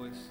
हम लोग अपने समय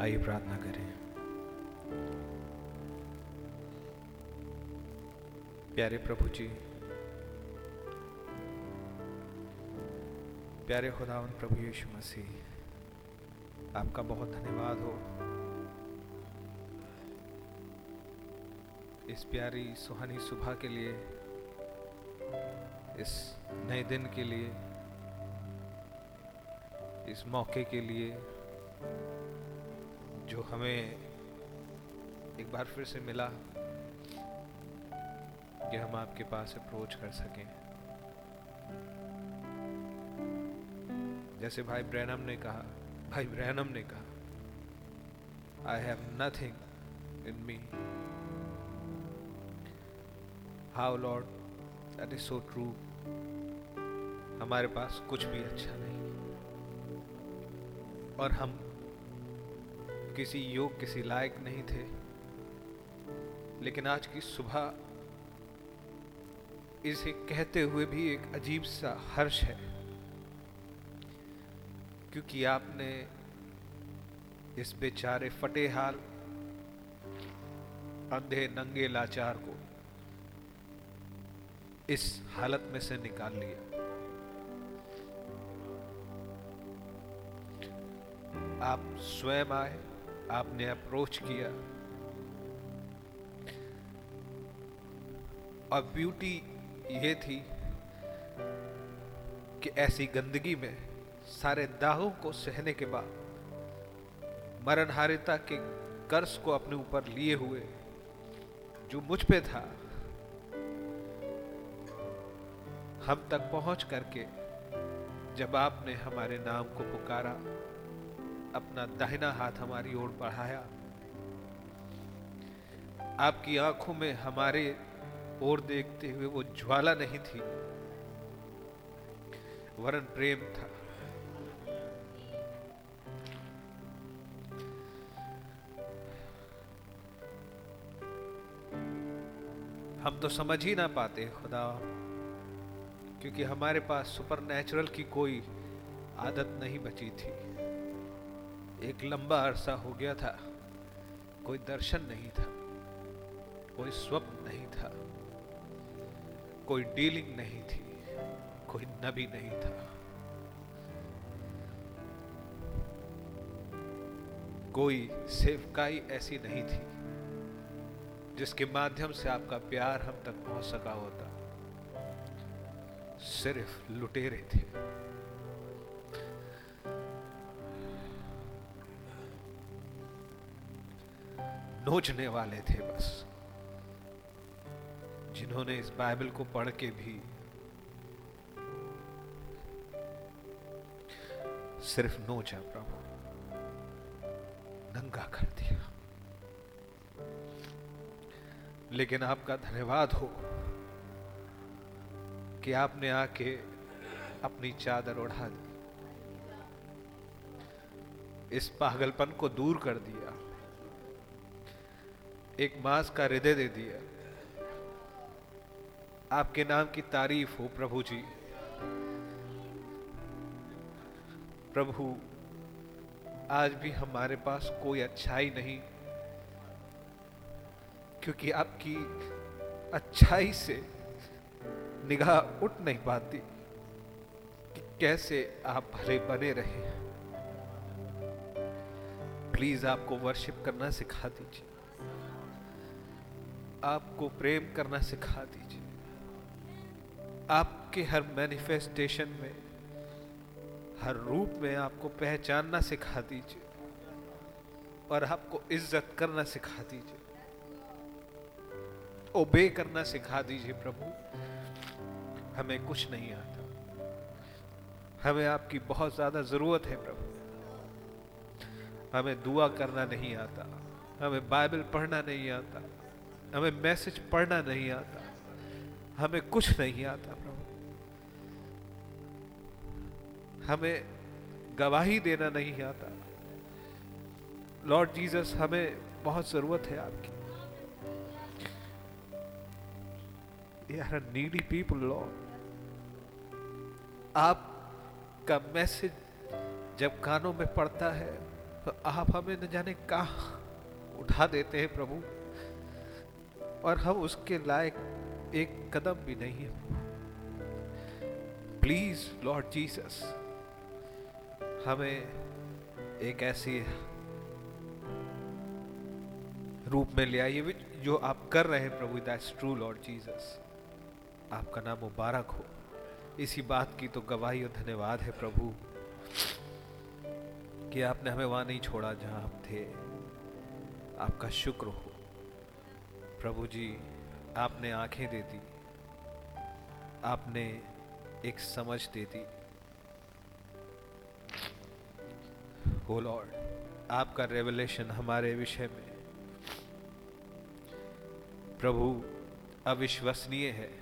आइए प्रार्थना करें। प्यारे प्रभु जी, प्यारे खुदावन प्रभु यीशु मसीह, आपका बहुत धन्यवाद हो। इस प्यारी सुहानी सुबह के लिए, इस नए दिन के लिए, इस मौके के लिए जो हमें एक बार फिर से मिला कि हम आपके पास अप्रोच कर सकें। जैसे भाई ब्रैनम ने कहा, भाई ब्रैनम ने कहा I have nothing in me how lord that is so true हमारे पास कुछ भी अच्छा नहीं। और हम किसी योग, किसी लायक नहीं थे। लेकिन आज की सुबह इसे कहते हुए भी एक अजीब सा हर्ष है, क्योंकि आपने इस बेचारे फटे हाल अंधे नंगे लाचार को इस हालत में से निकाल लिया। आप स्वयं आए आपने अप्रोच किया। और ब्यूटी ये थी कि ऐसी गंदगी में सारे दाहों को सहने के बाद मरणहारिता के कर्ज को अपने ऊपर लिए हुए जो मुझ पे था, हम तक पहुँच करके जब आपने हमारे नाम को पुकारा अपना दाहिना हाथ हमारी ओर बढ़ाया। आपकी आँखों में हमारे ओर देखते हुए वो ज्वाला नहीं थी। वरन प्रेम था। हम तो समझ ही ना पाते खुदा, क्योंकि हमारे पास सुपर की कोई आदत नहीं बची थी। एक लंबा अरसा हो गया था। कोई दर्शन नहीं था। कोई स्वप्न नहीं था। कोई डीलिंग नहीं थी। कोई नबी नहीं था। कोई सेवकाई ऐसी नहीं थी, जिसके माध्यम से आपका प्यार हम तक पहुँच सका होता। सिर्फ़ लुटेरे थे। नोचने वाले थे बस। जिन्होंने इस बाइबल को पढ़ के भी सिर्फ़ नोचा प्रभु नंगा कर दिया। लेकिन आपका धन्यवाद हो कि आपने आके अपनी चादर ओढ़ा दी। इस पागलपन को दूर कर दिया। एक मांस का हृदय दे दिया। आपके नाम की तारीफ़ हो, प्रभु जी। प्रभु, आज भी हमारे पास कोई अच्छाई नहीं, क्योंकि आपकी अच्छाई से निगाह उठ नहीं पाती कि कैसे आप भले बने रहे। प्लीज़ आपको वर्शिप करना सिखा दीजिए। आपको प्रेम करना सिखा दीजिए। आपके हर मैनिफेस्टेशन में, हर रूप में आपको पहचानना सिखा दीजिए और आपको इज़्ज़त करना सिखा दीजिए। ओबे करना सिखा दीजिए प्रभु। हमें कुछ नहीं आता। हमें आपकी बहुत ज़्यादा ज़रूरत है प्रभु। हमें दुआ करना नहीं आता। हमें बाइबल पढ़ना नहीं आता। हमें मैसेज पढ़ना नहीं आता। हमें कुछ नहीं आता, प्रभु। हमें गवाही देना नहीं आता। लॉर्ड जीसस हमें बहुत ज़रूरत है आपकी। यार नीडी पीपल लॉर्ड आपका मैसेज जब कानों में पड़ता है तो आप हमें न जाने कहा उठा देते हैं, प्रभु। और हम उसके लायक एक कदम भी नहीं है। प्लीज़ लॉर्ड जीसस हमें एक ऐसी रूप में ले आइए जो आप कर रहे हैं प्रभु दैट्स ट्रू लॉर्ड जीसस आपका नाम मुबारक हो। इसी बात की तो गवाही और धन्यवाद है प्रभु, कि आपने हमें वहाँ नहीं छोड़ा जहाँ हम थे। आपका शुक्र हो। प्रभु जी, आपने आँखें दे दी। आपने एक समझ दे दी। हो लॉर्ड, आपका रेवलेशन हमारे विषय में प्रभु, अविश्वसनीय है,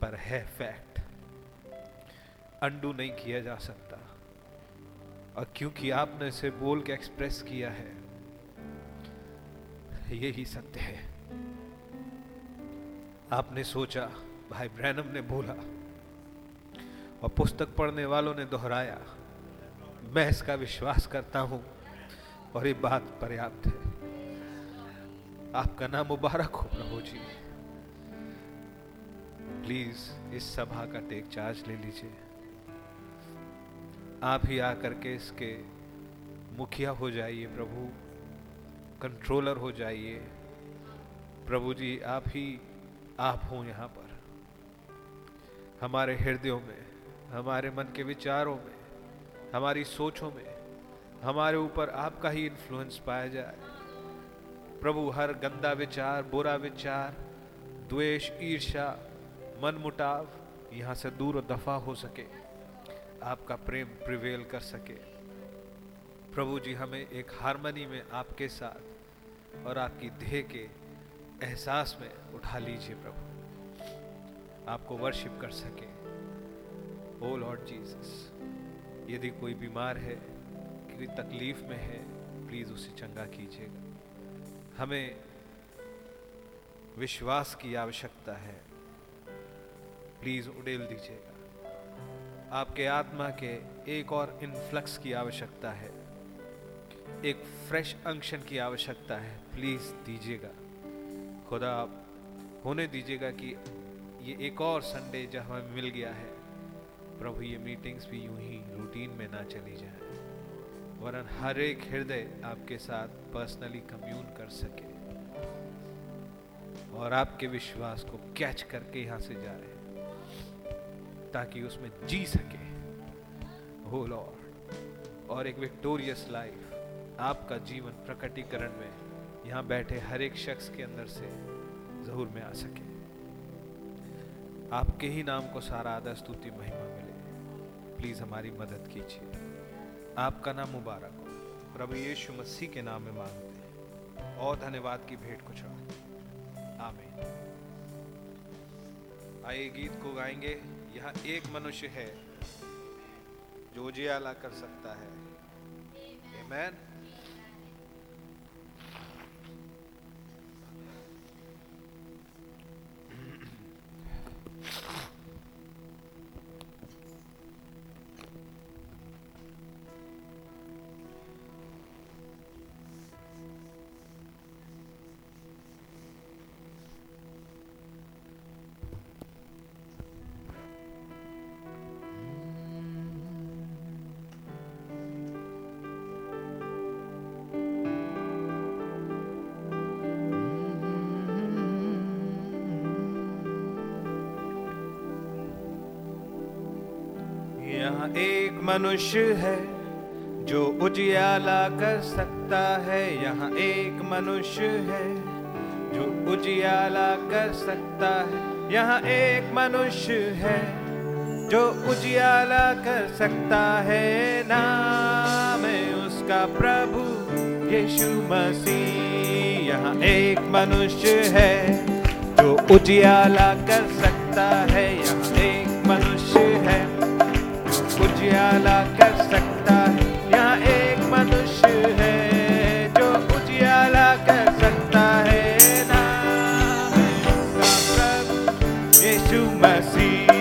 पर है फैक्ट अंडू नहीं किया जा सकता। और क्योंकि आपने इसे बोल के एक्सप्रेस किया है यही सत्य है। आपने सोचा, भाई ब्रैनम ने बोला, और पुस्तक पढ़ने वालों ने दोहराया, मैं इसका विश्वास करता हूँ, और ये बात पर्याप्त है। आपका नाम मुबारक हो, प्रभु जी। प्लीज़, इस सभा का टेक चार्ज ले लीजिए। आप ही आकर के इसके मुखिया हो जाइए, प्रभु। कंट्रोलर हो जाइए। प्रभु जी, आप ही, आप हो यहाँ पर। हमारे हृदयों में, हमारे मन के विचारों में, हमारी सोचों में, हमारे ऊपर आपका ही इन्फ्लुएंस पाया जाए। प्रभु, हर गंदा विचार, बुरा विचार, द्वेष ईर्षा मन मुटाव, यहाँ से दूर दफ़ा हो सके। आपका प्रेम प्रिवेल कर सके। प्रभु जी, हमें एक हारमनी में आपके साथ और आपकी देह के एहसास में उठा लीजिए प्रभु। आपको वर्शिप कर सके। ओ लॉर्ड जीसस यदि कोई बीमार है, कोई तकलीफ़ में है प्लीज़ उसे चंगा कीजिएगा। हमें विश्वास की आवश्यकता है। प्लीज़ उड़ेल दीजिएगा। आपके आत्मा के एक और इन्फ्लक्स की आवश्यकता है। एक फ्रेश अंक्शन की आवश्यकता है। प्लीज़ दीजिएगा। खुदा, आप होने दीजिएगा कि ये एक और संडे जब हमें मिल गया है, प्रभु ये मीटिंग्स भी यूँ ही रूटीन में ना चली जाए, वरन हर एक हृदय आपके साथ पर्सनली कम्यून कर सके और आपके विश्वास को कैच करके यहाँ से जा जाए ताकि उसमें जी सके। हो लॉर्ड और एक विक्टोरियस लाइफ आपका जीवन प्रकटीकरण में यहाँ बैठे हर एक शख्स के अंदर से जहूर में आ सके। आपके ही नाम को सारा आदर, स्तुति, महिमा मिले। प्लीज़ हमारी मदद कीजिए। आपका नाम मुबारक हो। प्रभु यीशु मसीह के नाम में मांगते हैं। और धन्यवाद की भेंट को चढ़ाते आमीन। आइए गीत को गाएँगे। यहाँ एक मनुष्य है जो उजियाला कर सकता है। Amen. Amen. you यहाँ एक मनुष्य है, जो उजियाला कर सकता है। यहाँ एक मनुष्य है, जो उजियाला कर सकता है। यहाँ एक मनुष्य है, जो उजियाला कर सकता है। नाम है उसका प्रभु यीशु मसीह। यहाँ एक मनुष्य है, जो उजियाला कर सकता है। उजाला कर सकता है। यहाँ एक मनुष्य है जो उजाला कर सकता है। यीशु मसीह।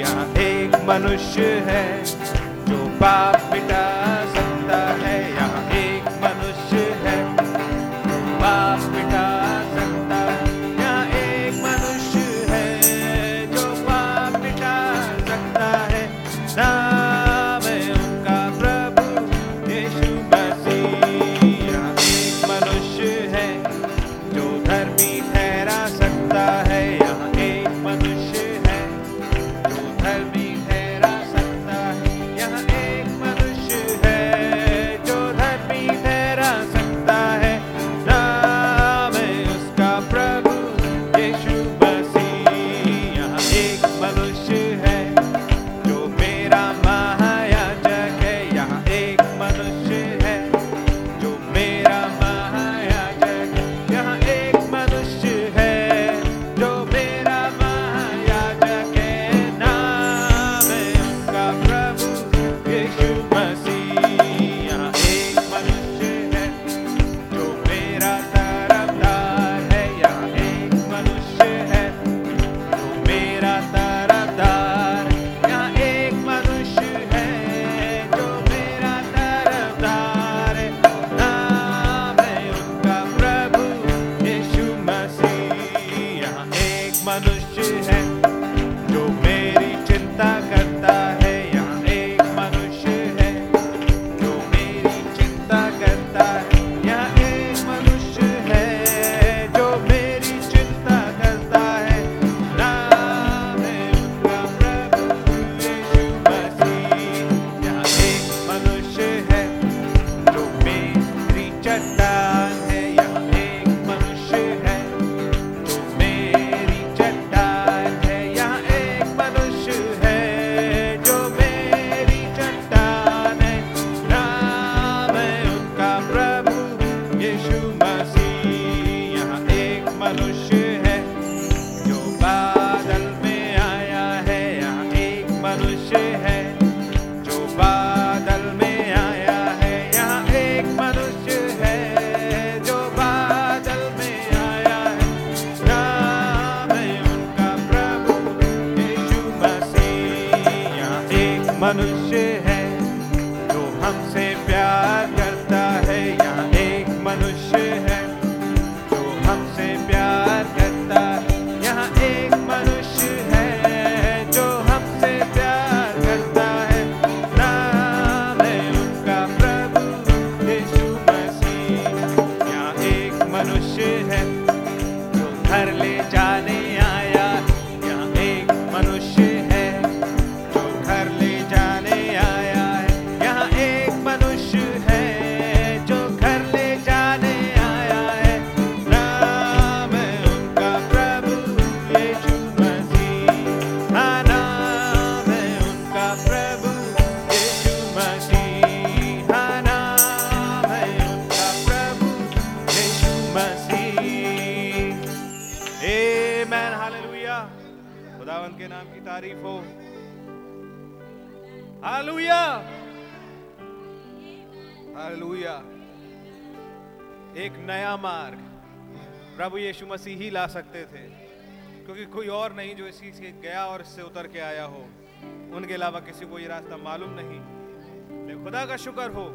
यहाँ एक मनुष्य है जो पाप मिटा यीशु मसीह ही ला सकते थे। क्योंकि कोई और नहीं जो इसी से गया और इससे उतर के आया हो। उनके अलावा किसी को ये रास्ता मालूम नहीं। खुदा का शुक्र हो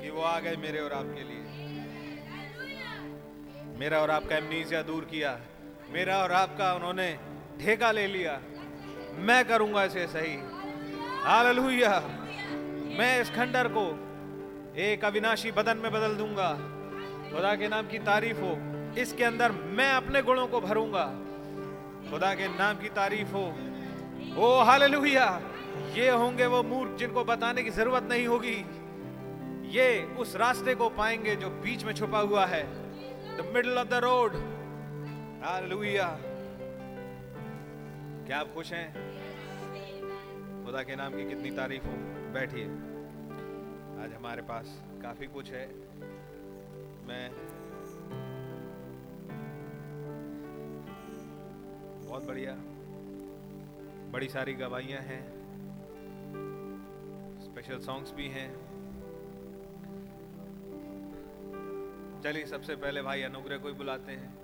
कि वो आ गए मेरे और आपके लिए। मेरा और आपका एमनीजिया दूर किया। मेरा और आपका उन्होंने ठेका ले लिया। मैं करूँगा इसे सही। हाल मैं इस खंडर को एक अविनाशी बदन में बदल दूँगा। खुदा के नाम की तारीफ़ हो। इसके अंदर मैं अपने गुणों को भरूँगा। खुदा के नाम की तारीफ़ हो। Oh, hallelujah. ये होंगे वो मूर्ख जिनको बताने की ज़रूरत नहीं होगी। ये उस रास्ते को पाएँगे जो बीच में छुपा हुआ है। The middle of the road लुहिया क्या आप खुश हैं? खुदा के नाम की कितनी तारीफ़ हो। बैठिए। आज हमारे पास काफ़ी कुछ है। मैं बहुत बढ़िया, बड़ी सारी गवाहियाँ हैं स्पेशल सॉन्ग्स भी हैं। चलिए सबसे पहले भाई अनुग्रह को ही बुलाते हैं।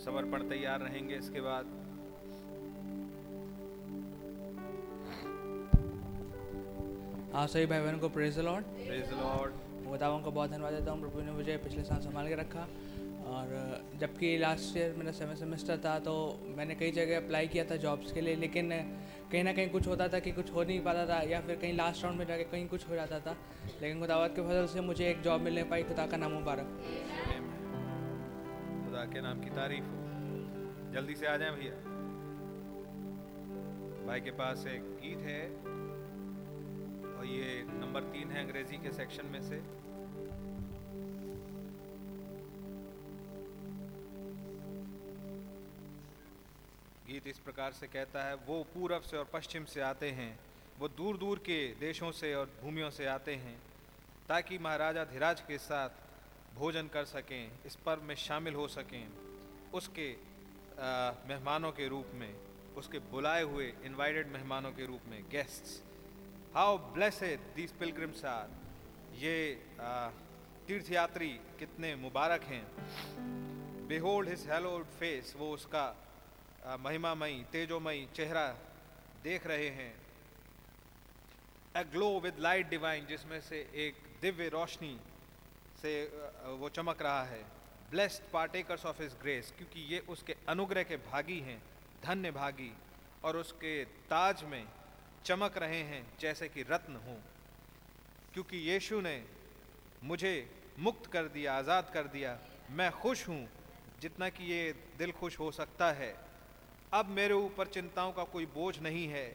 समर्पण तैयार रहेंगे इसके बाद। हाँ सही भाई बहनों को प्रेज लॉर्ड प्रेज लॉर्ड खुदावों का बहुत धन्यवाद देता हूँ। प्रभु ने मुझे पिछले साल संभाल के रखा। और जबकि लास्ट ईयर मेरा सेवन सेमेस्टर था तो मैंने कई जगह अप्लाई किया था जॉब्स के लिए लेकिन कहीं ना कहीं कुछ होता था कि कुछ हो नहीं पाता था या फिर कहीं लास्ट राउंड में जाके कहीं कुछ हो जाता था। लेकिन खुदावत के फ़सल से मुझे एक जॉब मिलने पाई खुदा का नाम मुबारक। खुदा के नाम की तारीफ़ हो। जल्दी से आ जाए भैया। भाई के पास एक गीत है और ये नंबर तीन है अंग्रेज़ी के सेक्शन में से। गीत इस प्रकार से कहता है, वो पूरब से और पश्चिम से आते हैं। वो दूर दूर के देशों से और भूमियों से आते हैं, ताकि महाराजा धीराज के साथ भोजन कर सकें, इस पर्व में शामिल हो सकें, उसके मेहमानों के रूप में, उसके बुलाए हुए इनवाइटेड मेहमानों के रूप में guests how blessed these pilgrims are ये तीर्थयात्री कितने मुबारक हैं। बेहोल्ड हिज हेलोड फेस वो उसका महिमामयी, तेजोमयी चेहरा देख रहे हैं। A glow with light divine जिसमें से एक दिव्य रोशनी से वो चमक रहा है। Blessed partakers of his grace क्योंकि ये उसके अनुग्रह के भागी हैं, धन्य भागी, और उसके ताज में चमक रहे हैं, जैसे कि रत्न हो। क्योंकि यीशु ने मुझे मुक्त कर दिया, आज़ाद कर दिया, मैं खुश हूँ, जितना कि ये दिल खुश हो सकता है। अब मेरे ऊपर चिंताओं का कोई बोझ नहीं है,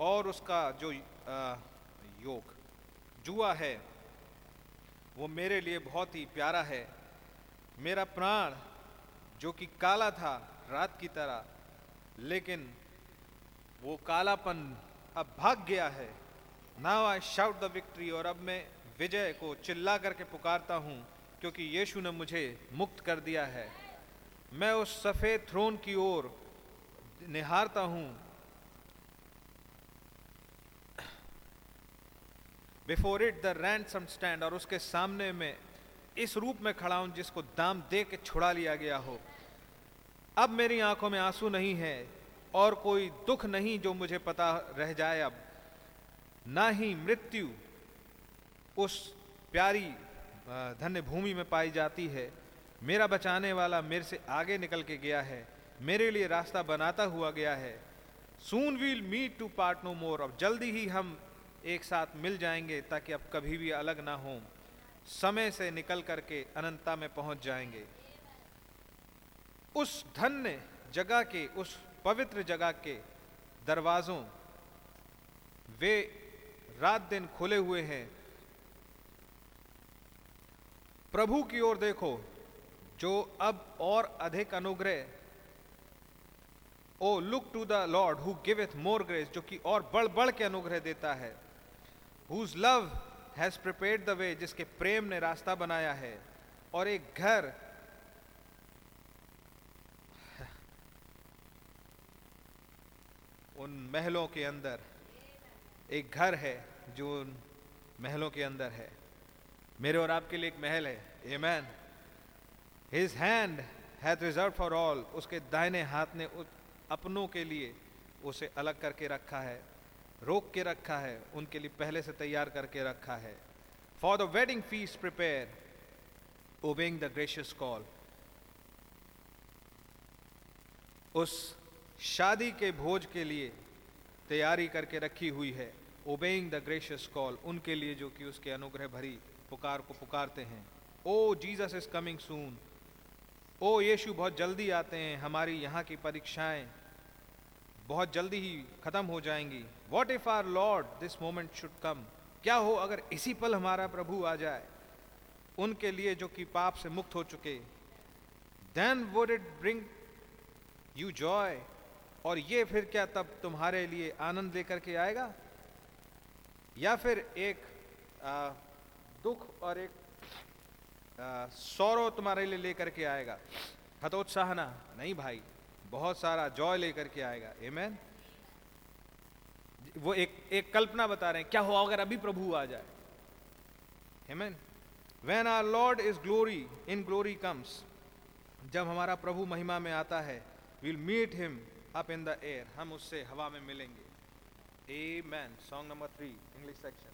और उसका जो योग जुआ है वो मेरे लिए बहुत ही प्यारा है। मेरा प्राण, जो कि काला था, रात की तरह, लेकिन वो कालापन अब भाग गया है। Now I shout the victory और अब मैं विजय को चिल्ला करके पुकारता हूँ, क्योंकि यीशु ने मुझे मुक्त कर दिया है। मैं उस सफ़ेद थ्रोन की ओर निहारता हूँ before it the ransom stand और उसके सामने में इस रूप में खड़ा हूँ जिसको दाम दे के छुड़ा लिया गया हो। अब मेरी आँखों में आँसू नहीं है और कोई दुख नहीं जो मुझे पता रह जाए अब। ना ही मृत्यु उस प्यारी धन्य भूमि में पाई जाती है। मेरा बचाने वाला मेरे से आगे निकल के गया है। मेरे लिए रास्ता बनाता हुआ गया है। Soon we'll meet to part no more अब जल्दी ही हम एक साथ मिल जाएँगे ताकि अब कभी भी अलग ना हो। समय से निकल करके अनंता में पहुँच जाएँगे। उस धन्य जगह के, उस पवित्र जगह के दरवाजों, वे रात दिन खुले हुए हैं। प्रभु की ओर देखो, जो अब और अधिक अनुग्रह, ओ look to the lord who giveth more grace जो कि और बढ़ बढ़ के अनुग्रह देता है। Whose love has prepared the way जिसके प्रेम ने रास्ता बनाया है, और एक घर उन महलों के अंदर, एक घर है जो उन महलों के अंदर है। मेरे और आपके लिए एक महल है। A man his hand hath reserve for all उसके दाहिने हाथ ने अपनों के लिए उसे अलग करके रखा है। रोक के रखा है, उनके लिए पहले से तैयार करके रखा है। For the wedding feast prepare obeying the gracious call उस शादी के भोज के लिए तैयारी करके रखी हुई है ओबेइंग द ग्रेशियस कॉल उनके लिए जो कि उसके अनुग्रह भरी पुकार को पुकारते हैं। Oh Jesus is coming soon ओ यीशु बहुत जल्दी आते हैं, हमारी यहाँ की परीक्षाएँ बहुत जल्दी ही खत्म हो जाएँगी। What if our lord this moment should come क्या हो अगर इसी पल हमारा प्रभु आ जाए? उनके लिए जो कि पाप से मुक्त हो चुके। Then would it bring you joy और ये फिर क्या तब तुम्हारे लिए आनंद लेकर के आएगा? या फिर एक आ, दुख और एक सौरव तुम्हारे लिए लेकर के आएगा। हतोत्साहना नहीं भाई। बहुत सारा जॉय लेकर के आएगा। एमेन वो एक एक कल्पना बता रहे हैं, क्या हो अगर अभी प्रभु आ जाए? Amen when our lord is glory in glory comes जब हमारा प्रभु महिमा में आता है will meet him up in the air हम उससे हवा में मिलेंगे। Amen song number three English section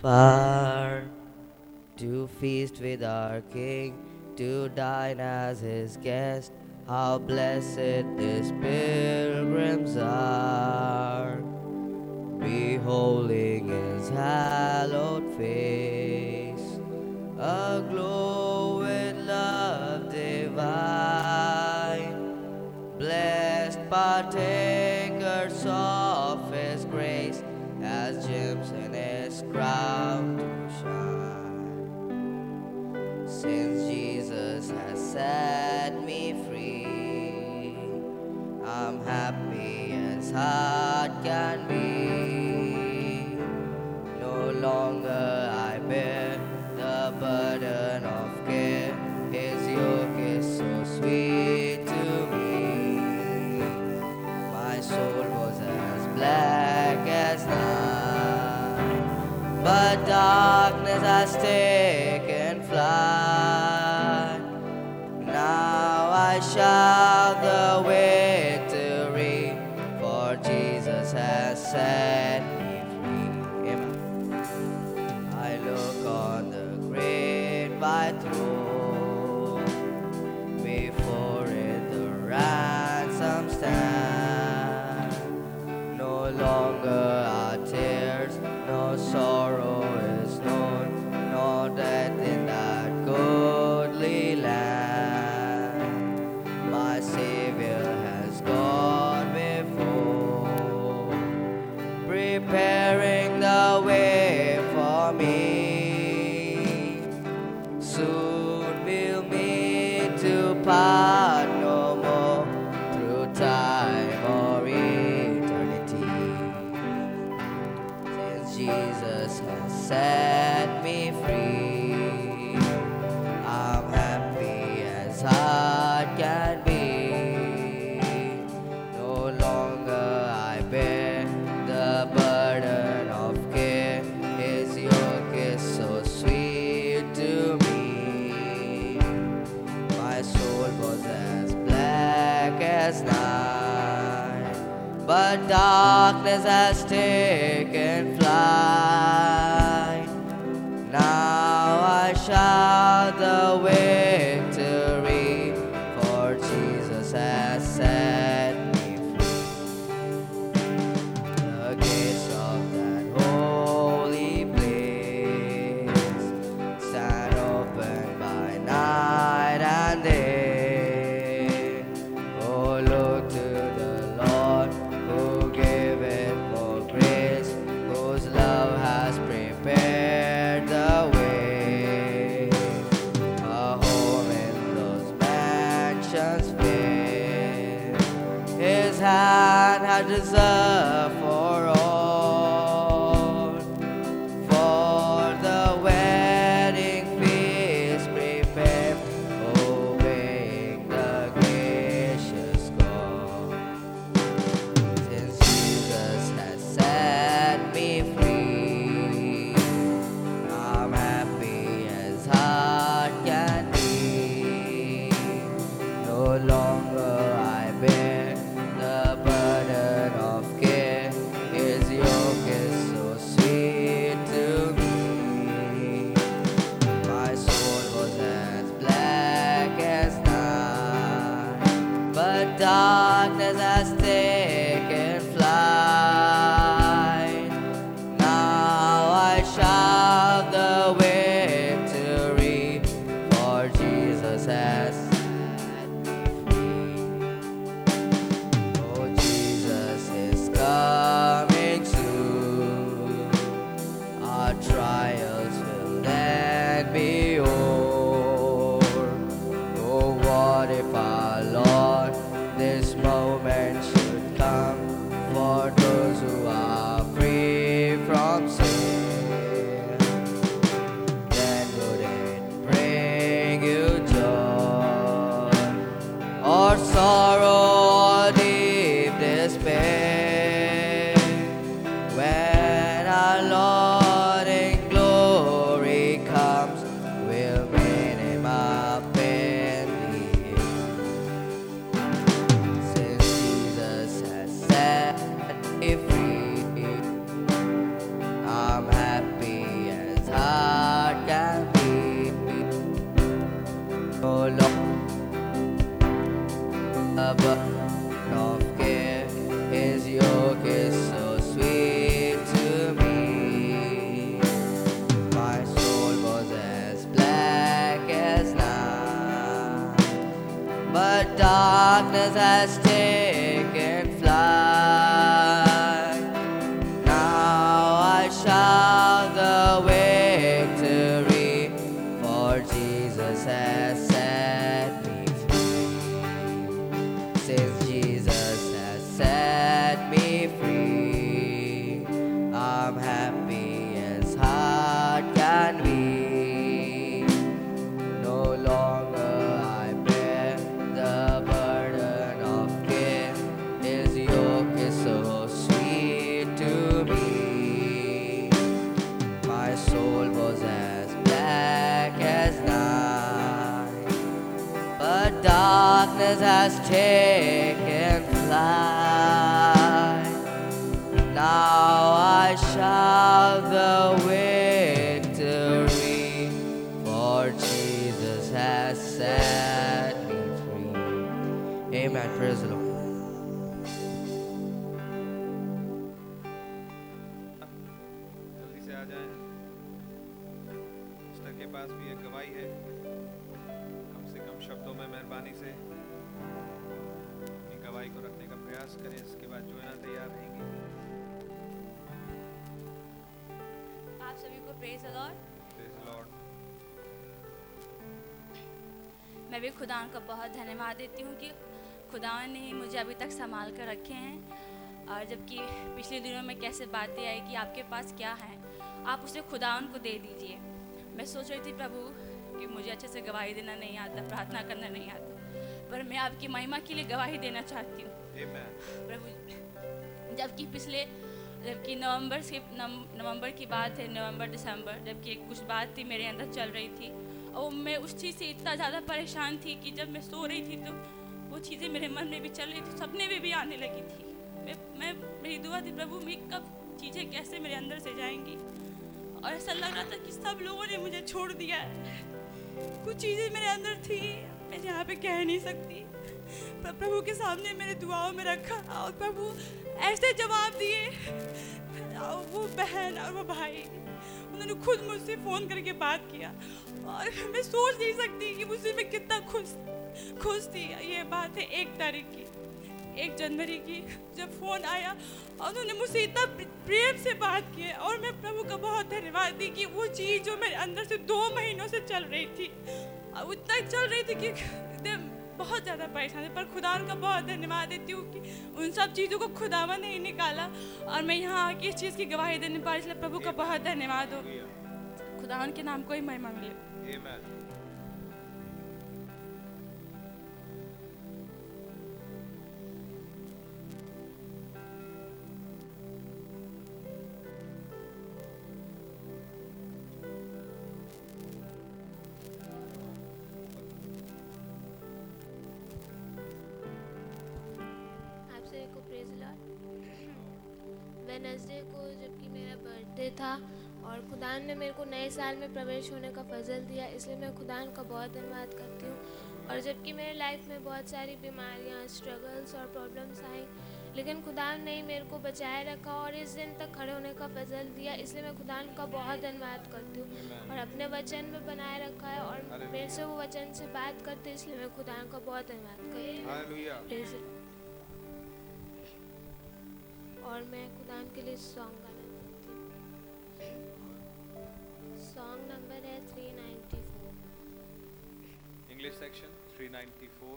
far to feast with our King, to dine as his guest. How blessed these pilgrims are, beholding his hallowed face, aglow with love divine, blessed partakers of his to shine. Since Jesus has set me free, I'm happy as heart darkness has taken flight. Now I shout the way. Darkness praise lord Praise the Lord. मैं भी खुदा का बहुत धन्यवाद देती हूँ कि खुदा ने ही मुझे अभी तक संभाल कर रखे हैं और जबकि पिछले दिनों में कैसे बातें आई कि आपके पास क्या है आप उसे खुदा को दे दीजिए। मैं सोच रही थी प्रभु कि मुझे अच्छे से गवाही देना नहीं आता प्रार्थना करना नहीं आता पर मैं आपकी महिमा के लिए गवाही देना चाहती हूँ। प्रभु जबकि पिछले जबकि नवंबर से नवंबर की बात है, नवंबर, दिसंबर, जबकि कुछ बात थी मेरे अंदर चल रही थी। और मैं उस चीज़ से इतना ज़्यादा परेशान थी कि जब मैं सो रही थी तो वो चीज़ें मेरे मन में भी चल रही थी, सपने में भी आने लगी थी। मैं मैं मेरी दुआ थी, प्रभु, मैं कब चीज़ें कैसे मेरे अंदर से जाएँगी? और ऐसा लग रहा था कि सब लोगों ने मुझे छोड़ दिया है। कुछ चीज़ें मेरे अंदर थी मैं यहाँ पे कह नहीं सकती। पर प्रभु के सामने मेरे दुआओं में रखा और प्रभु ऐसे जवाब दिए। वो बहन और वो भाई, उन्होंने खुद मुझसे फ़ोन करके बात किया। और मैं सोच नहीं सकती कि मुझसे मैं कितना खुश खुश थी। ये बात है एक तारीख की, एक जनवरी की, जब फ़ोन आया और उन्होंने मुझसे इतना प्रेम से बात की और मैं प्रभु का बहुत धन्यवाद दी कि वो चीज़ जो मेरे अंदर से दो महीनों से चल रही थी, और उतना चल रही थी कि बहुत ज़्यादा परेशान थी, पर खुदा उनका बहुत धन्यवाद देती हूँ कि उन सब चीज़ों को खुदावा ने ही निकाला और मैं यहाँ आके इस चीज़ की गवाही देने पा इसलिए प्रभु का बहुत धन्यवाद हो. खुदा के नाम को ही महिमा मिले वेनसडे को जबकि मेरा बर्थडे था और खुदा ने मेरे को नए साल में प्रवेश होने का फजल दिया इसलिए मैं खुदा का बहुत धन्यवाद करती हूँ। और जबकि मेरे लाइफ में बहुत सारी बीमारियाँ स्ट्रगल्स और प्रॉब्लम्स आई लेकिन खुदा ने ही मेरे को बचाए रखा और इस दिन तक खड़े होने का फजल दिया इसलिए मैं खुदा का बहुत धन्यवाद करती हूँ। और अपने वचन में बनाए रखा है और मेरे से वो वचन से बात करते इसलिए मैं खुदा का बहुत धन्यवाद करती हूँ. और मैं खुदान के लिए सॉन्ग गाना चाहती हूँ। सॉन्ग नंबर है 394 इंग्लिश सेक्शन 394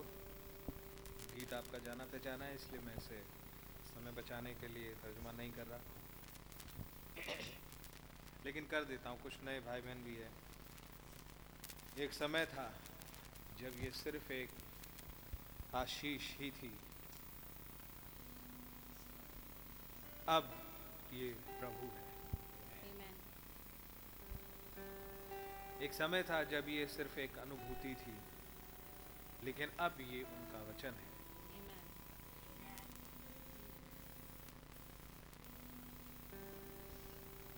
गीत आपका जाना पहचाना है, इसलिए मैं इसे समय बचाने के लिए तर्जुमा नहीं कर रहा। लेकिन कर देता हूँ, कुछ नए भाई बहन भी है। एक समय था जब ये सिर्फ़ एक आशीष ही थी। अब ये प्रभु है। एक समय था जब ये सिर्फ़ एक अनुभूति थी लेकिन अब ये उनका वचन है।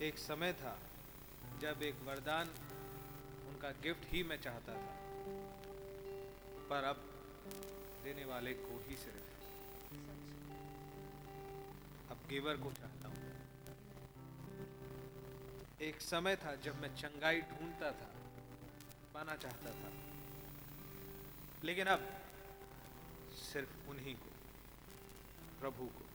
एक समय था जब एक वरदान उनका गिफ्ट ही मैं चाहता था पर अब देने वाले को ही सिर्फ़ अब गिवर को चाहता हूँ। एक समय था जब मैं चंगाई ढूंढता था, पाना चाहता था। लेकिन अब सिर्फ़ उन्हीं को, प्रभु को।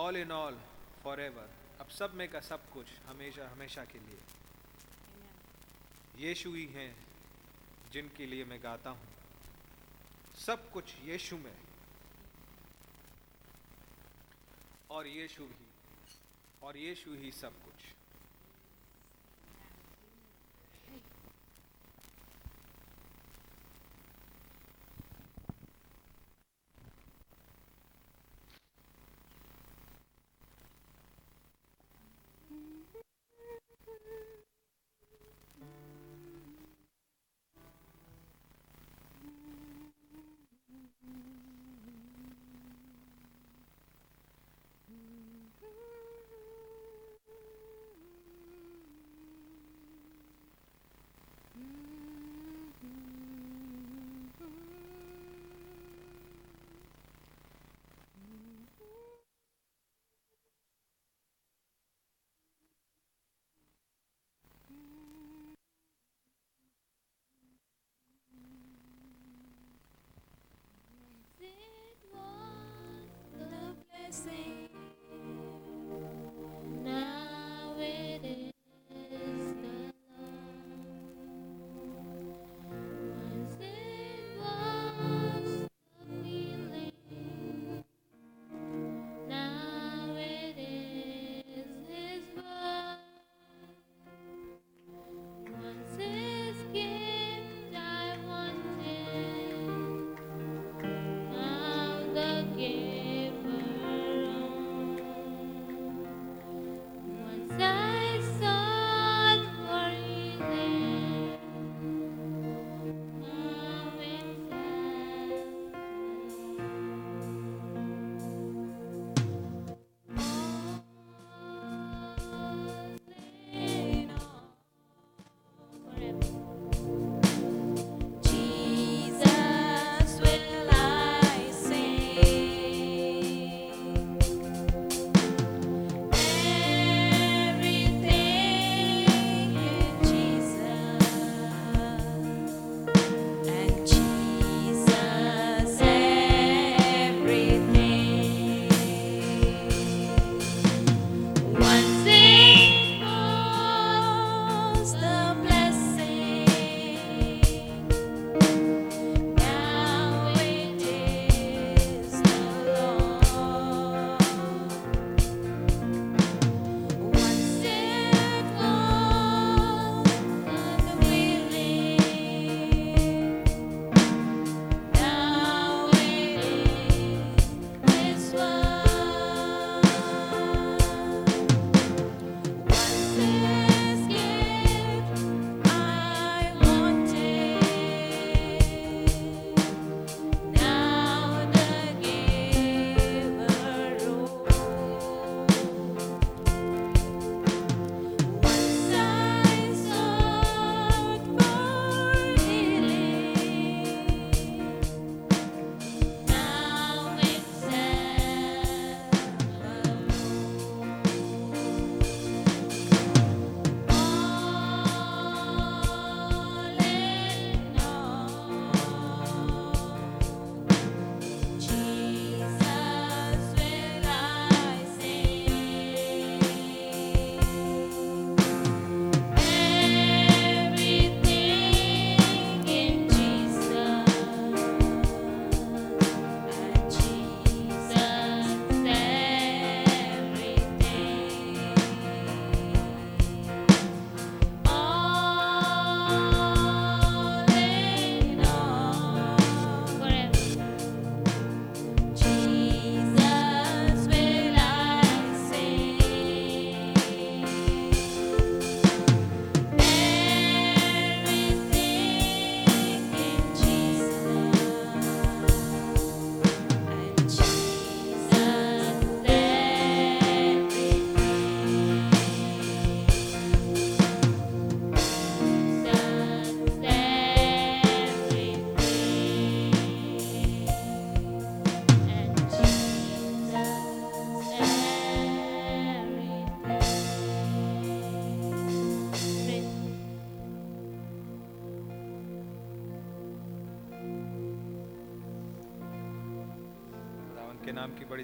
All in all forever अब सब में का सब कुछ हमेशा हमेशा के लिए। यीशु ही हैं जिनके लिए मैं गाता हूँ। सब कुछ यीशु में और यीशु ही और यीशु ही सब कुछ।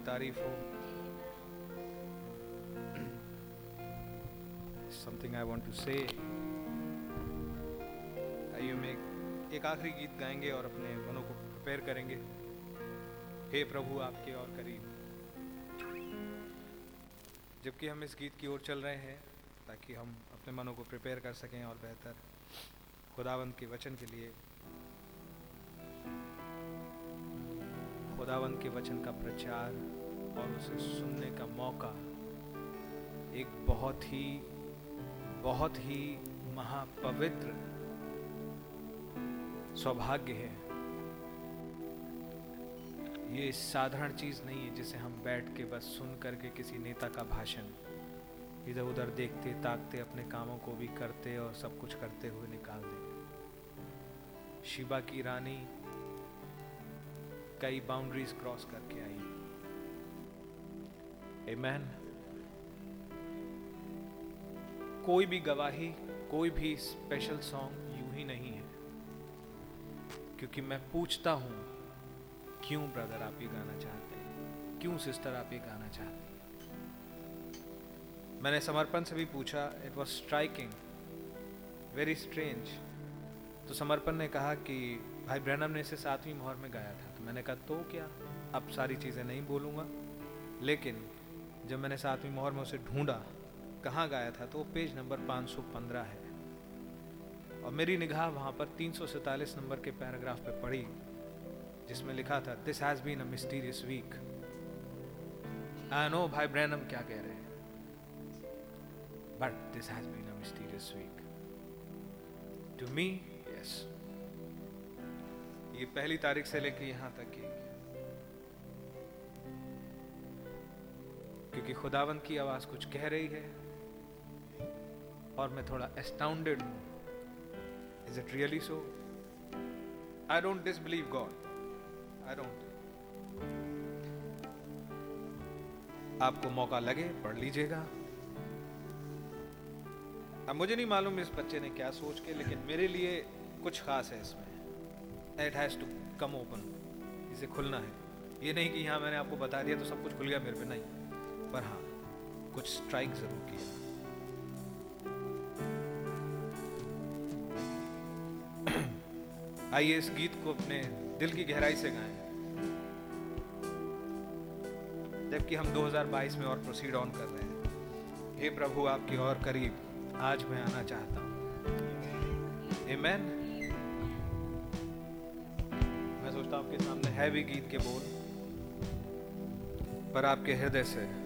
तारीफ़ हो। समथिंग आई वांट टू से आइए एक एक आखिरी गीत गाएँगे और अपने मनों को प्रिपेयर करेंगे। हे प्रभु, आपके और करीब। जबकि हम इस गीत की ओर चल रहे हैं, ताकि हम अपने मनों को प्रिपेयर कर सकें और बेहतर खुदावंत के वचन के लिए खुदावंत के वचन का प्रचार और उसे सुनने का मौका एक बहुत ही बहुत ही महापवित्र सौभाग्य है। ये साधारण चीज़ नहीं है जिसे हम बैठ के बस सुन करके किसी नेता का भाषण, इधर उधर देखते, ताकते, अपने कामों को भी करते और सब कुछ करते हुए निकाल देते। शिबा की रानी कई बाउंड्रीज क्रॉस करके आई Amen. कोई भी गवाही, कोई भी स्पेशल सॉन्ग यूँ ही नहीं है। क्योंकि मैं पूछता हूँ, क्यों ब्रदर आप ये गाना चाहते हैं? क्यों सिस्टर आप ये गाना चाहते हैं? मैंने समर्पण से भी पूछा it was striking very strange तो समर्पण ने कहा कि भाई ब्रहणम ने इसे सातवीं मोहर में गाया था। मैंने कहा तो क्या? अब सारी चीज़ें नहीं बोलूँगा। लेकिन जब मैंने सातवीं मोहर में उसे ढूंढा, कहाँ गाया था तो वो पेज नंबर 515 है। और मेरी निगाह वहाँ पर तीन नंबर के पैराग्राफ पे पड़ी, जिसमें लिखा था this has been a mysterious week I know भाई ब्रैनम, क्या कह रहे हैं। But this has been a mysterious week to me yes ये पहली तारीख से लेकर यहाँ तक की। क्योंकि खुदावन की आवाज़ कुछ कह रही है और मैं थोड़ा एस्टाउंडेड हूँ। Is it really so I don't disbelieve God I don't आपको मौका लगे, पढ़ लीजिएगा। अब मुझे नहीं मालूम इस बच्चे ने क्या सोच के, लेकिन मेरे लिए कुछ खास है इसमें। It has to come open इसे खुलना है। ये नहीं कि यहाँ मैंने आपको बता दिया तो सब कुछ खुल गया मेरे पे, नहीं। पर हाँ कुछ स्ट्राइक ज़रूर किया। आइए इस गीत को अपने दिल की गहराई से गाएँ। जबकि हम 2022 में और प्रोसीड ऑन कर रहे हैं। हे प्रभु, आपकी और करीब आज मैं आना चाहता हूँ। Amen. हूँ आपके सामने है भी गीत के बोल पर आपके हृदय से हे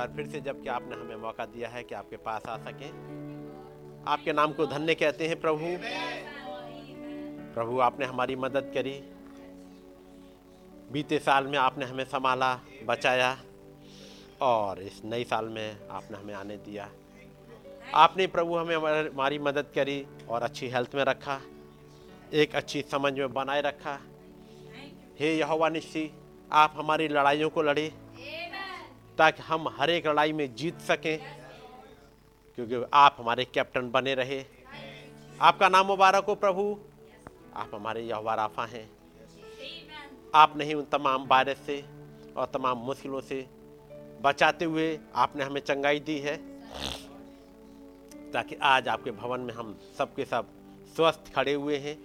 बार फिर से जबकि आपने हमें मौका दिया है कि आपके पास आ सके। आपके नाम को धन्य कहते हैं प्रभु। प्रभु, आपने हमारी मदद करी। बीते साल में आपने हमें संभाला, बचाया और इस नए साल में आपने हमें आने दिया। आपने प्रभु हमें हमारी मदद करी और अच्छी हेल्थ में रखा, एक अच्छी समझ में बनाए रखा। हे यहोवा निश्ची आप हमारी लड़ाइयों को लड़े ताकि हम हर एक लड़ाई में जीत सकें, क्योंकि आप हमारे कैप्टन बने रहे। आपका नाम मुबारक हो प्रभु। आप हमारे यहोवा राफा हैं। आप नहीं उन तमाम वायरस से और तमाम मुश्किलों से बचाते हुए आपने हमें चंगाई दी है, ताकि आज आपके भवन में हम सबके सब स्वस्थ खड़े हुए हैं।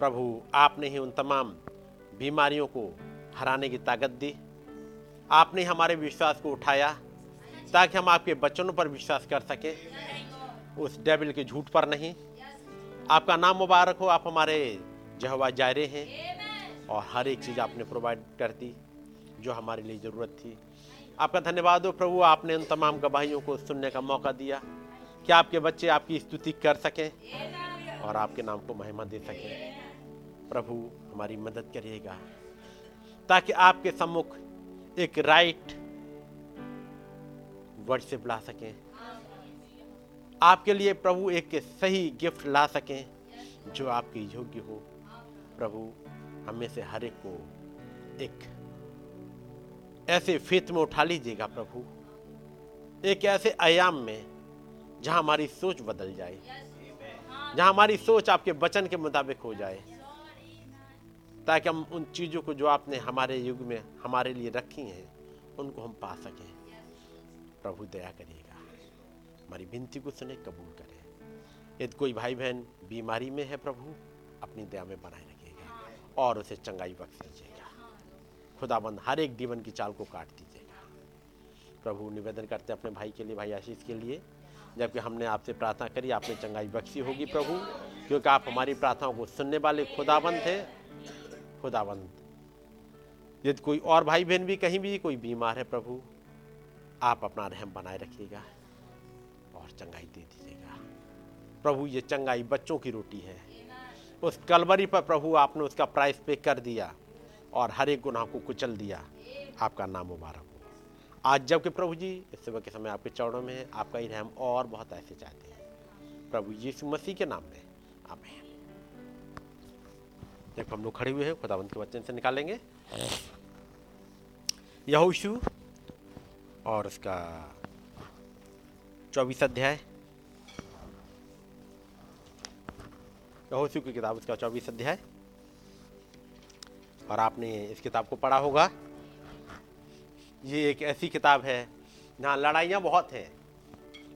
प्रभु, आपने ही उन तमाम बीमारियों को हराने की ताकत दी। आपने हमारे विश्वास को उठाया ताकि हम आपके बच्चों पर विश्वास कर सकें। उस डेबिल के झूठ पर नहीं। आपका नाम मुबारक हो, आप हमारे जहवा जायरे हैं। और हर एक चीज़ आपने प्रोवाइड कर दी, जो हमारे लिए ज़रूरत थी। आपका धन्यवाद हो प्रभु, आपने उन तमाम गवाहियों को सुनने का मौका दिया। कि आपके बच्चे आपकी स्तुति कर सकें और आपके नाम को महिमा दे सकें। प्रभु, हमारी मदद करिएगा, ताकि आपके सम्मुख एक राइट वर्ड से बुला सकें। आपके लिए प्रभु एक सही गिफ्ट ला सकें, जो आपके योग्य हो। प्रभु, हमें से हर एक को एक ऐसे फेत में उठा लीजिएगा प्रभु। एक ऐसे आयाम में, जहाँ हमारी सोच बदल जाए। जहाँ हमारी सोच आपके वचन के मुताबिक हो जाए। ताकि हम उन चीज़ों को जो आपने हमारे युग में हमारे लिए रखी हैं, उनको हम पा सकें। प्रभु दया करिएगा। हमारी विनती को सुने, कबूल करें। यदि कोई भाई बहन बीमारी में है प्रभु, अपनी दया में बनाए रखिएगा और उसे चंगाई बख्श दीजिएगा। खुदाबंद हर एक जीवन की चाल को काट दीजिएगा। प्रभु निवेदन करते हैं अपने भाई के लिए, भाई आशीष के लिए। जबकि हमने आपसे प्रार्थना करी, आपने चंगाई बख्शी होगी प्रभु, क्योंकि आप हमारी प्रार्थनाओं को सुनने वाले खुदाबंद थे खुदाबंद। यदि कोई और भाई बहन भी, कहीं भी, कोई बीमार है प्रभु, आप अपना रहम बनाए रखिएगा और चंगाई दे दीजिएगा। प्रभु, ये चंगाई बच्चों की रोटी है। उस कलवरी पर प्रभु, आपने उसका प्राइस पे कर दिया और हर एक गुनाह को कुचल दिया। आपका नाम मुबारक हो। आज जबकि प्रभु जी, इस सुबह के समय आपके चरणों में आपका ही रहम और बहुत ऐसे चाहते हैं। प्रभु यीशु मसीह के नाम में, आमीन। जब हम लोग खड़े हुए हैं खुदावंत के वचन से निकालेंगे। यहोशू और उसका चौबीस अध्याय। यहोशू की किताब उसका चौबीस अध्याय। और आपने इस किताब को पढ़ा होगा। ये एक ऐसी किताब है जहाँ लड़ाइयाँ बहुत हैं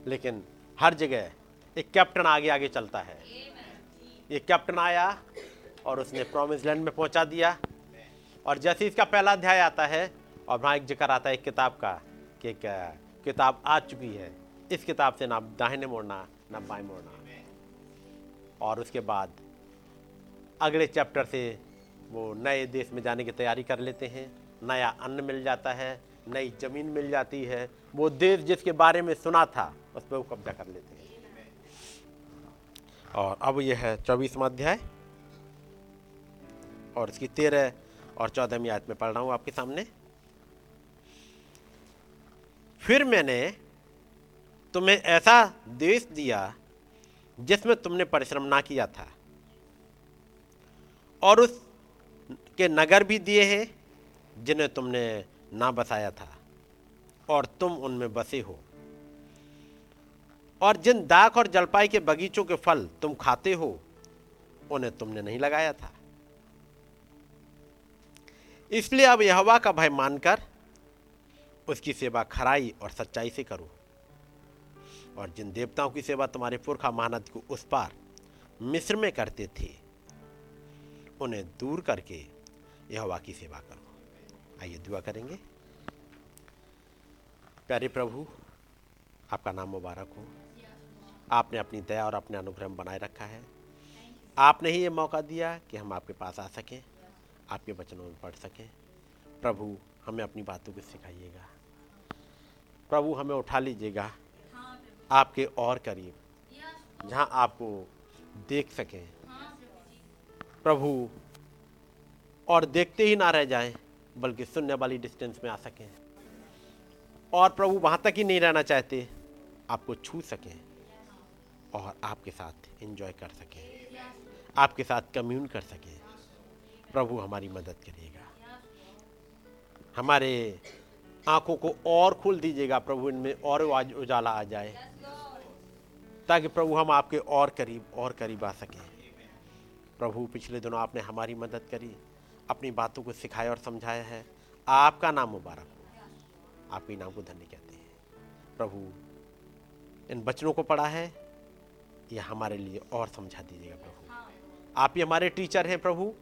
लेकिन हर जगह एक कैप्टन आगे आगे चलता है। ये कैप्टन आया और उसने प्रॉमिस लैंड में पहुँचा दिया। और जैसे इसका पहला अध्याय आता है, और वहाँ एक ज़िक्र आता है एक किताब का, कि एक किताब आ चुकी है। इस किताब से ना दाहिने मोड़ना, ना बाएँ मोड़ना। और उसके बाद अगले चैप्टर से वो नए देश में जाने की तैयारी कर लेते हैं। नया अन्न मिल जाता है, नई ज़मीन मिल जाती है। वो देश जिसके बारे में सुना था उस पर वो कब्जा कर लेते हैं। और अब यह है चौबीसवा अध्याय। और इसकी तेरह और चौदहवीं आयत में पढ़ रहा हूँ आपके सामने। फिर मैंने तुम्हें ऐसा देश दिया जिसमें तुमने परिश्रम ना किया था और उस के नगर भी दिए हैं जिन्हें तुमने ना बसाया था और तुम उनमें बसे हो। और जिन दाख और जलपाई के बगीचों के फल तुम खाते हो, उन्हें तुमने नहीं लगाया था। इसलिए अब यहोवा का भय मानकर उसकी सेवा खराई और सच्चाई से करो। और जिन देवताओं की सेवा तुम्हारे पुरखा महानद को उस पार मिस्र में करते थे, उन्हें दूर करके यहोवा की सेवा करो। आइए दुआ करेंगे। प्यारे प्रभु, आपका नाम मुबारक हो। आपने अपनी दया और अपने अनुग्रह बनाए रखा है। आपने ही ये मौका दिया कि हम आपके पास आ सकें। आपके वचनों में पढ़ सकें। प्रभु, हमें अपनी बातों को सिखाइएगा। प्रभु, हमें उठा लीजिएगा आपके और करीब, जहाँ आपको देख सकें। प्रभु, और देखते ही ना रह जाएँ, बल्कि सुनने वाली डिस्टेंस में आ सकें। और प्रभु, वहाँ तक ही नहीं रहना चाहते, आपको छू सकें और आपके साथ एंजॉय कर सकें। आपके साथ कम्यून कर सकें। प्रभु हमारी मदद करिएगा हमारे आँखों को और खोल दीजिएगा प्रभु, इनमें और उजाला आ जाए। ताकि प्रभु हम आपके और करीब और करीब आ सकें। प्रभु, पिछले दिनों आपने हमारी मदद करी, अपनी बातों को सिखाया और समझाया है। आपका नाम मुबारक हो। आपके नाम को धन्य कहते हैं। प्रभु, इन बचनों को पढ़ा है। ये हमारे लिए और समझा दीजिएगा प्रभु। आप ही हमारे टीचर हैं प्रभु।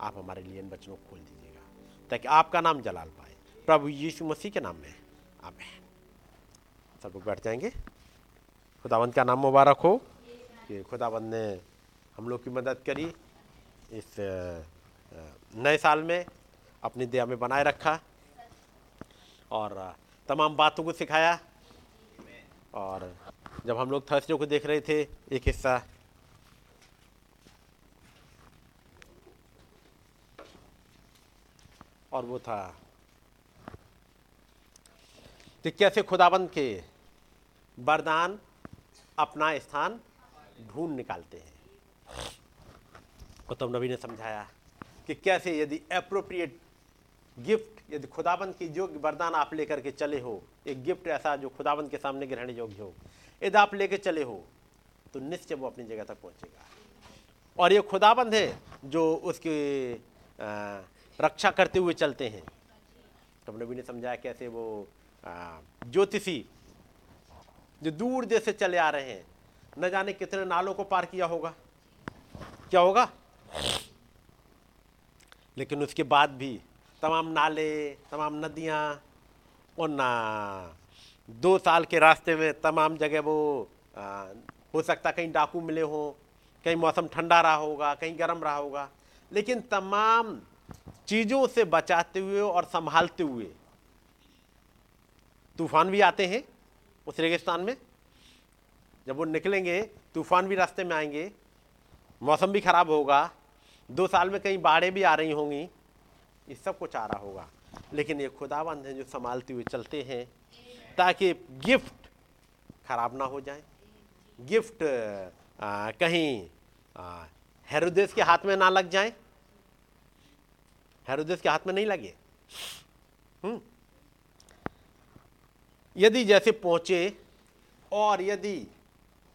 आप हमारे लिए इन बचनों को खोल दीजिएगा, ताकि आपका नाम जलाल पाए। प्रभु यीशु मसीह के नाम में। आप सब लोग बैठ जाएँगे। खुदाबंद का नाम मुबारक हो। कि खुदावंत ने हम लोग की मदद करी इस नए साल में, अपनी दया में बनाए रखा और तमाम बातों को सिखाया। और जब हम लोग थर्सडे को देख रहे थे, एक हिस्सा और वो था। कि कैसे खुदाबंद के वरदान, अपना स्थान ढूंढ निकालते हैं? गौतम नबी ने समझाया कि कैसे यदि अप्रोप्रिएट गिफ्ट यदि खुदाबंद की जो वरदान आप लेकर के चले हो, एक गिफ्ट ऐसा जो खुदाबंद के सामने ग्रहण योग्य हो, यदि आप लेके चले हो तो निश्चय वो अपनी जगह तक पहुंचेगा। और ये खुदाबंद है जो उसकी रक्षा करते हुए चलते हैं। तो नबी ने समझाया कैसे वो ज्योतिषी जो दूर देश से चले आ रहे हैं न जाने कितने नालों को पार किया होगा। क्या होगा? लेकिन उसके बाद भी तमाम नाले तमाम नदियाँ और ना दो साल के रास्ते में तमाम जगह वो आ, हो सकता कहीं डाकू मिले हों कहीं मौसम ठंडा रहा होगा कहीं गर्म रहा होगा। लेकिन तमाम चीज़ों से बचाते हुए और संभालते हुए तूफ़ान भी आते हैं उस रेगिस्तान में। जब वो निकलेंगे तूफ़ान भी रास्ते में आएँगे मौसम भी खराब होगा दो साल में कहीं बाढ़ें भी आ रही होंगी ये सब कुछ आ रहा होगा। लेकिन ये खुदाबंद हैं जो संभालते हुए चलते हैं ताकि गिफ्ट खराब ना हो जाए। गिफ्ट आ, कहीं हेरोदेस के हाथ में ना लग जाए। हेरोदेस के हाथ में नहीं लगे। हम्म। यदि जैसे पहुँचे और यदि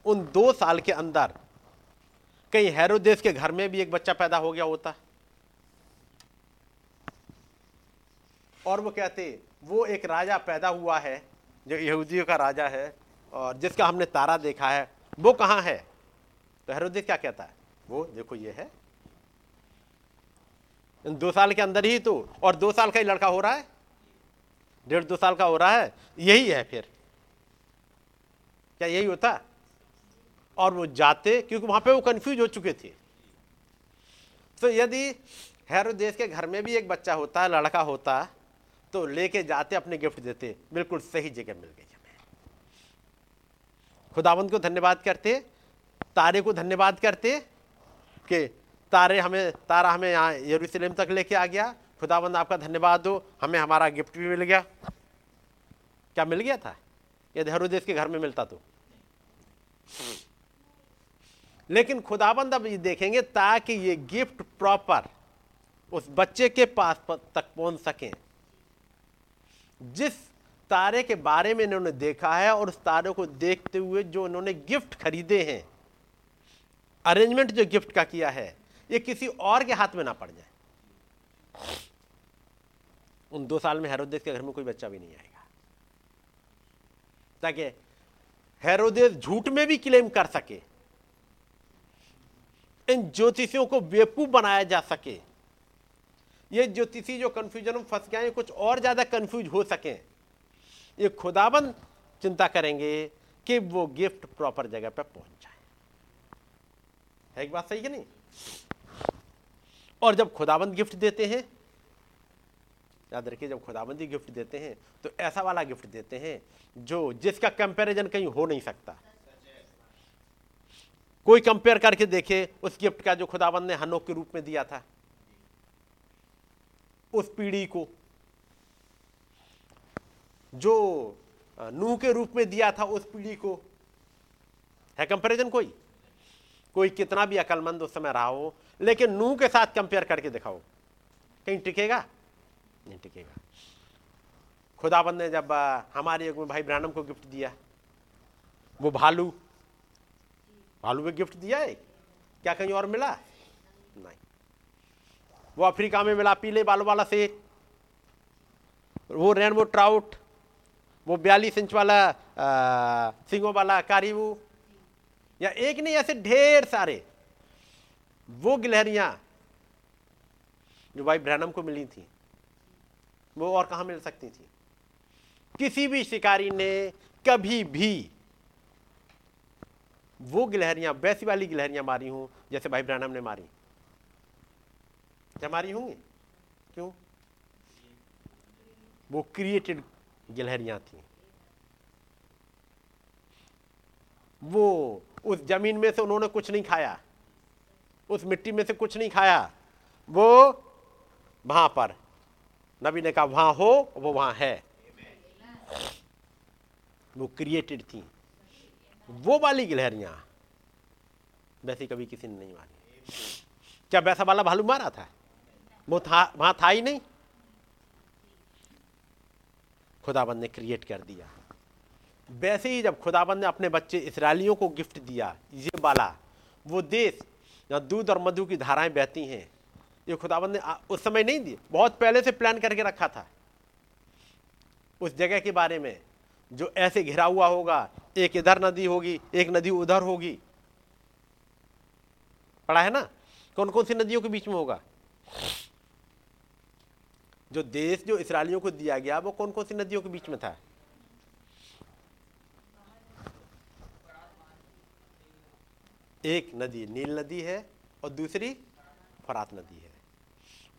उन दो साल के अंदर कहीं हेरोदेस के घर में भी एक बच्चा पैदा हो गया होता, और वो कहते, वो एक राजा पैदा हुआ है, जो यहूदियों का राजा है, और जिसका हमने तारा देखा है, वो कहाँ है? तो हेरोदेस क्या कहता है? वो देखो, ये है दो साल के अंदर ही तो और दो साल का ही लड़का हो रहा है? डेढ़ दो साल का हो रहा है? यही है फिर। क्या यही होता? और वो जाते, क्योंकि वहाँ पे वो कंफ्यूज हो चुके थे। तो यदि हेरोदेस के घर में भी एक बच्चा होता है लड़का होता तो लेके जाते, अपने गिफ्ट देते, बिल्कुल सही जगह मिल गई हमें। खुदावंत को धन्यवाद करते, तारे को धन्यवाद करते, कि तारे हमें, तारा हमें यहाँ यरूशलेम तक लेके आ गया। खुदाबंद आपका धन्यवाद हो हमें हमारा गिफ्ट भी मिल गया। क्या मिल गया था? यदि हेरोदेस के घर में मिलता तो। लेकिन खुदाबंद अब ये देखेंगे ताकि ये गिफ्ट प्रॉपर उस बच्चे के पास तक पहुँच सके। जिस तारे के बारे में इन्होंने देखा है और उस तारे को देखते हुए जो इन्होंने गिफ्ट खरीदे हैं, अरेंजमेंट जो गिफ्ट का किया है ये किसी और के हाथ में ना पड़ जाए। उन दो साल में हेरोदेस के घर में कोई बच्चा भी नहीं आएगा। ताकि हेरोदेस झूठ में भी क्लेम कर सके। इन ज्योतिषियों को बेवकूफ़ बनाया जा सके। ये ज्योतिषी जो कंफ्यूजन में फंस गए कुछ और ज़्यादा कंफ्यूज हो सके। ये खुदाबंद चिंता करेंगे कि वो गिफ्ट प्रॉपर जगह पर पहुँच जाए। है एक बात सही कि नहीं? और जब खुदाबंद गिफ्ट देते हैं, याद रखिए, जब खुदाबंदी गिफ्ट देते हैं तो ऐसा वाला गिफ्ट देते हैं जो जिसका कंपैरिजन कहीं हो नहीं सकता। कोई कंपेयर करके देखे, उस गिफ्ट का जो खुदाबंद ने हनोक के रूप में दिया था, उस पीढ़ी को, जो नूह के रूप में दिया था उस पीढ़ी को, है कंपैरिजन कोई? कोई कितना भी अकलमंद उस समय रहा हो लेकिन नूह के साथ कंपेयर करके दिखाओ। कहीं टिकेगा? नहीं टिकेगा। खुदाबंद ने जब हमारे युग में भाई ब्रानम को गिफ्ट दिया, वो भालू भालू में गिफ्ट दिया है क्या कहीं और मिला? नहीं। वो अफ्रीका में मिला, पीले बालों वाला से वो रेनबो ट्राउट वो बयालीस इंच वाला सिंगों वाला कारीबू। या एक नहीं, ऐसे ढेर सारे। वो गिलहरियाँ जो भाई ब्रहणम को मिली थी, वो और कहा मिल सकती थी? किसी भी शिकारी ने कभी भी वो गिलहरियाँ, वैसी वाली गिलहरियाँ मारी हूँ, जैसे भाई ब्रहणम ने मारी। क्या मारी होंगी? क्यों? वो क्रिएटेड गिलहरियाँ थी। वो उस ज़मीन में से उन्होंने कुछ नहीं खाया। उस मिट्टी में से कुछ नहीं खाया। वो वहाँ पर। नबी ने कहा, वहाँ हो, वो वहाँ है। वो क्रिएटेड थी। वो वाली गिलहरियाँ। वैसे कभी किसी ने नहीं मारी। क्या वैसा वाला भालू मारा था? वो था, वहाँ था ही नहीं। खुदाबंद ने क्रिएट कर दिया। वैसे ही जब खुदाबंद ने अपने बच्चे इसराइलियों को गिफ्ट दिया, ये वाला, वो देश जहाँ दूध और मधु की धाराएँ बहती हैं। ये खुदाबंद ने उस समय नहीं दी बहुत पहले से प्लान करके रखा था। उस जगह के बारे में, जो ऐसे घिरा हुआ होगा, एक इधर नदी होगी, एक नदी उधर होगी। पढ़ा है ना? कौन कौन सी नदियों के बीच में होगा? जो देश जो इसराइलियों को दिया गया, वो कौन कौन सी नदियों के बीच में था? एक नदी नील नदी है और दूसरी फरात नदी है।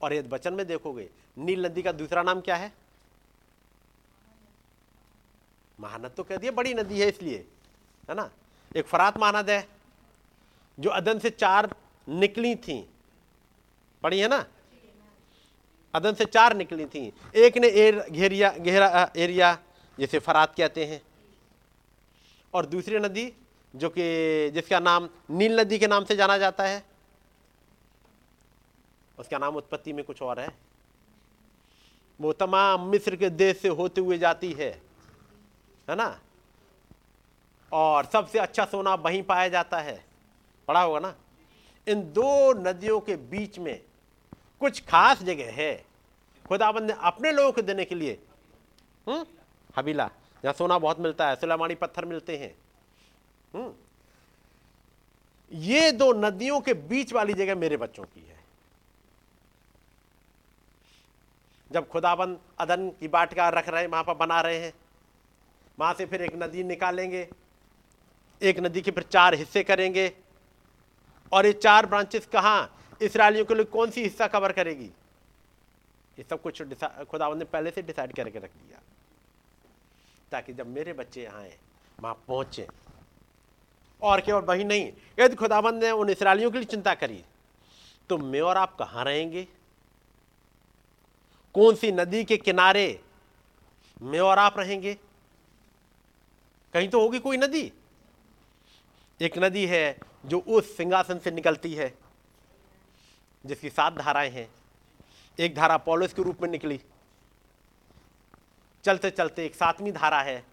और यदि वचन में देखोगे, नील नदी का दूसरा नाम क्या है? महानद तो कह दिया, बड़ी नदी है इसलिए, है ना? एक फरात महानद है, जो अदन से चार निकली थी। पढ़ी है ना? अदन से चार निकली थी। एक ने एर, घेरिया, घेरा, एरिया, जिसे फरात कहते हैं, और दूसरी नदी जो कि, जिसका नाम नील नदी के नाम से जाना जाता है। उसका नाम उत्पत्ति में कुछ और है। वो तमाम मिस्र के देश से होते हुए जाती है है ना? और सबसे अच्छा सोना वहीं पाया जाता है। पड़ा होगा ना? इन दो नदियों के बीच में कुछ खास जगह है। खुदाबंद ने अपने लोगों को देने के लिए हम्म? हबीला, जहाँ सोना बहुत मिलता है, सुलेमानी पत्थर मिलते हैं। ये दो नदियों के बीच वाली जगह मेरे बच्चों की है। जब खुदाबंद अदन की बाटका रख रहे हैं, वहाँ पर बना रहे हैं, वहाँ से फिर एक नदी निकालेंगे, एक नदी के फिर चार हिस्से करेंगे। और ये चार ब्रांचेस कहाँ? इसराइलियों के लिए कौन सी हिस्सा कवर करेगी? ये सब कुछ खुदाबंद ने पहले से डिसाइड करके रख दिया। ताकि जब मेरे बच्चे आए, वहाँ पहुँचे और केवल वही नहीं। यदि खुदाबंद ने उन इसराइलियों के लिए चिंता करी। तो मैं और आप कहाँ रहेंगे? कौन सी नदी के किनारे मैं और आप रहेंगे? कहीं तो होगी कोई नदी। एक नदी है जो उस सिंहासन से निकलती है, जिसकी सात धाराएँ हैं। एक धारा पॉलिस के रूप में निकली। चलते चलते एक सातवीं धारा है।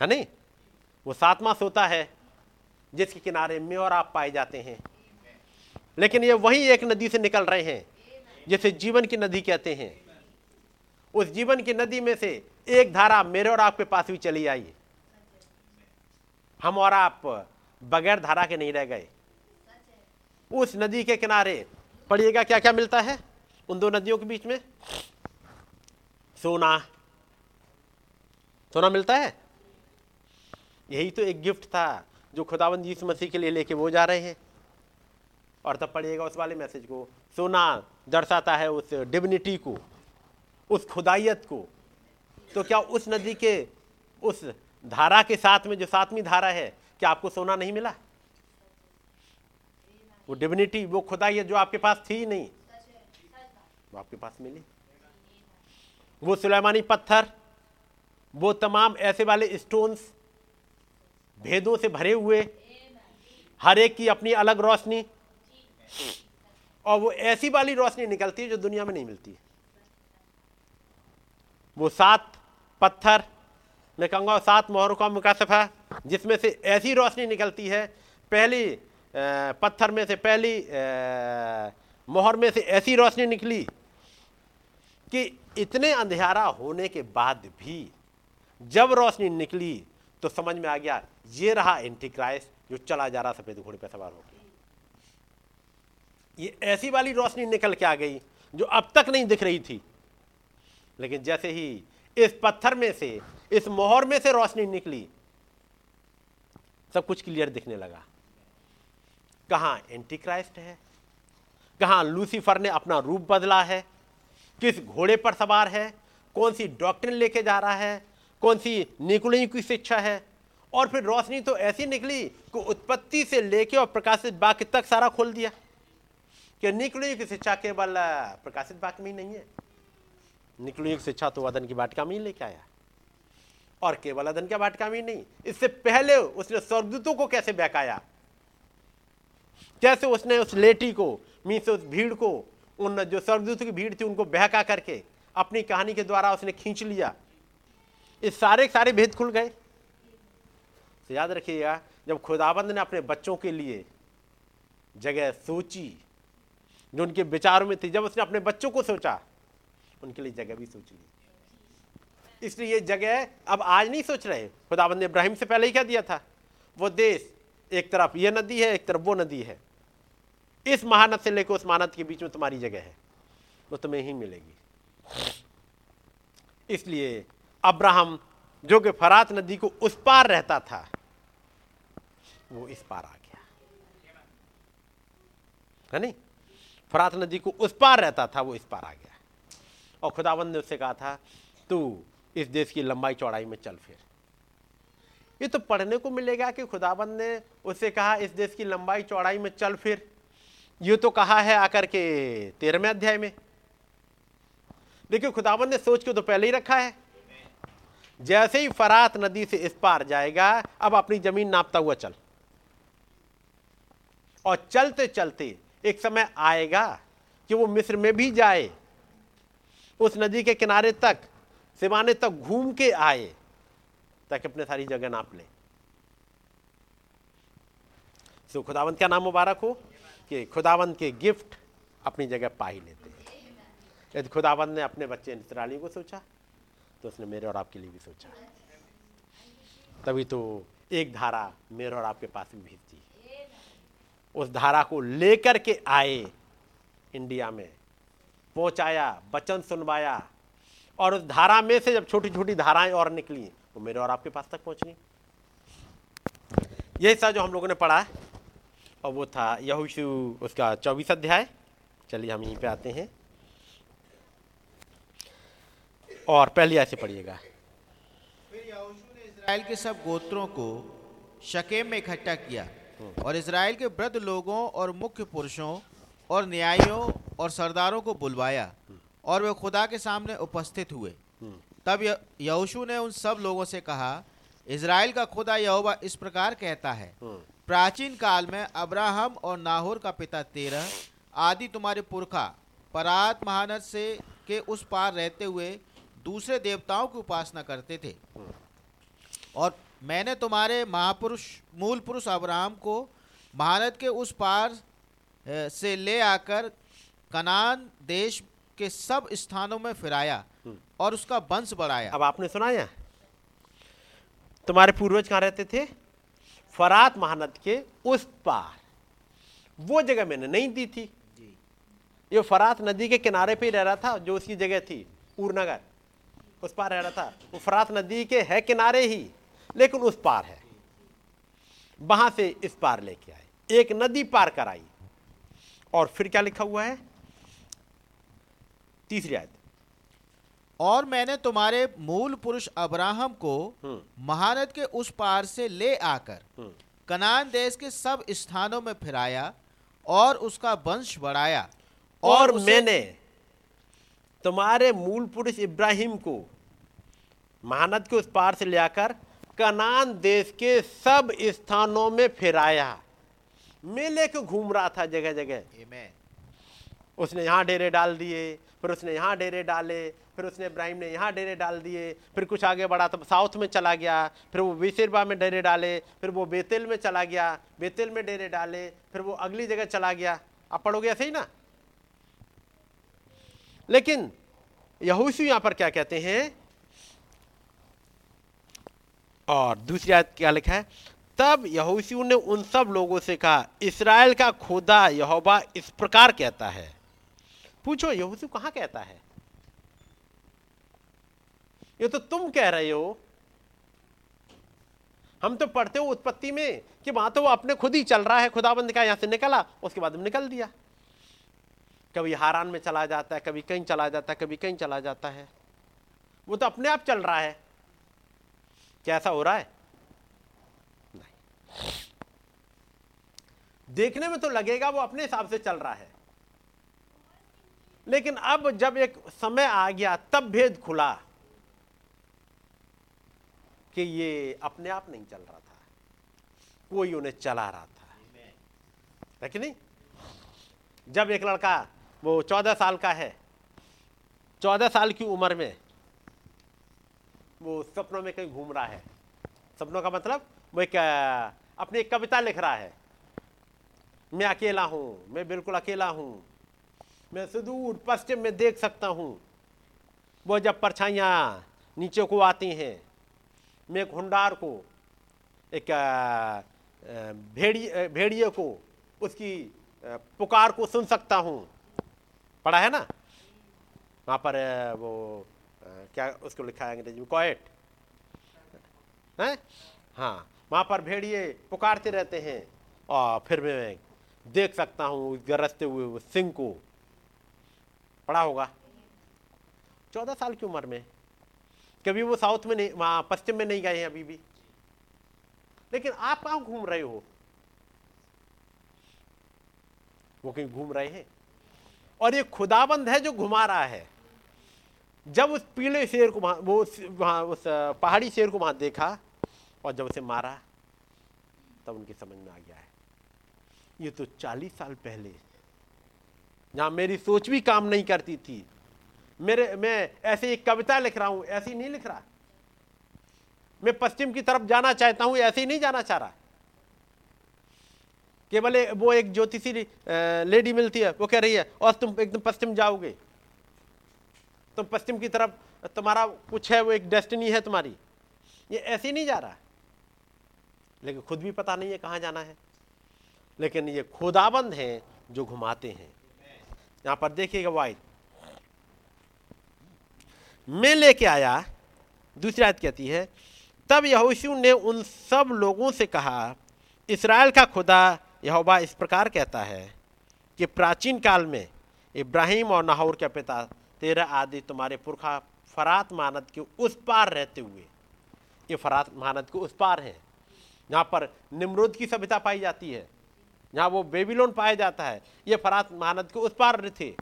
है नहीं? वो सातवां सोता है। जिसके किनारे में और आप पाए जाते हैं। लेकिन ये वही एक नदी से निकल रहे हैं, जिसे जीवन की नदी कहते हैं। उस जीवन की नदी में से एक धारा मेरे और आपके पास भी चली आई। हम और आप बगैर धारा के नहीं रह गए। उस नदी के किनारे पढ़िएगा क्या क्या मिलता है उन दो नदियों के बीच में? सोना। सोना मिलता है? यही तो एक गिफ्ट था जो खुदावंद यीशु मसीह के लिए लेके वो जा रहे हैं। और तब पढ़िएगा उस वाले मैसेज को, सोना दर्शाता है उस डिविनिटी को, उस खुदाइत को। तो क्या उस नदी के, उस धारा के साथ में जो सातवीं धारा है, क्या आपको सोना नहीं मिला? वो डिविनिटी, वो खुदाइत जो आपके पास थी नहीं, वो आपके पास मिली। वो सुलेमानी पत्थर, वो तमाम ऐसे वाले स्टोन्स भेदों से भरे हुए, हर एक की अपनी अलग रोशनी, और वो ऐसी वाली रोशनी निकलती है जो दुनिया में नहीं मिलती वो सात पत्थर, मैं कहूँगा सात मोहरों का मुकासफा, जिसमें से ऐसी रोशनी निकलती है, पहली पत्थर में से पहली मोहर में से ऐसी रोशनी निकली कि इतने अंधेरा होने के बाद भी जब रोशनी निकली तो समझ में आ गया, ये रहा एंटी क्राइस्ट जो चला जा रहा सफ़ेद घोड़े पर सवार होकर। ये ऐसी वाली रोशनी निकल के आ गई, जो अब तक नहीं दिख रही थी। लेकिन जैसे ही इस पत्थर में से, इस मोहर में से रोशनी निकली, सब कुछ क्लियर दिखने लगा। कहाँ एंटी क्राइस्ट है? कहाँ लूसीफर ने अपना रूप बदला है? किस घोड़े पर सवार है? कौन सी डॉक्टर लेके जा रहा है? कौन सी? निकुली की शिक्षा है। और फिर रोशनी तो ऐसी निकली कि उत्पत्ति से लेके और प्रकाशित बाक्य तक सारा खोल दिया। कि निकुली की शिक्षा केवल, प्रकाशित बाक्य में ही नहीं है। निकुली की शिक्षा तो अदन की बाटिका में ही लेके आया। और केवल अदन के बाटिका में ही नहीं, इससे पहले उसने स्वर्गदूतों को कैसे बहकाया? कैसे उसने उस लेटी को, मीन उस भीड़ को, उन जो स्वर्गदूतों की भीड़ थी उनको बहका करके अपनी कहानी के द्वारा उसने खींच लिया। इस सारे सारे भेद खुल गए। तो याद रखिएगा, जब खुदाबंद ने अपने बच्चों के लिए जगह सोची, जो उनके विचारों में थी, जब उसने अपने बच्चों को सोचा, उनके लिए जगह भी सोच ली। इसलिए ये जगह अब आज नहीं सोच रहे। खुदाबंद ने इब्राहिम से पहले ही क्या दिया था, वो देश एक तरफ़ ये नदी है, एक तरफ़ वो नदी है। इस महानद से लेकर उस महानद के बीच में तुम्हारी जगह है, वो तुम्हें ही मिलेगी। इसलिए अब्राहम, जो कि फरात नदी को उस पार रहता था, वो इस पार आ गया। है नहीं? फरात नदी को उस पार रहता था, वो इस पार आ गया। और खुदाबंद ने उससे कहा था, तू इस देश की लंबाई चौड़ाई में चल फिर। ये तो पढ़ने को मिलेगा कि खुदाबंद ने उससे कहा, इस देश की लंबाई चौड़ाई में चल फिर। ये तो कहा है आकर के तेरहवें अध्याय में। देखिए खुदाबंद ने सोच के तो पहले ही रखा है। जैसे ही फरात नदी से इस पार जाएगा, अब अपनी ज़मीन नापता हुआ चल। और चलते चलते एक समय आएगा कि वो मिस्र में भी जाए, उस नदी के किनारे तक सिवाने तक घूम के आए, ताकि अपने सारी जगह नाप ले। सो खुदावंत का नाम मुबारक हो? कि खुदावंत के गिफ्ट अपनी जगह पा ही लेते हैं। यदि खुदावंत ने अपने बच्चे इसराइली को सोचा तो उसने मेरे और आपके लिए भी सोचा। तभी तो एक धारा मेरे और आपके पास भी भेजती उस धारा को लेकर के आए, इंडिया में। पहुँचाया, वचन सुनवाया। और उस धारा में से जब छोटी छोटी धाराएँ और निकली, वो मेरे और आपके पास तक पहुँच। गई यही सा जो हम लोगों ने पढ़ा। है और वो था यहूशु, उसका चौबीस अध्याय। चलिए हम यहीं पे आते हैं। और पहली ऐसे पढ़िएगा। इज़राइल के सब गोत्रों को शकेम में इकट्ठा किया और इज़राइल के वृद्ध लोगों और मुख्य पुरुषों और न्यायियों और सरदारों को बुलवाया और वे खुदा के सामने उपस्थित हुए। तब यहोशू ने उन सब लोगों से कहा इज़राइल का खुदा यहोवा इस प्रकार कहता है, प्राचीन काल में अब्राहम और नाहोर का पिता तेरह, आदि तुम्हारे पुरखा, परात महानद से के उस पार रहते हुए दूसरे देवताओं की उपासना करते थे। और मैंने तुम्हारे महापुरुष मूल पुरुष अब्राहम को महानद के उस पार से ले आकर कनान देश के सब स्थानों में फिराया और उसका वंश बढ़ाया। अब आपने सुनाया तुम्हारे पूर्वज कहाँ रहते थे? फरात महानद के उस पार। वो जगह मैंने नहीं दी थी। ये फरात नदी के किनारे पे ही रह रहा था जो उसकी जगह थी उरनगर उस पार रह रहा था। वो फरात नदी के है किनारे ही लेकिन उस पार है। वहाँ से इस पार लेके आए। एक नदी पार कराई। और फिर क्या लिखा हुआ है? तीसरी आयत। और मैंने तुम्हारे मूल पुरुष अब्राहम को महानद के उस पार से ले आकर कनान देश के सब स्थानों में फिराया और उसका वंश बढ़ाया। और उसे- मैंने तुम्हारे मूल पुरुष इब्राहिम को महानद के उस पार से ले आकर कनान देश के सब स्थानों में फिराया। मैं लेके घूम रहा था जगह जगह उसने यहाँ डेरे डाल दिए फिर उसने यहाँ डेरे डाले फिर उसने इब्राहिम ने यहाँ डेरे डाल दिए फिर कुछ आगे बढ़ा तो साउथ में चला गया फिर वो बेसिरबा में डेरे डाले फिर वो बेतेल में चला गया बेतेल में डेरे डाले फिर वो अगली जगह चला गया। आप पढ़ोगे ऐसे ही ना? लेकिन यहूसू यहाँ पर क्या कहते हैं? और दूसरी आयत क्या लिखा है? तब यहोशू ने उन सब लोगों से कहा, इसराइल का खुदा यहोवा इस प्रकार कहता है। पूछो, यहोशू कहाँ कहता है? ये तो तुम कह रहे हो। हम तो पढ़ते हो उत्पत्ति में कि वहाँ तो वो अपने खुद ही चल रहा है, खुदाबंद का यहाँ से निकला, उसके बाद निकल दिया। कभी हारान में चला जाता है, कभी कहीं चला जाता है, कभी कहीं चला जाता है। वो तो अपने आप चल रहा है। क्या ऐसा हो रहा है? नहीं। देखने में तो लगेगा वो अपने हिसाब से चल रहा है। लेकिन अब जब एक समय आ गया, तब भेद खुला कि ये अपने आप नहीं चल रहा था। कोई उन्हें चला रहा था। नहीं? जब एक लड़का वो चौदह साल का है। चौदह साल की उम्र में वो सपनों में कहीं घूम रहा है। सपनों का मतलब वो एक अपनी एक कविता लिख रहा है। मैं अकेला हूँ, मैं बिल्कुल अकेला हूँ, मैं सुदूर पश्चिम में देख सकता हूँ। वो जब परछाइयाँ नीचे को आती हैं, मैं एक हुंडार को, एक भेड़िए भेड़िए को, उसकी पुकार को सुन सकता हूँ। पढ़ा है ना? वहाँ पर वो क्या उसको लिखा है अंग्रेज़ी में? कोएट हैं? हाँ वहाँ पर भेड़िए पुकारते रहते हैं। और फिर मैं देख सकता हूँ, गरजते हुए सिंह को। पड़ा होगा। चौदह साल की उम्र में। कभी वो साउथ में नहीं, वहाँ पश्चिम में नहीं गए हैं अभी भी। लेकिन आप कहाँ घूम रहे हो? वो कहीं घूम रहे हैं? और ये खुदाबंद है जो घुमा रहा है। जब उस पीले शेर को वो वहाँ, उस पहाड़ी शेर को वहाँ देखा और जब उसे मारा, तब उनकी समझ में आ गया है। ये तो चालीस साल पहले, जहाँ मेरी सोच भी काम नहीं करती थी। मेरे, मैं ऐसे एक कविता लिख रहा हूँ, ऐसी नहीं लिख रहा। मैं पश्चिम की तरफ़ जाना चाहता हूँ, ऐसे ही नहीं जाना चाह रहा। केवल वो एक ज्योतिषी लेडी मिलती है, वो कह रही है, और तुम एकदम पश्चिम जाओगे? तुम पश्चिम की तरफ़, तुम्हारा कुछ है, वो एक डेस्टिनी है तुम्हारी। ये ऐसे नहीं जा रहा लेकिन खुद भी पता नहीं है कहाँ जाना है। लेकिन ये खुदाबंद हैं जो घुमाते हैं। यहाँ पर देखिएगा वाइट। मैं लेके आया, दूसरी आयत कहती है, तब यहोशू ने उन सब लोगों से कहा इसराइल का खुदा यहोवा इस प्रकार कहता है कि प्राचीन काल में इब्राहिम और नाहौर के पिता, तेरा आदि तुम्हारे पुरखा फरात मानद के उस पार रहते हुए, ये फरात मानद के उस पार हैं। जहाँ पर निमरुद की सभ्यता पाई जाती है। जहाँ वो बेबीलोन पाया जाता है। ये फरात मानद के उस पार थे।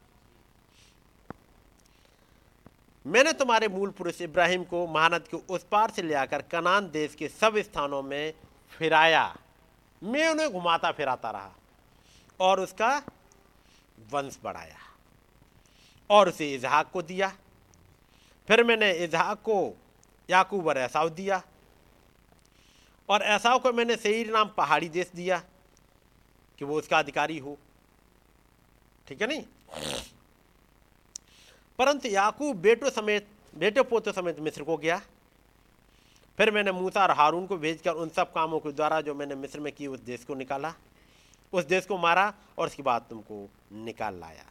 मैंने तुम्हारे मूल पुरुष इब्राहिम को महानद के उस पार से ले आकर कनान देश के सब स्थानों में फिराया। मैं उन्हें घुमाता फिराता रहा और उसका वंश बढ़ाया और उसे इजहाक को दिया। फिर मैंने इजहाक को याकूब और ऐसाव दिया और ऐसाव को मैंने सही नाम पहाड़ी देश दिया कि वो उसका अधिकारी हो। ठीक है नहीं? परंतु याकूब बेटों समेत, बेटे पोतों समेत मिस्र को गया। फिर मैंने मूसा और हारून को भेजकर उन सब कामों के द्वारा जो मैंने मिस्र में की उस देश को निकाला। उस देश को मारा और उसके बाद तुमको निकाल लाया।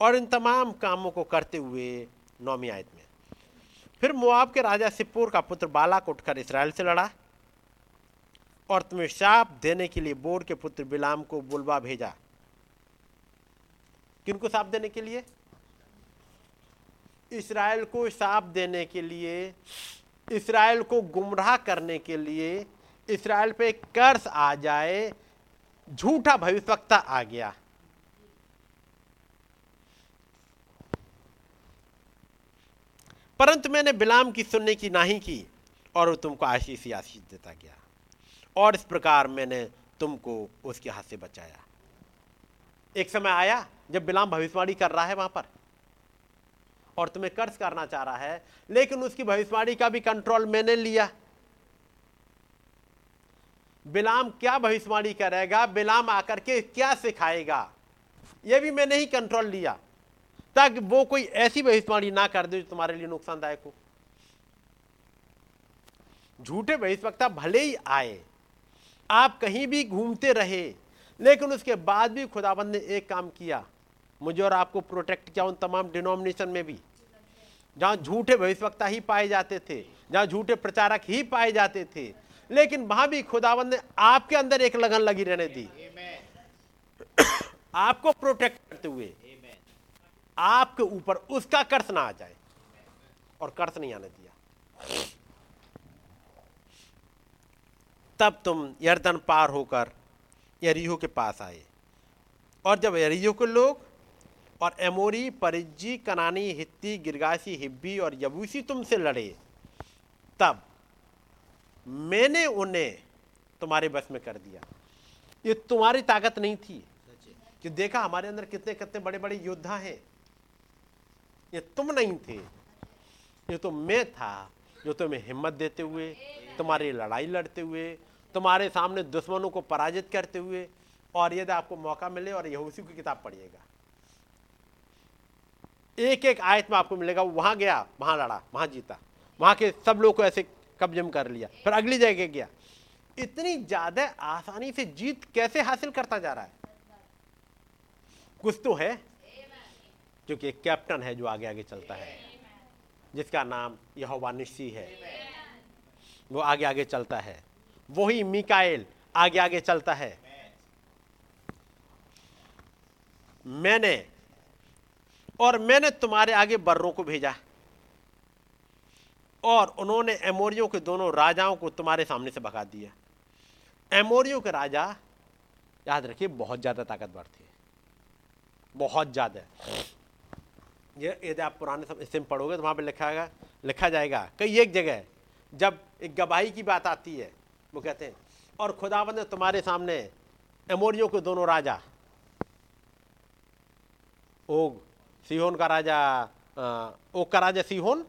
और इन तमाम कामों को करते हुए नौमी आयत में, फिर मुआब के राजा सिप्पोर का पुत्र बालाक उठकर इसराइल से लड़ा और तुम्हें शाप देने के लिए बोर के पुत्र बिलाम को बुलवा भेजा। किनको शाप देने के लिए? इसराइल को शाप देने के लिए इसराइल को गुमराह करने के लिए इसराइल पे कर्ज आ जाए, झूठा भविष्यवक्ता आ गया। परंतु मैंने बिलाम की सुनने की नाही की और वो तुमको आशीष ही आशीष देता गया। और इस प्रकार मैंने तुमको उसके हाथ से बचाया। एक समय आया जब बिलाम भविष्यवाणी कर रहा है वहाँ पर। और तुम्हें कर्ज करना चाह रहा है, लेकिन उसकी भविष्यवाणी का भी कंट्रोल मैंने लिया। बिलाम क्या भविष्यवाणी करेगा? बिलाम आकर के क्या सिखाएगा? यह भी मैंने ही कंट्रोल लिया, ताकि वो कोई ऐसी भविष्यवाणी ना कर दे जो तुम्हारे लिए नुकसानदायक हो। झूठे भविष्यवक्ता भले ही आए, आप कहीं भी घूमते रहे, लेकिन उसके बाद भी खुदाबंद ने एक काम किया। मुझे और आपको प्रोटेक्ट किया उन तमाम डिनोमिनेशन में भी। जहाँ झूठे भविष्यवक्ता ही पाए जाते थे जहाँ झूठे प्रचारक ही पाए जाते थे। लेकिन वहाँ भी खुदावन ने आपके अंदर एक लगन लगी रहने दी। आपको प्रोटेक्ट करते हुए आपके ऊपर उसका कर्ज ना आ जाए और कर्ज नहीं आने दिया। तब तुम यर्दन पार होकर यरीहो के पास आए। और जब यरीहो के लोग और एमोरी, परिज्जी, कनानी, हित्ती, गिरगासी, हिब्बी और यबूसी तुमसे लड़े। तब मैंने उन्हें तुम्हारे बस में कर दिया। ये तुम्हारी ताकत नहीं थी। कि देखा हमारे अंदर कितने कितने बड़े बड़े योद्धा हैं। ये तुम नहीं थे। ये तो मैं था जो तुम्हें हिम्मत देते हुए, तुम्हारी लड़ाई लड़ते हुए, तुम्हारे सामने दुश्मनों को पराजित करते हुए, और यदि आपको मौका मिले और यहूसी की किताब पढ़िएगा। एक एक आयत में आपको मिलेगा, वहाँ गया, वहाँ लड़ा, वहाँ जीता, वहाँ के सब लोग को ऐसे कब्जे में कर लिया, फिर अगली जगह गया। इतनी ज़्यादा आसानी से जीत कैसे हासिल करता जा रहा है? कुछ तो है, क्योंकि एक कैप्टन है जो आगे आगे चलता है, जिसका नाम यहोवा निस्सी है। वो आगे आगे चलता है, वही मिकाइल आगे आगे चलता है। मैंने और मैंने तुम्हारे आगे बर्रों को भेजा। और उन्होंने एमोरियो के दोनों राजाओं को तुम्हारे सामने से भगा दिया। एमोरियो के राजा, याद रखिए, बहुत ज़्यादा ताकतवर थे। बहुत ज़्यादा। ये यदि आप पुराने समय इससे पढ़ोगे तो वहाँ पर लिखा है लिखा जाएगा, कई एक जगह जब एक गवाही की बात आती है, वो कहते हैं, और खुदाबंद ने तुम्हारे सामने एमोरियो के दोनों राजा, ओग सीहोन का राजा ओग का राजा सीहोन,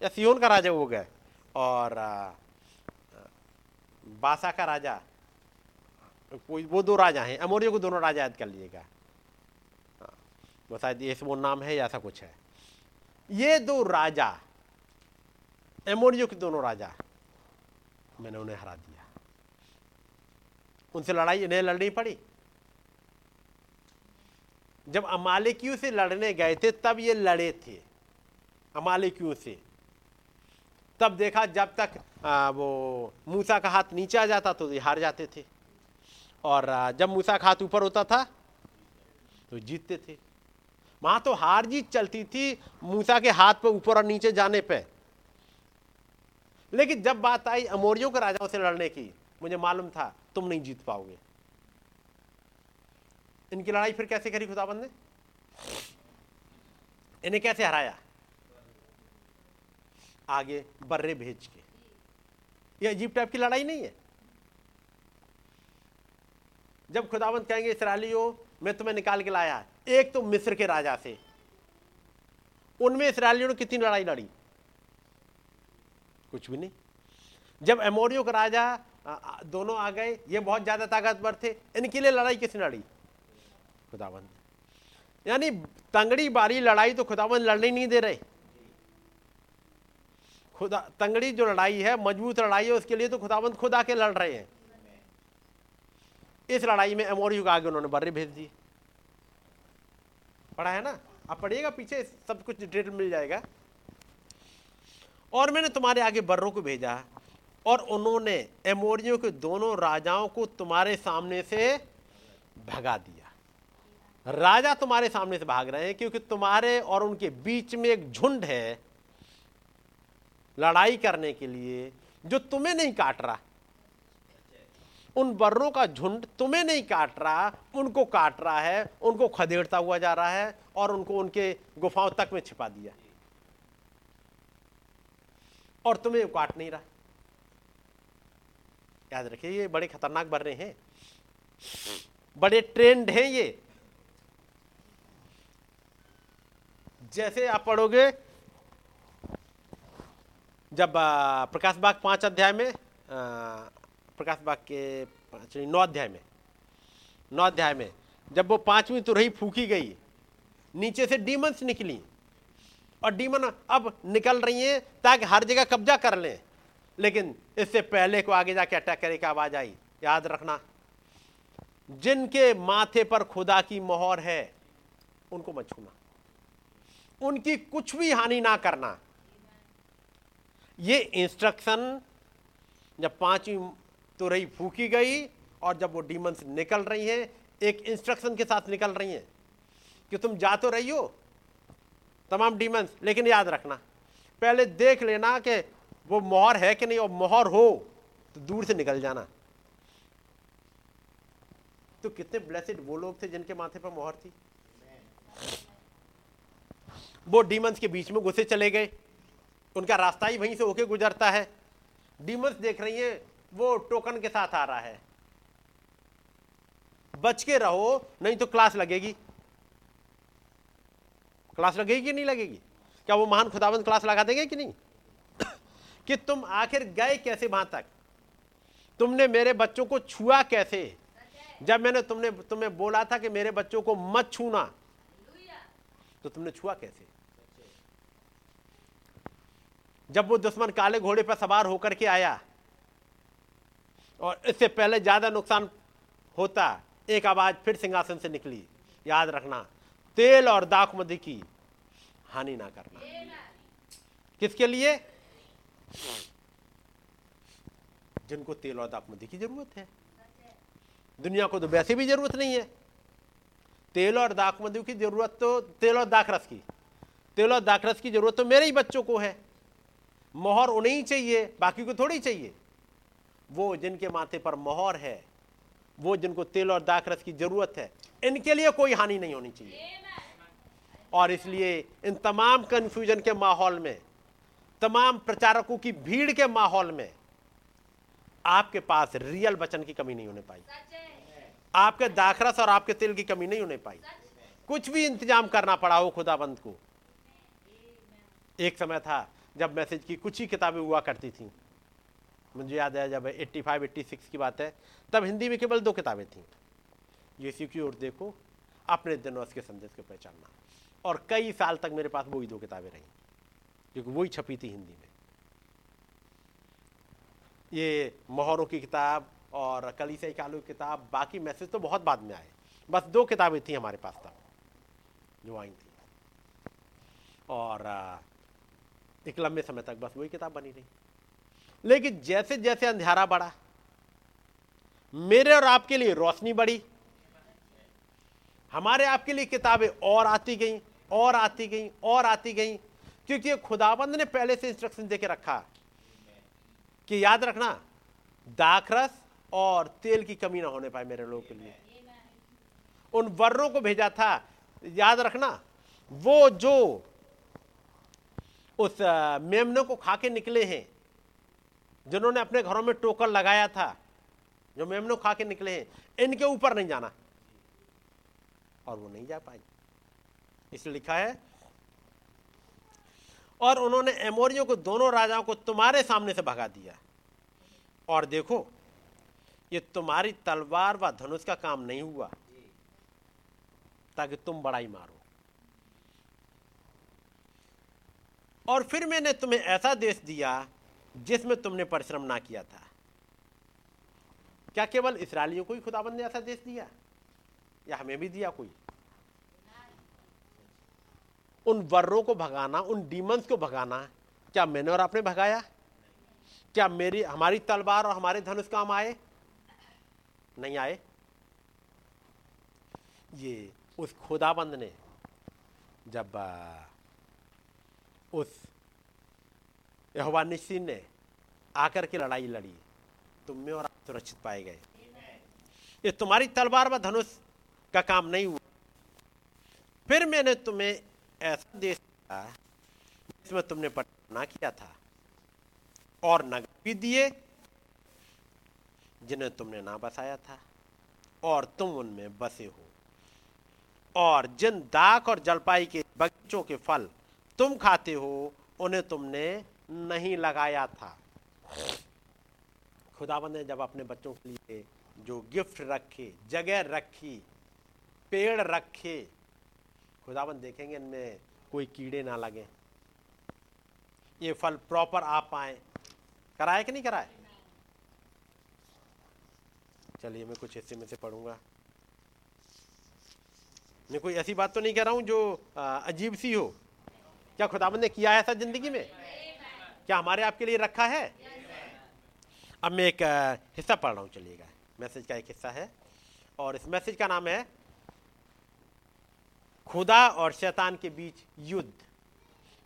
या सीहोन का राजा ओग है और बासा का राजा, कोई, वो दो राजा हैं अमोरियों को दोनों राजा याद कर लीजिएगा। वो शायद वो नाम है या ऐसा कुछ है। ये दो राजा एमोरियो के दोनों राजा, मैंने उन्हें हरा दिया। उनसे लड़ाई, इन्हें लड़नी पड़ी। जब अमालिकियों से लड़ने गए थे तब ये लड़े थे। अमालिकियों से। तब देखा जब तक आ, वो मूसा का हाथ नीचे आ जाता तो ये हार जाते थे। और जब मूसा का हाथ ऊपर होता था तो जीतते थे। वहाँ तो हार जीत चलती थी मूसा के हाथ पे ऊपर और नीचे जाने पे। लेकिन जब बात आई अमोरियों के राजाओं से लड़ने की मुझे मालूम था तुम नहीं जीत पाओगे। इनकी लड़ाई फिर कैसे करी खुदाबंद ने? इन्हें कैसे हराया? आगे बर्रे भेज के। ये अजीब टाइप की लड़ाई नहीं है। जब खुदावंत कहेंगे, इसराइलियों, मैं तुम्हें निकाल के लाया एक तो मिस्र के राजा से। उनमें इसराइलियों ने कितनी लड़ाई लड़ी? कुछ भी नहीं। जब एमोरियो का राजा दोनों आ गए, ये बहुत ज़्यादा ताकतवर थे। इनके लिए लड़ाई किसने लड़ी? खुदावंत यानी तंगड़ी बारी लड़ाई तो खुदावंत लड़ने नहीं दे रहे। खुदा, तंगड़ी जो लड़ाई है, मज़बूत लड़ाई है, उसके लिए तो खुदावंत खुद आके लड़ रहे हैं। इस लड़ाई में एमोरियो के आगे उन्होंने बर्रे भेज दिए। पढ़ा है ना? आप पढ़िएगा, पीछे सब कुछ डिटेल मिल जाएगा। और मैंने तुम्हारे आगे बर्रों को भेजा, और उन्होंने एमोरियो के दोनों राजाओं को तुम्हारे सामने से भगा दिया। राजा तुम्हारे सामने से भाग रहे हैं क्योंकि तुम्हारे और उनके बीच में एक झुंड है लड़ाई करने के लिए, जो तुम्हें नहीं काट रहा। उन बर्रों का झुंड तुम्हें नहीं काट रहा, उनको काट रहा है, उनको खदेड़ता हुआ जा रहा है और उनको उनके गुफाओं तक में छिपा दिया। और तुम्हें काट नहीं रहा। याद रखिए, ये बड़े खतरनाक बर्रे हैं। बड़े ट्रेंड हैं ये। जैसे आप पढ़ोगे, जब प्रकाश बाग पाँच अध्याय में प्रकाश बाग के नौ अध्याय में, नौ अध्याय में, जब वो पांचवी तुरही फूकी गई, नीचे से डीमंस निकली, और डीमन अब निकल रही हैं ताकि हर जगह कब्जा कर लें, लेकिन इससे पहले को आगे जाके अटैक करे की आवाज़ आई, याद रखना। जिनके माथे पर खुदा की मोहर है, उनको मत छूना। उनकी कुछ भी हानि ना करना। ये इंस्ट्रक्शन जब पांचवी तुरही फूकी गई और जब वो डीमंस निकल रही हैं, एक इंस्ट्रक्शन के साथ निकल रही हैं कि तुम जा तो रही हो, तमाम डीमंस लेकिन याद रखना, पहले देख लेना कि वो मोहर है कि नहीं, और मोहर हो तो दूर से निकल जाना। तो कितने ब्लेसिड वो लोग थे जिनके माथे पर मोहर थी? वो डीमंस के बीच में घुसे चले गए। उनका रास्ता ही वहीं से होके गुजरता है। डीमंस देख रही हैं, वो टोकन के साथ आ रहा है। बच के रहो, नहीं तो क्लास लगेगी। क्लास लगेगी कि नहीं लगेगी? क्या वो महान खुदाबंद क्लास लगा देंगे कि नहीं? कि तुम आखिर गए कैसे वहाँ तक? तुमने मेरे बच्चों को छुआ कैसे? जब मैंने तुमने, तुम्हें बोला था कि मेरे बच्चों को मत छूना तो तुमने छुआ कैसे? जब वो दुश्मन काले घोड़े पर सवार होकर के आया। और इससे पहले ज़्यादा नुकसान होता, एक आवाज़ फिर सिंहासन से निकली। याद रखना, तेल और दाखमदी की हानि ना करना। किसके लिए? जिनको तेल और दाखमदी की ज़रूरत है। दुनिया को तो वैसे भी ज़रूरत नहीं है। तेल और दाखमदी की ज़रूरत तो तेल और दाखरस की। तेल और दाखरस की ज़रूरत तो मेरे ही बच्चों को है। मोहर उन्हें ही चाहिए, बाकी को थोड़ी चाहिए। वो जिनके माथे पर मोहर है, वो जिनको तेल और दाखरस की ज़रूरत है, इनके लिए कोई हानि नहीं होनी चाहिए। और इसलिए इन तमाम कंफ्यूजन के माहौल में, तमाम प्रचारकों की भीड़ के माहौल में, आपके पास रियल वचन की कमी नहीं होने पाई। आपके दाखरस और आपके तेल की कमी नहीं होने पाई। कुछ भी इंतज़ाम करना पड़ा हो खुदाबंद को। एक समय था जब मैसेज की कुछ ही किताबें हुआ करती थी। मुझे याद है जब 85 86 की बात है, तब हिंदी में केवल दो किताबें थीं। यीशु की ओर देखो, अपने दिन उसके संदेश को पहचानना। और कई साल तक मेरे पास वही दो किताबें रहीं, क्योंकि वही छपी थी हिंदी में। ये मोहरों की किताब और कलीसिया कालू की किताब, बाकी मैसेज तो बहुत बाद में आए। बस दो किताबें थी हमारे पास तब, जो आई थी। और एक लंबे समय तक, बस वही किताब बनी रही। लेकिन जैसे जैसे अंधेरा बढ़ा, मेरे और आपके लिए रोशनी बढ़ी, हमारे आपके लिए किताबें और आती गई, और आती गई, और आती गई, क्योंकि खुदाबंद ने पहले से इंस्ट्रक्शन देके रखा कि याद रखना दाखरस और तेल की कमी ना होने पाए मेरे लोगों के लिए। उन वर्रों को भेजा था, याद रखना, वो जो उस मेमने को खा के निकले हैं, जिन्होंने अपने घरों में टोकर लगाया था, जो मेमने खा के निकले हैं, इनके ऊपर नहीं जाना। और वो नहीं जा पाई इसलिए लिखा है, और उन्होंने एमोरियों को, दोनों राजाओं को तुम्हारे सामने से भगा दिया। और देखो, ये तुम्हारी तलवार व धनुष का काम नहीं हुआ, ताकि तुम बड़ाई मारो। और फिर मैंने तुम्हें ऐसा देश दिया जिसमें तुमने परिश्रम ना किया था। क्या केवल इसराइलियों को ही खुदाबंद ने ऐसा देश दिया? या हमें भी दिया कोई? उन वर्रों को भगाना, उन डीमंस को भगाना, क्या मैंने और आपने भगाया? क्या मेरी, हमारी तलवार और हमारे धनुष काम आए? नहीं आए। ये उस खुदाबंद ने जब उस यहोवा निश्चिन ने आकर के लड़ाई लड़ी। तुम में और आप सुरक्षित पाए गए। ये तुम्हारी तलवार व धनुष का काम नहीं हुआ। फिर मैंने तुम्हें ऐसा देश दिया जिसमें तुमने पटना किया था और नगर भी दिए जिन्हें तुमने ना बसाया था और तुम उनमें बसे हो। और जिन दाक और जलपाई के बगीचों के फल तुम खाते हो, उन्हें तुमने नहीं लगाया था। खुदाबंद ने जब अपने बच्चों के लिए जो गिफ्ट रखे, जगह रखी, पेड़ रखे खुदाबंद देखेंगे इनमें कोई कीड़े ना लगे। ये फल प्रॉपर आ पाए कराए कि नहीं कराए? चलिए मैं कुछ हिस्से में से पढ़ूँगा। मैं कोई ऐसी बात तो नहीं कह रहा हूँ जो अजीब सी हो। क्या खुदाबंद ने किया है ऐसा ज़िंदगी में? क्या हमारे आपके लिए रखा है? अब मैं एक हिस्सा पढ़ रहा हूँ, चलिएगा। मैसेज का एक हिस्सा है। और इस मैसेज का नाम है, खुदा और शैतान के बीच युद्ध।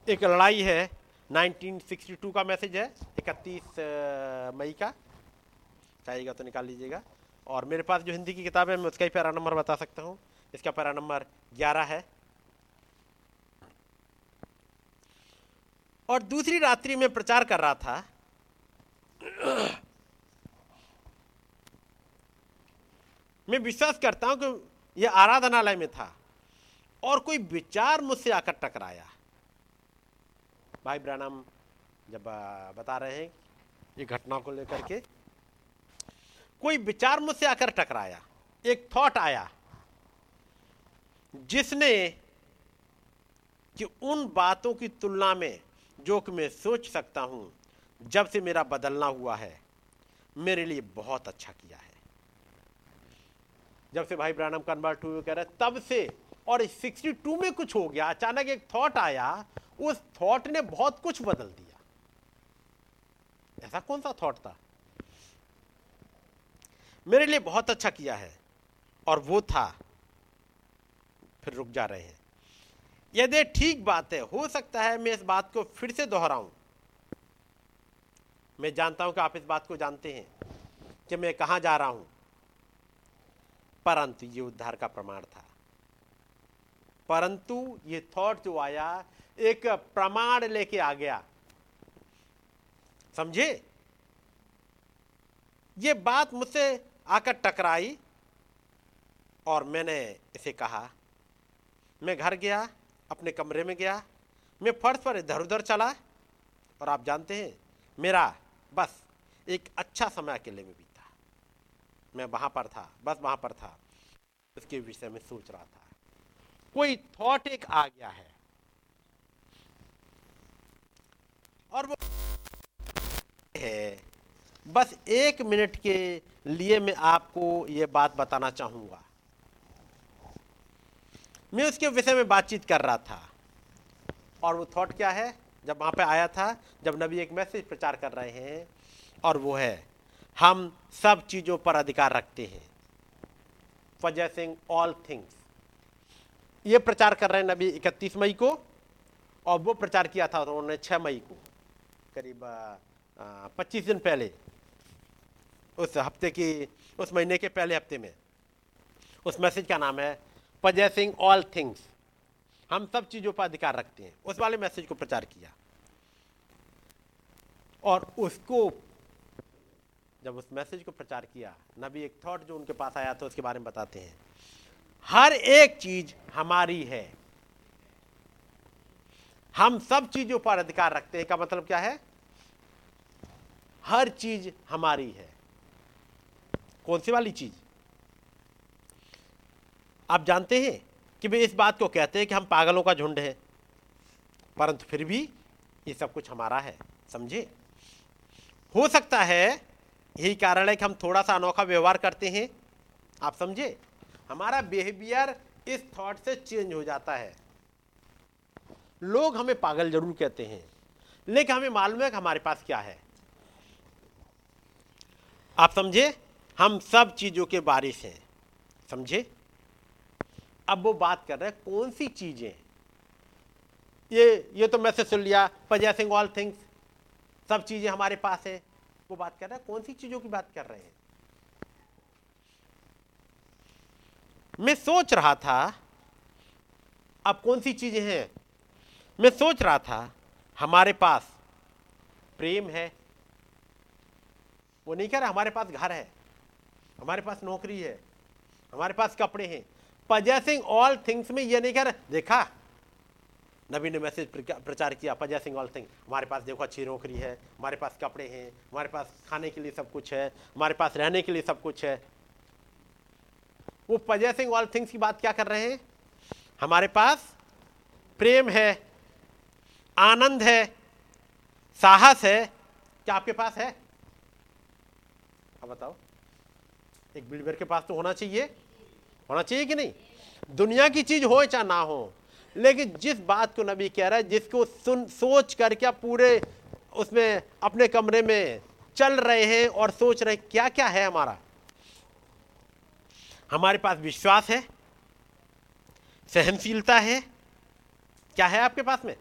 एक लड़ाई है 1962 का मैसेज है 31 मई का। चाहिएगा तो निकाल लीजिएगा। और मेरे पास जो हिंदी की किताब है, मैं उसका ही पैरा नंबर बता सकता हूँ। इसका पैरा नंबर 11 है। और दूसरी रात्रि में प्रचार कर रहा था। मैं विश्वास करता हूँ कि यह आराधनालय में था और कोई विचार मुझसे आकर टकराया। भाई ब्रानम जब बता रहे हैं ये घटना को लेकर के, कोई विचार मुझसे आकर टकराया। एक थॉट आया, जिसने कि उन बातों की तुलना में जो कि मैं सोच सकता हूँ, जब से मेरा बदलना हुआ है, मेरे लिए बहुत अच्छा किया है। जब से भाई ब्रानम कन्वर्ट हुए कह रहे तब से, और 62 में कुछ हो गया, अचानक एक थॉट आया, उस थॉट ने बहुत कुछ बदल दिया। ऐसा कौन सा थॉट था? मेरे लिए बहुत अच्छा किया है, और वो था, फिर रुक जा रहे हैं। यदि ठीक बात है, हो सकता है मैं इस बात को फिर से दोहराऊं। मैं जानता हूँ कि आप इस बात को जानते हैं कि मैं कहाँ जा रहा हूँ। परंतु ये उद्धार का प्रमाण था। परंतु ये थॉट जो आया, एक प्रमाण लेके आ गया। समझे? ये बात मुझसे आकर टकराई और मैंने इसे कहा, मैं घर गया अपने कमरे में गया, मैं फर्श पर इधर उधर चला और आप जानते हैं, मेरा बस एक अच्छा समय अकेले में बीता। मैं वहाँ पर था, बस वहाँ पर था, उसके विषय में सोच रहा था। कोई थॉट एक आ गया है। और वो है, बस एक मिनट के लिए मैं आपको ये बात बताना चाहूँगा। मैं उसके विषय में बातचीत कर रहा था। और वो थॉट क्या है? जब वहाँ पे आया था, जब नबी एक मैसेज प्रचार कर रहे हैं, और वो है, हम सब चीज़ों पर अधिकार रखते हैं। पजेसिंग ऑल थिंग्स ये प्रचार कर रहे हैं नबी इकतीस मई को, और वो प्रचार किया था उन्होंने छह मई को, करीब पच्चीस दिन पहले, उस हफ़्ते की, उस महीने के पहले हफ़्ते में। उस मैसेज का नाम है पजेसिंग ऑल थिंग्स हम सब चीज़ों पर अधिकार रखते हैं। उस वाले मैसेज को प्रचार किया। और उसको जब उस मैसेज को प्रचार किया, नबी एक थॉट जो उनके पास आया था, उसके बारे में बताते हैं। हर एक चीज़ हमारी है। हम सब चीज़ों पर अधिकार रखते हैं। का मतलब क्या है? हर चीज़ हमारी है। कौन सी वाली चीज़? आप जानते हैं कि वे इस बात को कहते हैं कि हम पागलों का झुंड है। परंतु फिर भी ये सब कुछ हमारा है, समझे? हो सकता है यही कारण है कि हम थोड़ा सा अनोखा व्यवहार करते हैं। आप समझे? हमारा बिहेवियर इस थॉट से चेंज हो जाता है। लोग हमें पागल ज़रूर कहते हैं, लेकिन हमें मालूम है कि हमारे पास क्या है। आप समझे? हम सब चीज़ों के बारिश हैं, समझे? अब वो बात कर रहे हैं, कौन सी चीज़ें? ये ये तो मैसेज सुन लिया पजेसिंग ऑल थिंग्स सब चीज़ें हमारे पास है। वो बात कर रहे हैं, कौन सी चीज़ों की बात कर रहे हैं? मैं सोच रहा था, अब कौन सी चीज़ें हैं? मैं सोच रहा था, हमारे पास प्रेम है। वो नहीं कह रहा, हमारे पास घर है, हमारे पास नौकरी है, हमारे पास कपड़े हैं पजेसिंग ऑल थिंग्स में ये नहीं कह रहा। देखा? नबी ने मैसेज प्रचार किया, पजेसिंग ऑल थिंग। हमारे पास देखो अच्छी नौकरी है, हमारे पास कपड़े हैं, हमारे पास खाने के लिए सब कुछ है, हमारे पास रहने के लिए सब कुछ है। वो पजेसिंग ऑल थिंग्स की बात क्या कर रहे हैं? हमारे पास प्रेम है, आनंद है, साहस है। क्या आपके पास है? अब बताओ। एक बिल्डर के पास तो होना चाहिए। होना चाहिए कि नहीं? दुनिया की चीज़ हो चाहे ना हो, लेकिन जिस बात को नबी कह रहा है, जिसको सुन, सोच करके आप पूरे उसमें, अपने कमरे में चल रहे हैं और सोच रहे क्या क्या है हमारा? हमारे पास विश्वास है, सहनशीलता है, क्या है आपके पास में?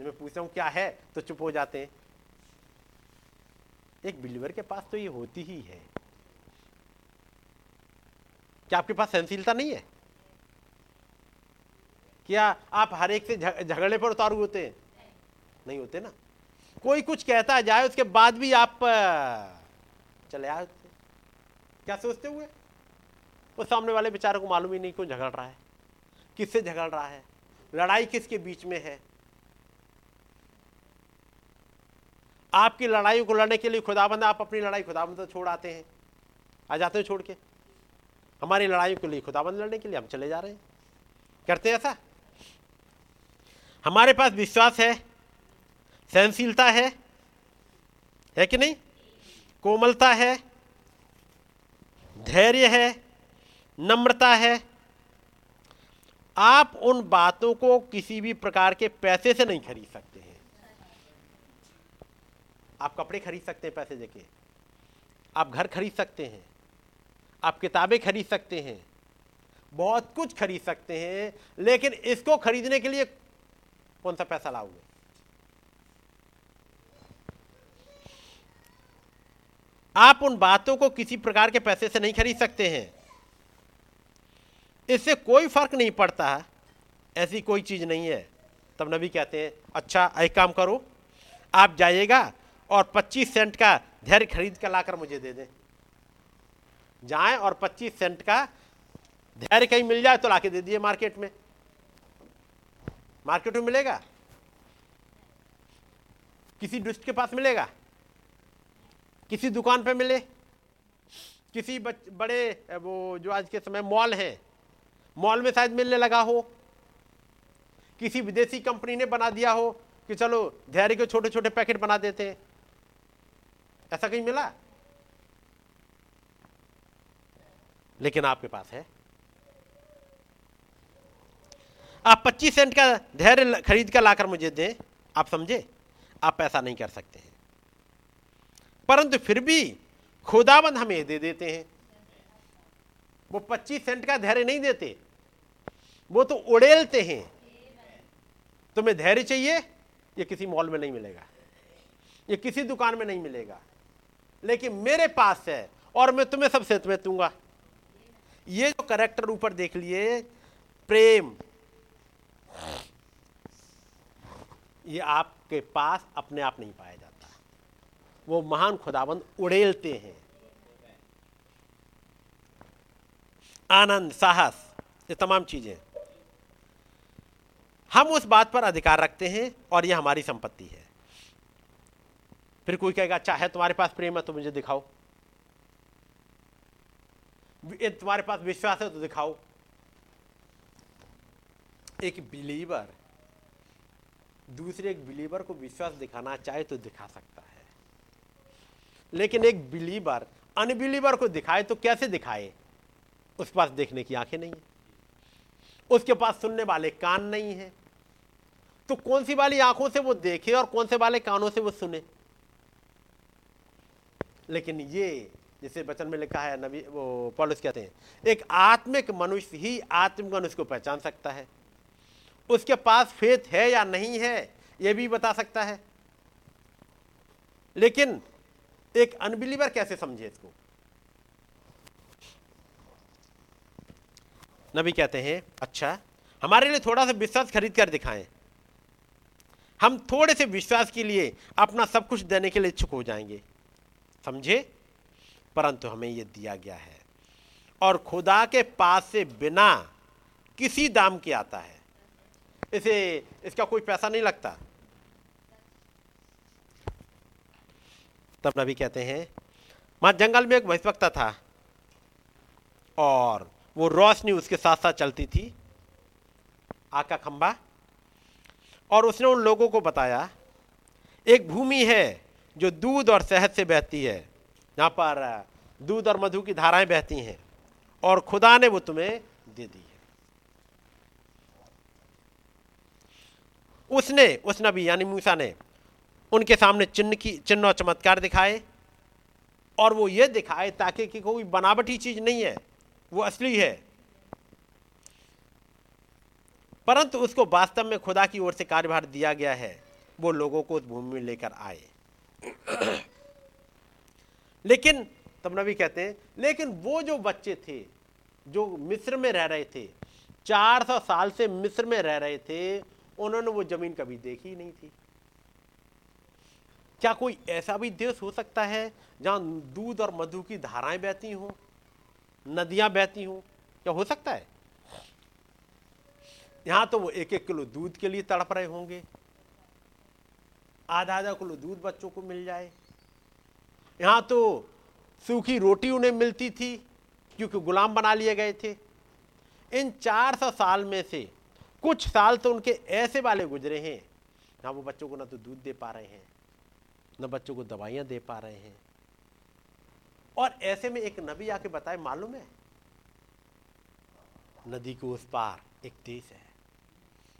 मैं पूछता हूँ, क्या है तो चुप हो जाते हैं। एक बिलीवर के पास तो ये होती ही है। क्या आपके पास सहनशीलता नहीं है? क्या आप हर एक से झगड़े पर उतारू होते हैं? नहीं होते ना। कोई कुछ कहता जाए, उसके बाद भी आप चले आए क्या सोचते हुए? वो सामने वाले बेचारे को मालूम ही नहीं क्यों झगड़ रहा है। किससे झगड़ रहा है? लड़ाई किसके बीच में है? आपकी लड़ाई को लड़ने के लिए खुदाबंद, आप अपनी लड़ाई खुदाबंद छोड़ आते हैं। आ जाते हैं छोड़ के। हमारी लड़ाई के लिए, खुदाबंद लड़ने के लिए हम चले जा रहे हैं। करते हैं ऐसा? हमारे पास विश्वास है, सहनशीलता है है कि नहीं? कोमलता है, धैर्य है, नम्रता है। आप उन बातों को किसी भी प्रकार के पैसे से नहीं खरीद सकते हैं। आप कपड़े खरीद सकते हैं पैसे देके। आप घर खरीद सकते हैं। आप किताबें खरीद सकते हैं। बहुत कुछ खरीद सकते हैं, लेकिन इसको खरीदने के लिए कौन सा पैसा लाओगे? आप उन बातों को किसी प्रकार के पैसे से नहीं खरीद सकते हैं। इससे कोई फ़र्क नहीं पड़ता, ऐसी कोई चीज़ नहीं है। तब नबी कहते हैं अच्छा एक काम करो, आप जाइएगा और 25 सेंट का धैर्य खरीद कर लाकर मुझे दे दें। जाएँ और 25 सेंट का धैर्य कहीं मिल जाए तो लाके दे दिए मार्केट में। मार्केट में मिलेगा? किसी दुष्ट के पास मिलेगा? किसी दुकान पे मिले? किसी बड़े, वो जो आज के समय मॉल है, मॉल में शायद मिलने लगा हो। किसी विदेशी कंपनी ने बना दिया हो कि चलो धैर्य के छोटे छोटे पैकेट बना देते। ऐसा कहीं मिला? लेकिन आपके पास है। आप 25 सेंट का धैर्य खरीद कर लाकर मुझे दें, आप समझे? आप ऐसा नहीं कर सकते हैं। परंतु फिर भी खुदाबंद हमें दे देते हैं। वो 25 सेंट का धैर्य नहीं देते। वो तो उड़ेलते हैं। तुम्हें धैर्य चाहिए? ये किसी मॉल में नहीं मिलेगा। ये किसी दुकान में नहीं मिलेगा। लेकिन मेरे पास है और मैं तुम्हें सबसे तुम्हें दूँगा। ये जो करेक्टर ऊपर देख लिए, प्रेम। ये आपके पास अपने आप नहीं पाया जाता। वो महान खुदाबंद उड़ेलते हैं। आनंद, साहस, ये तमाम चीज़ें। हम उस बात पर अधिकार रखते हैं और यह हमारी संपत्ति है। फिर कोई कहेगा चाहे तुम्हारे पास प्रेम है तो मुझे दिखाओ। तुम्हारे पास विश्वास है तो दिखाओ। एक बिलीवर दूसरे एक बिलीवर को विश्वास दिखाना चाहे तो दिखा सकता है। लेकिन एक बिलीवर अनबिलीवर को दिखाए तो कैसे दिखाए? उस पास देखने की आँखें नहीं है। उसके पास सुनने वाले कान नहीं है। तो कौन सी वाली आँखों से वो देखे और कौन से वाले कानों से वो सुने? लेकिन ये जिसे वचन में लिखा है, नबी, वो पॉलिस कहते हैं, एक आत्मिक मनुष्य ही आत्मिक मनुष्य को पहचान सकता है। उसके पास फेथ है या नहीं है यह भी बता सकता है। लेकिन एक अनबिलीवर कैसे समझे इसको? नबी कहते हैं अच्छा हमारे लिए थोड़ा सा विश्वास खरीद कर दिखाएँ। हम थोड़े से विश्वास के लिए अपना सब कुछ देने के लिए इच्छुक हो जाएँगे। समझे? परंतु हमें यह दिया गया है। और खुदा के पास से बिना किसी दाम के आता है। इसे, इसका कोई पैसा नहीं लगता। तब नबी कहते हैं वहाँ जंगल में एक भविष्यवक्ता था और वो रोशनी उसके साथ साथ चलती थी आका खंबा और उसने उन लोगों को बताया, एक भूमि है जो दूध और शहद से बहती है। यहाँ पर दूध और मधु की धाराएँ बहती हैं और खुदा ने वो तुम्हें दे दी है। उसने, उस नबी, यानी मूसा ने उनके सामने चिन्ह की, चिन्ह और चमत्कार दिखाए और वो ये दिखाए ताकि कि कोई बनावटी चीज़ नहीं है, वो असली है। परंतु उसको वास्तव में खुदा की ओर से कार्यभार दिया गया है, वो लोगों को उस भूमि में लेकर आए। लेकिन, तब नबी कहते हैं, लेकिन वो जो बच्चे थे, जो मिस्र में रह रहे थे 400 साल से मिस्र में रह रहे थे, उन्होंने वो ज़मीन कभी देखी नहीं थी। क्या कोई ऐसा भी देश हो सकता है, जहाँ दूध और मधु की धाराएँ बहती हों, नदियाँ बहती हों? क्या हो सकता है? यहाँ तो वो एक एक किलो दूध के लिए तड़प रहे होंगे। आधा आधा किलो दूध बच्चों को मिल जाए। यहाँ तो सूखी रोटी उन्हें मिलती थी, क्योंकि गुलाम बना लिए गए थे। इन 400 साल में से कुछ साल तो उनके ऐसे वाले गुजरे हैं ना वो बच्चों को ना तो दूध दे पा रहे हैं, न बच्चों को दवाइयाँ दे पा रहे हैं। और ऐसे में एक नबी आके बताए, मालूम है? नदी के उस पार एक देश है,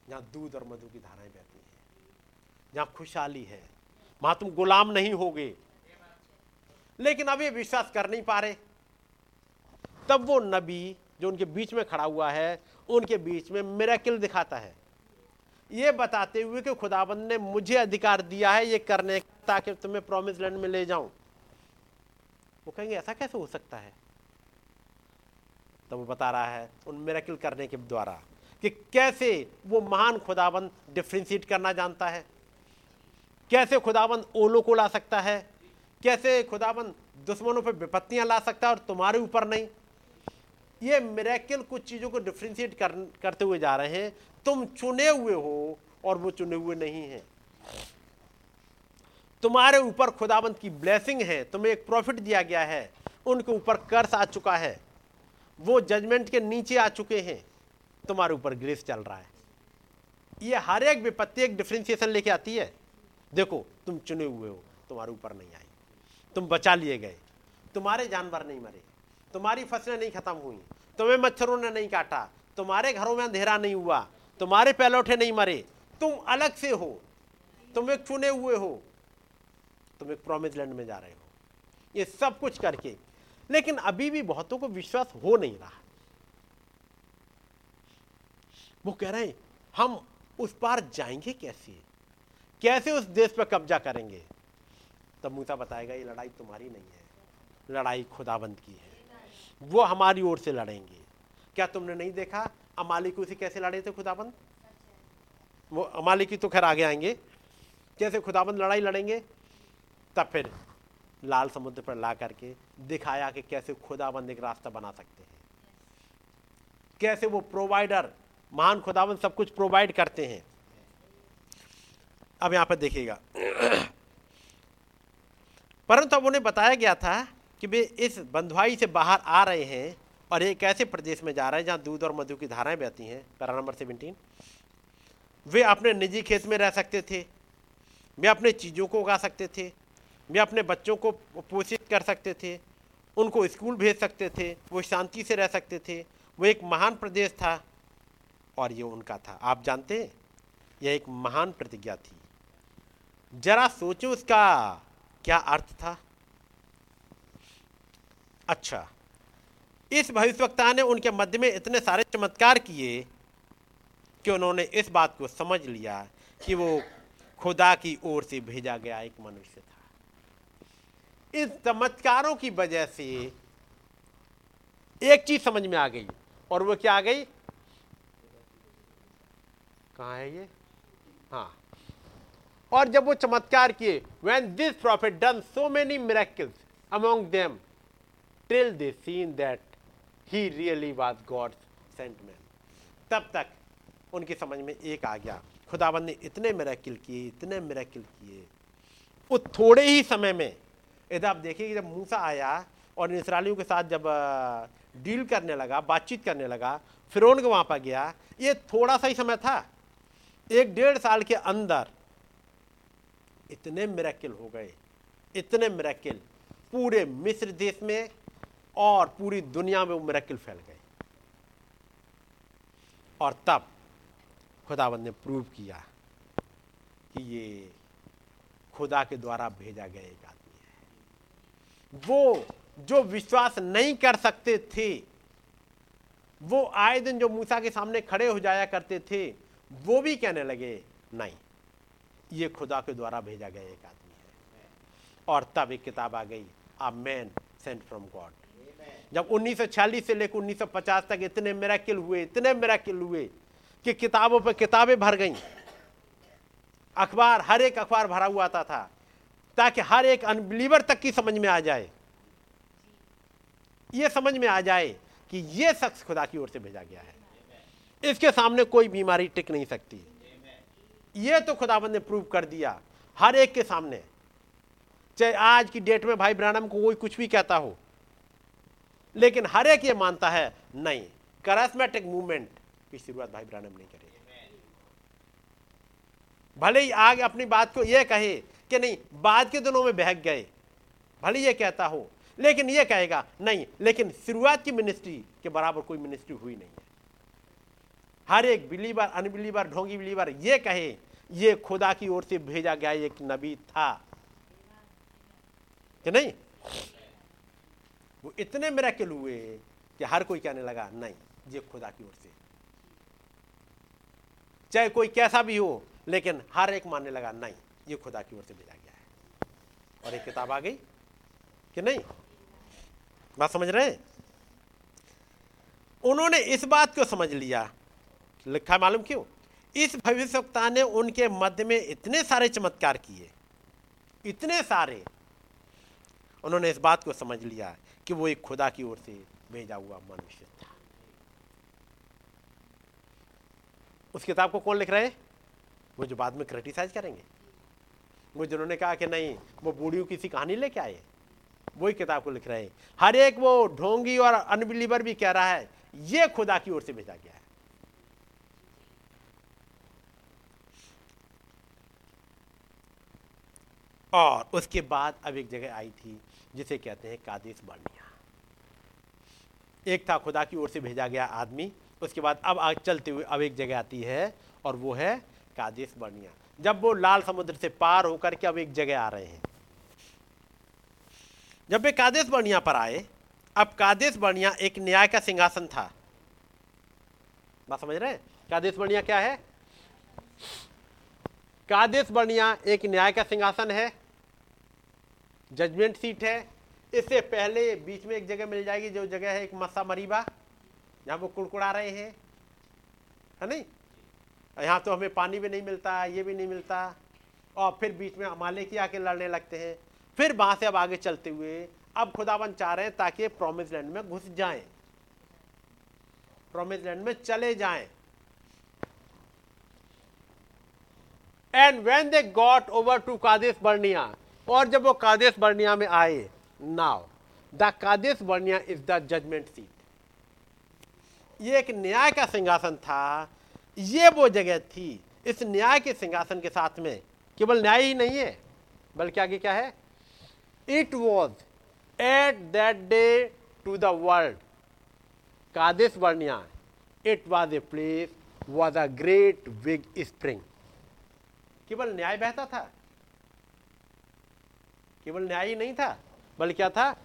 जहाँ दूध और मधु की धाराएँ बहती हैं, जहाँ खुशहाली है। वहाँ तुम गुलाम नहीं होगे। लेकिन अब ये विश्वास कर नहीं पा रहे। तब वो नबी जो उनके बीच में खड़ा हुआ है उनके बीच में मेरेकिल दिखाता है। ये बताते हुए कि खुदाबंद ने मुझे अधिकार दिया है ये करने का, ताकि तुम्हें प्रॉमिस लैंड में ले जाऊँ। वो कहेंगे ऐसा कैसे हो सकता है? तो वो बता रहा है उन मेरेकिल करने के द्वारा कि कैसे वो महान खुदाबंद डिफ्रेंशिएट करना जानता है। कैसे खुदाबंद ओलो को ला सकता है? कैसे खुदाबंद दुश्मनों पर विपत्तियाँ ला सकता है और तुम्हारे ऊपर नहीं? ये मेरेकिल कुछ चीज़ों को डिफ्रेंशिएट कर, करते हुए जा रहे हैं। तुम चुने हुए हो और वो चुने हुए नहीं हैं। तुम्हारे ऊपर खुदाबंद की ब्लेसिंग है। तुम्हें एक प्रॉफिट दिया गया है। उनके ऊपर कर्ज आ चुका है। वो जजमेंट के नीचे आ चुके हैं। तुम्हारे ऊपर ग्रेस चल रहा है। ये हर एक विपत्ति एक डिफ्रेंसिएशन लेके आती है। देखो तुम चुने हुए हो तुम्हारे ऊपर नहीं आई। तुम बचा लिए गए। तुम्हारे जानवर नहीं मरे, तुम्हारी फ़सलें नहीं खत्म हुई, तुम्हें मच्छरों ने नहीं काटा, तुम्हारे घरों में अंधेरा नहीं हुआ, तुम्हारे पैलौठे नहीं मरे। तुम अलग से हो, तुम एक चुने हुए हो, तुम एक प्रोमिस लैंड में जा रहे हो। ये सब कुछ करके, लेकिन अभी भी बहुतों को विश्वास हो नहीं रहा। वो कह रहे हैं, हम उस पार जाएँगे कैसे? कैसे उस देश पर कब्जा करेंगे? तब मूसा बताएगा, ये लड़ाई तुम्हारी नहीं है, लड़ाई खुदाबंद की है। वो हमारी ओर से लड़ेंगे। क्या तुमने नहीं देखा अमालिकू से कैसे लड़े थे खुदाबंद? वो अमालिकी तो खैर आगे आएँगे। कैसे खुदाबंद लड़ाई लड़ेंगे, तब फिर लाल समुद्र पर ला करके दिखाया कि कैसे खुदाबंद एक रास्ता बना सकते हैं। कैसे वो प्रोवाइडर महान खुदाबंद सब कुछ प्रोवाइड करते हैं। अब यहाँ पर देखिएगा। परंतु अब उन्हें बताया गया था कि वे इस बंधुआई से बाहर आ रहे हैं और एक ऐसे प्रदेश में जा रहे हैं, जहाँ दूध और मधु की धाराएँ बहती हैं। पैरा नंबर सेवनटीन वे अपने निजी खेत में रह सकते थे। वे अपने चीज़ों को उगा सकते थे। वे अपने बच्चों को पोषित कर सकते थे। उनको स्कूल भेज सकते थे। वो शांति से रह सकते थे। वो एक महान प्रदेश था और ये उनका था। आप जानते हैं? यह एक महान प्रतिज्ञा थी। जरा सोचो उसका। क्या अर्थ था? अच्छा इस भविष्यवक्ता ने उनके मध्य में इतने सारे चमत्कार किए कि उन्होंने इस बात को समझ लिया कि वो खुदा की ओर से भेजा गया एक मनुष्य था। इस चमत्कारों की वजह से एक चीज़ समझ में आ गई और वो क्या आ गई? कहा है ये? हाँ। और जब वो चमत्कार किए, when this prophet done so many miracles among them, till they seen that he really was God's sent man. तब तक उनकी समझ में एक आ गया खुदाबंद ने इतने मेरेकिल किए, इतने मेरेकिल किए। वो थोड़े ही समय में यदि आप देखिए जब मूसा आया और इसराइलियों के साथ जब डील करने लगा, बातचीत करने लगा फिर के वहाँ पर गया, ये थोड़ा सा ही समय था। एक डेढ़ साल के अंदर इतने मेरेकिल हो गए, इतने मेरेकिल पूरे मिस्र देश में और पूरी दुनिया में वो मेरेकिल फैल गए। और तब खुदावंद ने प्रूव किया कि ये खुदा के द्वारा भेजा गया एक आदमी है। वो जो विश्वास नहीं कर सकते थे, वो आए दिन जो मूसा के सामने खड़े हो जाया करते थे, वो भी कहने लगे, नहीं ये खुदा के द्वारा भेजा गया एक आदमी है। और तब एक किताब आ गई a man sent from God जब 1946 से लेकर 1950 तक इतने मेराकिल हुए इतने मेराकिल हुए कि किताबों पर किताबें भर गई। अखबार हर एक अखबार भरा हुआ आता था ताकि हर एक अनबिलीवर तक की समझ में आ जाए। ये समझ में आ जाए कि ये शख्स खुदा की ओर से भेजा गया है। इसके सामने कोई बीमारी टिक नहीं सकती। ये तो खुदाबंद ने प्रूव कर दिया, हर एक के सामने। चाहे आज की डेट में भाई ब्रानम को कोई कुछ भी कहता हो, लेकिन हर एक ये मानता है, नहीं करस्मेटिक मूवमेंट की शुरुआत भाई ब्रानम नहीं करेगी भले ही आगे अपनी बात को यह कहे कि नहीं, बाद के दिनों में बहक गए, भले ये कहता हो, लेकिन ये कहेगा, नहीं, लेकिन शुरुआत की मिनिस्ट्री के बराबर कोई मिनिस्ट्री हुई नहीं है। हर एक बिलीवर, अनबिलीवर, ढोंगी बिलीवर ये कहे, ये खुदा की ओर से भेजा गया एक नबी था। कि नहीं? वो इतने मेरेकल हुए कि हर कोई कहने लगा, नहीं, ये खुदा की ओर से। चाहे कोई कैसा भी हो, लेकिन हर एक मानने लगा, नहीं, ये खुदा की ओर से भेजा गया है। और एक किताब आ गई, कि नहीं? बात समझ रहे हैं? उन्होंने इस बात को समझ लिया लिखा है, मालूम क्यों? इस भविष्यवक्ता ने उनके मध्य में इतने सारे चमत्कार किए, इतने सारे। उन्होंने इस बात को समझ लिया कि वो एक खुदा की ओर से भेजा हुआ मनुष्य था। उस किताब को कौन लिख रहे हैं? वो जो बाद में क्रिटिसाइज करेंगे। वो जिन्होंने कहा कि नहीं, वो बूढ़ियों किसी कहानी लेके आए। वही किताब को लिख रहे हैं। हर एक वो ढोंगी और अनबिलीवर भी कह रहा है, ये खुदा की ओर से भेजा गया है। और उसके बाद अब एक जगह आई थी, जिसे कहते हैं कादिस बर्निया एक था खुदा की ओर से भेजा गया आदमी, उसके बाद अब आग चलते हुए अब एक जगह आती है, और वो है कादिस बर्निया जब वो लाल समुद्र से पार होकर के अब एक जगह आ रहे हैं। जब वे कादेश बर्निया पर आए, अब कादेश बर्निया एक न्याय का सिंहासन था। बात समझ रहे हैं? कादेश बर्निया क्या है? कादेश बर्निया एक न्याय का सिंहासन है जजमेंट सीट है। इससे पहले बीच में एक जगह मिल जाएगी, जो जगह है एक मसा मरीबा, जहाँ वो कुड़कुड़ा रहे हैं। है नहीं? यहाँ तो हमें पानी भी नहीं मिलता, ये भी नहीं मिलता। और फिर बीच में अमाले की आके लड़ने लगते हैं। फिर वहाँ से अब आगे चलते हुए अब खुदावन चाह रहे हैं ताकि प्रोमिस लैंड में घुस जाएँ। प्रोमिस लैंड में चले जाएँ। And when they got over to Kadesh Barnea और जब वो कादेश बर्निया में आए now the Kadesh Barnea is the judgment seat. ये एक न्याय का सिंहासन था। ये वो जगह थी, इस न्याय के सिंहासन के साथ में। केवल न्याय ही नहीं है, बल्कि आगे क्या है? It was at that day to the world Kadesh Barnea. It was a place was a great big spring केवल न्याय बहता था केवल न्याय ही नहीं था, बल्कि क्या था?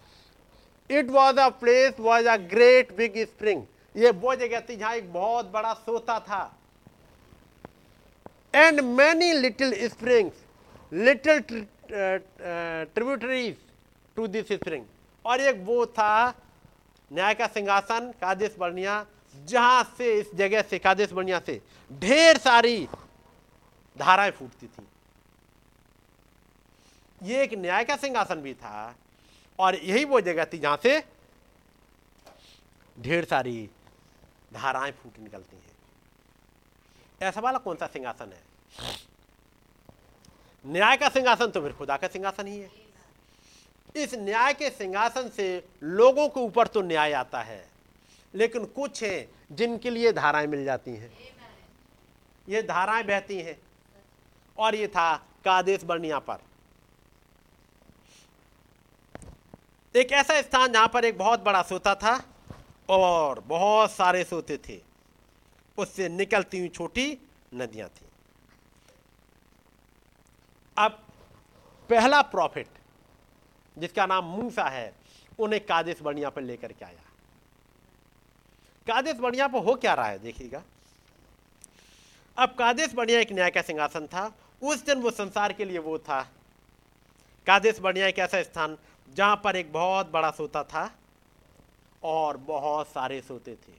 It was a place was a great big spring ये वो जगह थी जहाँ एक बहुत बड़ा सोता था। And many little springs little tributaries to this spring और एक वो था न्याय का सिंहासन कादेश बर्निया, जहाँ से इस जगह से कादेश बर्निया से ढेर सारी धाराएँ फूटती थी। ये एक न्याय का सिंहासन भी था और यही वो जगह थी जहाँ से ढेर सारी धाराएँ फूट निकलती हैं। ऐसा वाला कौन सा सिंहासन है? न्याय का सिंहासन तो फिर खुदा का सिंहासन ही है। इस न्याय के सिंहासन से लोगों के ऊपर तो न्याय आता है, लेकिन कुछ हैं जिनके लिए धाराएँ मिल जाती हैं। ये धाराएँ बहती हैं और ये था कादेश बर्निया पर। एक ऐसा स्थान जहाँ पर एक बहुत बड़ा सोता था और बहुत सारे सोते थे। उससे निकलती हुई छोटी नदियाँ थी। अब पहला प्रॉफिट जिसका नाम मूसा है, उन्हें कादेश बढ़िया पर लेकर के आया। कादेश बढ़िया पर हो क्या रहा है, देखिएगा। अब कादेश बढ़िया एक न्याय का सिंहासन था। उस दिन वो संसार के लिए वो था। कादेश बढ़िया एक ऐसा स्थान जहाँ पर एक बहुत बड़ा सोता था और बहुत सारे सोते थे।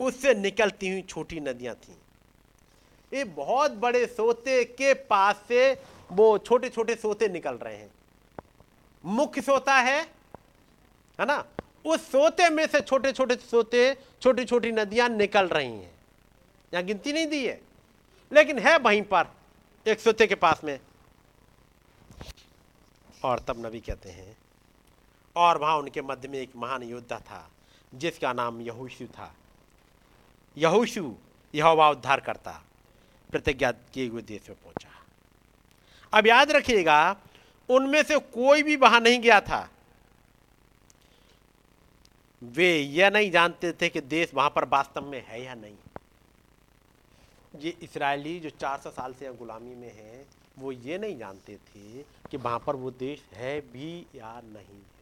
उससे निकलती हुई छोटी नदियाँ थीं। ये बहुत बड़े सोते के पास से वो छोटे छोटे सोते निकल रहे हैं। मुख्य सोता है है ना? उस सोते में से छोटे छोटे सोते छोटी छोटी नदियाँ निकल रही हैं। यहाँ गिनती नहीं दी है। लेकिन है वहीं पर, एक सोते के पास में। और तब नबी कहते हैं, और वहाँ उनके मध्य में एक महान योद्धा था, जिसका नाम यहूशु था। यहूशु यहोवा उद्धार करता, प्रतिज्ञा किए हुए देश में पहुँचा। अब याद रखिएगा, उनमें से कोई भी वहाँ नहीं गया था। वे यह नहीं जानते थे कि देश वहाँ पर वास्तव में है या नहीं। ये इसराइली जो 400 साल से गुलामी में है वो ये नहीं जानते थे कि वहाँ पर वो देश है भी या नहीं है।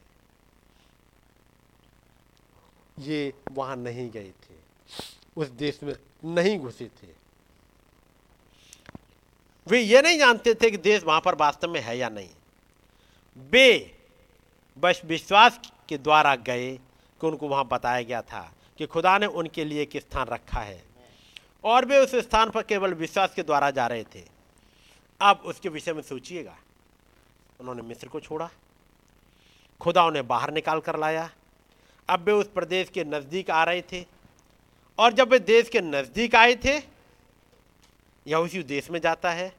ये वहाँ नहीं गए थे। उस देश में नहीं घुसे थे। वे ये नहीं जानते थे कि देश वहाँ पर वास्तव में है या नहीं। वे बस विश्वास के द्वारा गए कि उनको वहाँ बताया गया था कि खुदा ने उनके लिए एक स्थान रखा है। और वे उस स्थान पर केवल विश्वास के द्वारा जा रहे थे। अब उसके विषय में सोचिएगा। उन्होंने मिस्र को छोड़ा, खुदा उन्हें बाहर निकाल कर लाया। अब वे उस प्रदेश के नज़दीक आ रहे थे और जब वे देश के नज़दीक आए थे यह उसी देश में जाता है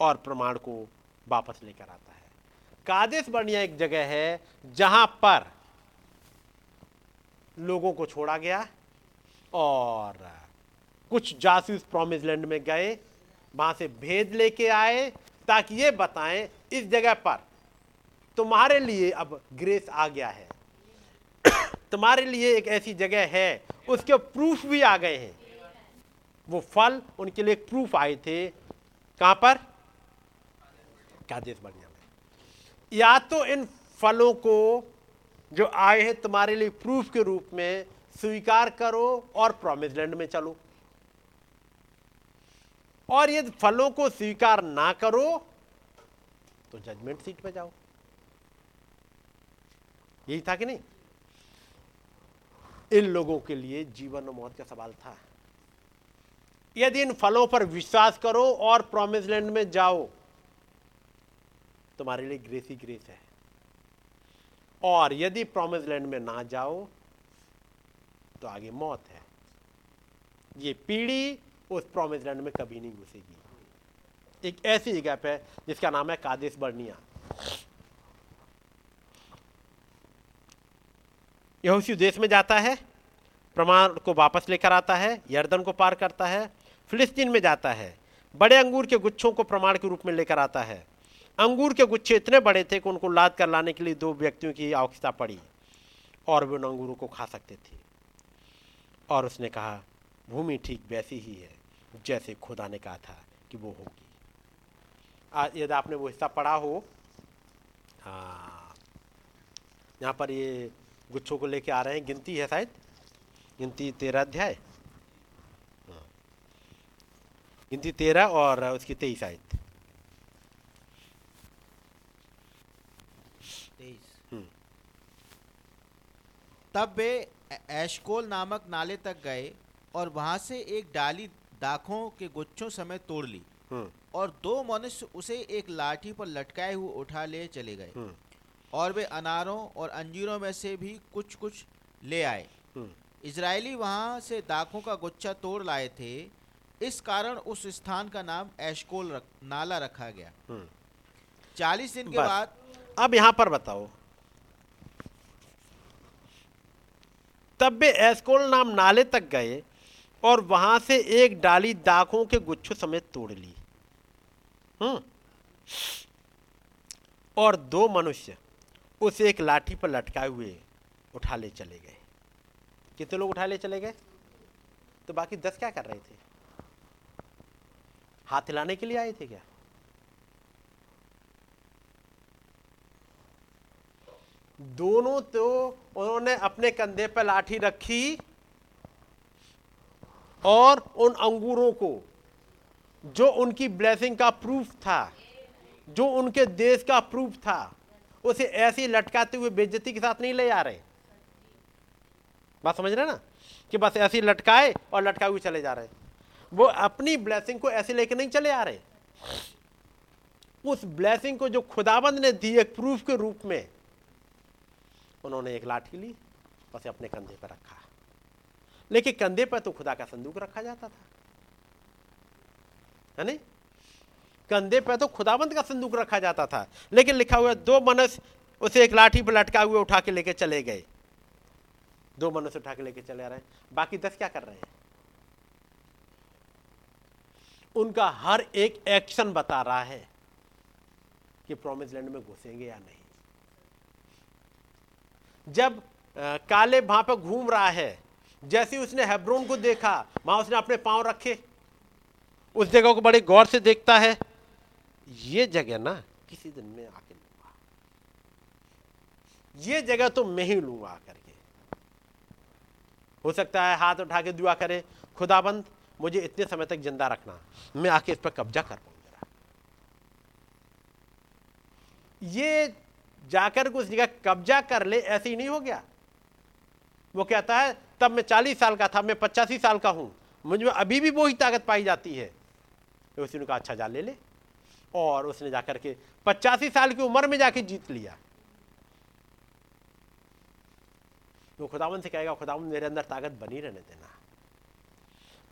और प्रमाण को वापस लेकर आता है। कादेश बर्निया एक जगह है जहाँ पर लोगों को छोड़ा गया और कुछ जासूस प्रोमिस लैंड में गए वहाँ से भेद लेके आए ताकि ये बताएँ इस जगह पर, तुम्हारे लिए अब ग्रेस आ गया है। तुम्हारे लिए एक ऐसी जगह है, उसके प्रूफ भी आ गए हैं। वो फल उनके लिए प्रूफ आए थे। कहाँ पर? कादेश बनिया में। या तो इन फलों को जो आए हैं तुम्हारे लिए प्रूफ के रूप में स्वीकार करो और प्रोमिस लैंड में चलो। और यदि फलों को स्वीकार ना करो तो जजमेंट सीट पे जाओ। यही था कि नहीं? इन लोगों के लिए जीवन और मौत का सवाल था। यदि इन फलों पर विश्वास करो और प्रोमिस लैंड में जाओ, तुम्हारे लिए ग्रेस ही ग्रेस है। और यदि प्रोमिस लैंड में ना जाओ तो आगे मौत है। ये पीढ़ी उस प्रोमिस लैंड में कभी नहीं घुसेगी। एक ऐसी जगह पे जिसका नाम है कादिस बर्निया। यह उसी देश में जाता है, प्रमाण को वापस लेकर आता है, यर्दन को पार करता है, फिलिस्तीन में जाता है। बड़े अंगूर के गुच्छों को प्रमाण के रूप में लेकर आता है। अंगूर के गुच्छे इतने बड़े थे कि उनको लाद कर लाने के लिए दो व्यक्तियों की आवश्यकता पड़ी और वे उन अंगूरों को खा सकते थे। और उसने कहा, भूमि ठीक वैसी ही है। जैसे खुदा ने कहा था कि वो होगी। आज यदि आपने वो हिस्सा पढ़ा हो हाँ यहाँ पर ये गुच्छों को लेके आ रहे हैं। गिनती है शायद? गिनती तेरह अध्याय? हाँ। गिनती तेरह और उसकी तेईस आयत हम्म। तब वे एशकोल नामक नाले तक गए और वहाँ से एक डाली दाखों के गुच्छों समेत तोड़ ली। हम्म, और दो मनुष्य उसे एक लाठी पर लटकाए हुए उठा ले चले गए। हम्म, और वे अनारों और अंजीरों में से भी कुछ कुछ ले आए। हम्म। इजरायली वहाँ से दाखों का गुच्छा तोड़ लाए थे। इस कारण उस स्थान का नाम एशकोल रख, नाला रखा गया। चालीस दिन के बाद अब यहाँ पर बताओ। तब वे एस्कोल नाम नाले तक गए और वहाँ से एक डाली दाखों के गुच्छों समेत तोड़ ली। हम्म। और दो मनुष्य उसे एक लाठी पर लटकाए हुए उठा ले चले गए। कितने लोग उठा ले चले गए? तो बाकी दस क्या कर रहे थे? हाथ हिलाने के लिए आए थे क्या? दोनों तो उन्होंने अपने कंधे पर लाठी रखी और उन अंगूरों को, जो उनकी ब्लेसिंग का प्रूफ था, जो उनके देश का प्रूफ था, उसे ऐसे लटकाते हुए बेइज्जती के साथ नहीं ले आ रहे। बात समझ रहे ना? कि बस ऐसे लटकाए और लटकाए हुए चले जा रहे। वो अपनी ब्लेसिंग को ऐसे लेके नहीं चले आ रहे। उस ब्लेसिंग को जो खुदाबंद ने दी एक प्रूफ के रूप में, उन्होंने एक लाठी ली उसे अपने कंधे पर रखा। लेकिन कंधे पर तो खुदा का संदूक रखा जाता था। है नहीं? कंधे पर तो खुदाबंद का संदूक रखा जाता था। लेकिन लिखा हुआ दो मनुष्य उसे एक लाठी पर लटका हुए उठा के लेके चले गए। दो मनुष्य उठा के लेके चले आ रहे हैं। बाकी दस क्या कर रहे हैं? उनका हर एक एक्शन बता रहा है कि प्रोमिस लैंड में घुसेंगे या नहीं। जब अ, काले वहाँ पर घूम रहा है जैसे ही उसने हेब्रोन को देखा वहाँ उसने अपने पाँव रखे। उस जगह को बड़े गौर से देखता है। ये जगह ना किसी दिन में आके लूँगा। ये जगह तो मैं ही लूँगा आकर के हो सकता है हाथ उठा के दुआ करे, खुदाबंद, मुझे इतने समय तक ज़िंदा रखना। मैं आके इस पर कब्जा कर पाऊँ जरा। ये जाकर उस जगह कब्जा कर ले, ऐसे ही नहीं हो गया। वो कहता है, तब मैं चालीस साल का था, मैं पचासी साल का हूँ। मुझमें अभी भी वही ताकत पाई जाती है। तो उसने कहा अच्छा जा ले ले। और उसने जाकर के पचासी साल की उम्र में जाके जीत लिया। वो खुदावन से कहेगा खुदावन मेरे अंदर ताकत बनी रहने देना।